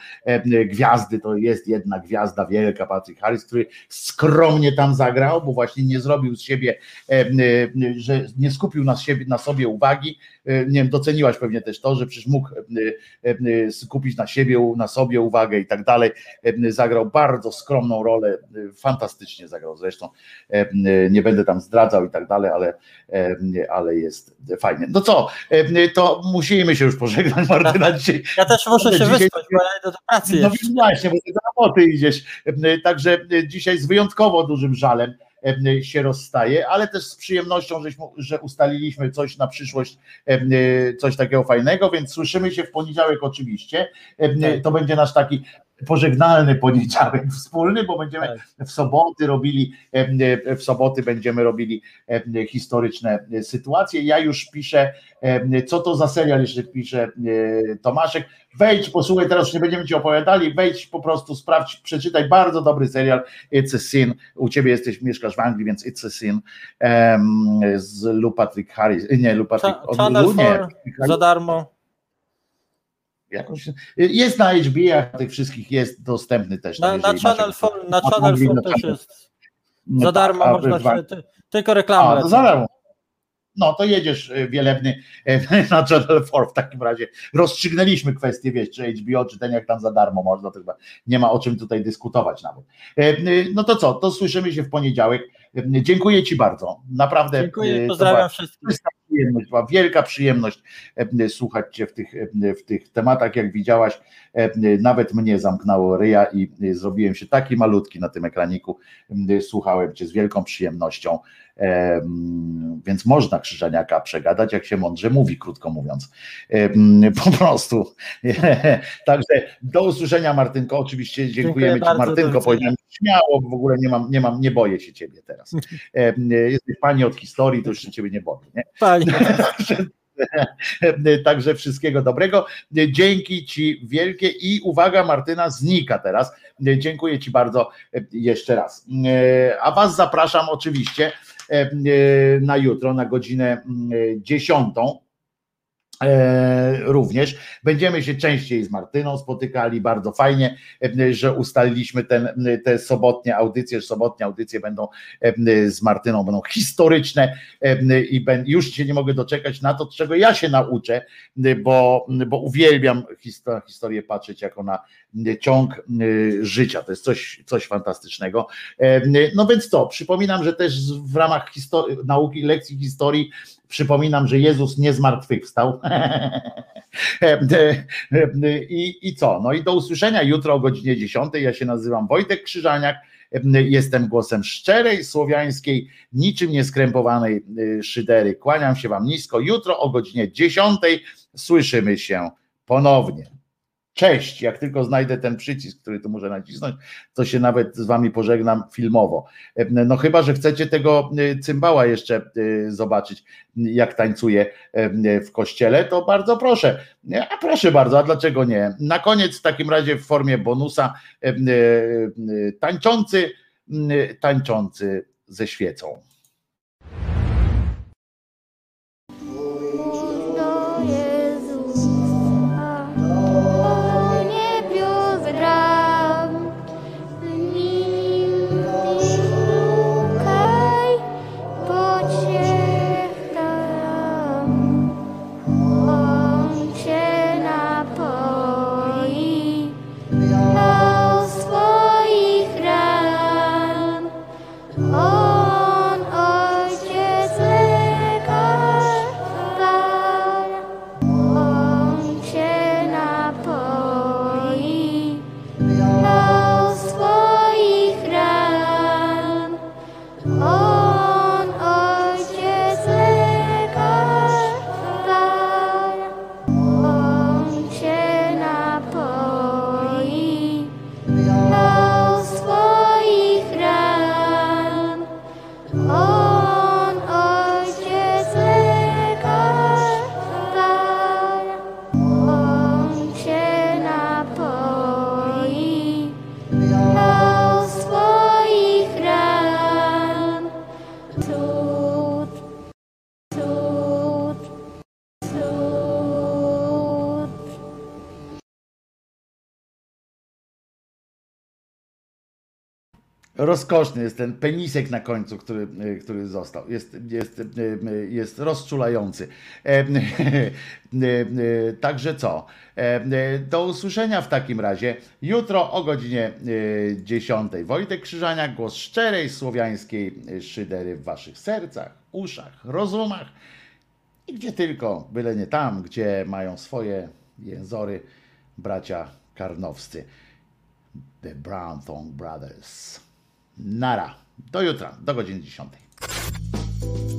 gwiazdy. To jest jedna gwiazda wielka, Patrick Harris, który skromnie tam zagrał, bo właśnie nie zrobił z siebie, że nie skupił na, siebie, na sobie uwagi. Nie wiem, doceniłaś pewnie też to, że przecież mógł skupić na siebie, na sobie uwagę i tak dalej. Zagrał bardzo skromną rolę, fantastycznie zagrał zresztą. Nie będę tam zdradzał i tak dalej, ale ale jest fajnie. No co, to musimy się już pożegnać, [laughs] Martyna, dzisiaj. Ja też muszę się dzisiaj, wyspać, bo ja do pracy No jeszcze. właśnie, bo ty do roboty idziesz. Także dzisiaj z wyjątkowo dużym żalem się rozstaje, ale też z przyjemnością, żeśmy, że ustaliliśmy coś na przyszłość, coś takiego fajnego, więc słyszymy się w poniedziałek oczywiście. Tak. To będzie nasz taki pożegnalny poniedziałek [laughs] wspólny, bo będziemy tak. w soboty robili, w soboty będziemy robili historyczne sytuacje. Ja już piszę, co to za serial, jeszcze pisze Tomaszek. Wejdź, posłuchaj, teraz już nie będziemy ci opowiadali, wejdź po prostu, sprawdź, przeczytaj, bardzo dobry serial, It's a Sin, u ciebie jesteś, mieszkasz w Anglii, więc It's a Sin z Lou Patrick Harris, nie, Lou Patrick, Channel nie, za darmo Jakoś, jest na HBO, tych wszystkich jest dostępny też. Na, na Channel 4, na Channel 4 też jest. Za tak, darmo tak, można się, ty, tylko reklamę. A, za darmo. No to jedziesz y, wielebny y, [laughs] na Channel 4 w takim razie. Rozstrzygnęliśmy kwestię, wiesz, czy HBO, czy ten jak tam za darmo można, to chyba nie ma o czym tutaj dyskutować nawet. Y, no to co, to słyszymy się w poniedziałek. Dziękuję Ci bardzo. Naprawdę. Dziękuję, pozdrawiam wszystkich przyjemność, była wielka przyjemność e, słuchać Cię w tych, e, w tych tematach, jak widziałaś, e, nawet mnie zamknęło ryja i zrobiłem się taki malutki na tym ekraniku, słuchałem Cię z wielką przyjemnością, więc można Krzyżaniaka przegadać, jak się mądrze mówi, krótko mówiąc, po prostu. [laughs] Także do usłyszenia Martynko, oczywiście dziękujemy Dziękuję Ci Martynko, powiedziałem śmiało, w ogóle nie mam, nie mam, nie boję się Ciebie teraz. Jesteś Pani od historii, to już się Ciebie nie boję, nie? Pani. [laughs] Także wszystkiego dobrego. Dzięki Ci wielkie i uwaga, Martyna znika teraz. Dziękuję Ci bardzo jeszcze raz. A Was zapraszam oczywiście na jutro, na godzinę 10 E, również. Będziemy się częściej z Martyną spotykali, bardzo fajnie, e, że ustaliliśmy ten, te sobotnie audycje, sobotnie audycje będą e, z Martyną, będą historyczne i już się nie mogę doczekać na to, czego ja się nauczę, bo, bo uwielbiam historię patrzeć jako na ciąg życia, to jest coś, coś fantastycznego. No więc co, przypominam, że też w ramach nauki, lekcji historii Przypominam, że Jezus nie zmartwychwstał. [laughs] I, I co? No i do usłyszenia jutro o godzinie 10. Ja się nazywam Wojtek Krzyżaniak. Jestem głosem szczerej, słowiańskiej, niczym nieskrępowanej y, szydery. Kłaniam się Wam nisko. Jutro o godzinie 10 słyszymy się ponownie. Cześć, jak tylko znajdę ten przycisk, który tu muszę nacisnąć, to się nawet z wami pożegnam filmowo. No chyba, że chcecie tego y, cymbała jeszcze y, zobaczyć, jak tańcuje w kościele, to bardzo proszę. A proszę bardzo, a dlaczego nie? Na koniec w takim razie w formie bonusa tańczący, tańczący ze świecą. Rozkoszny jest ten penisek na końcu, który, e, który został. Jest, jest, e, jest rozczulający. E, [laughs] także co? Do usłyszenia w takim razie jutro o godzinie 10. Wojtek Krzyżania, głos szczerej słowiańskiej szydery w waszych sercach, uszach, rozumach i gdzie tylko, byle nie tam, gdzie mają swoje jęzory bracia karnowscy. The Brown Thong Brothers. Nara. Do jutra, do godziny 10.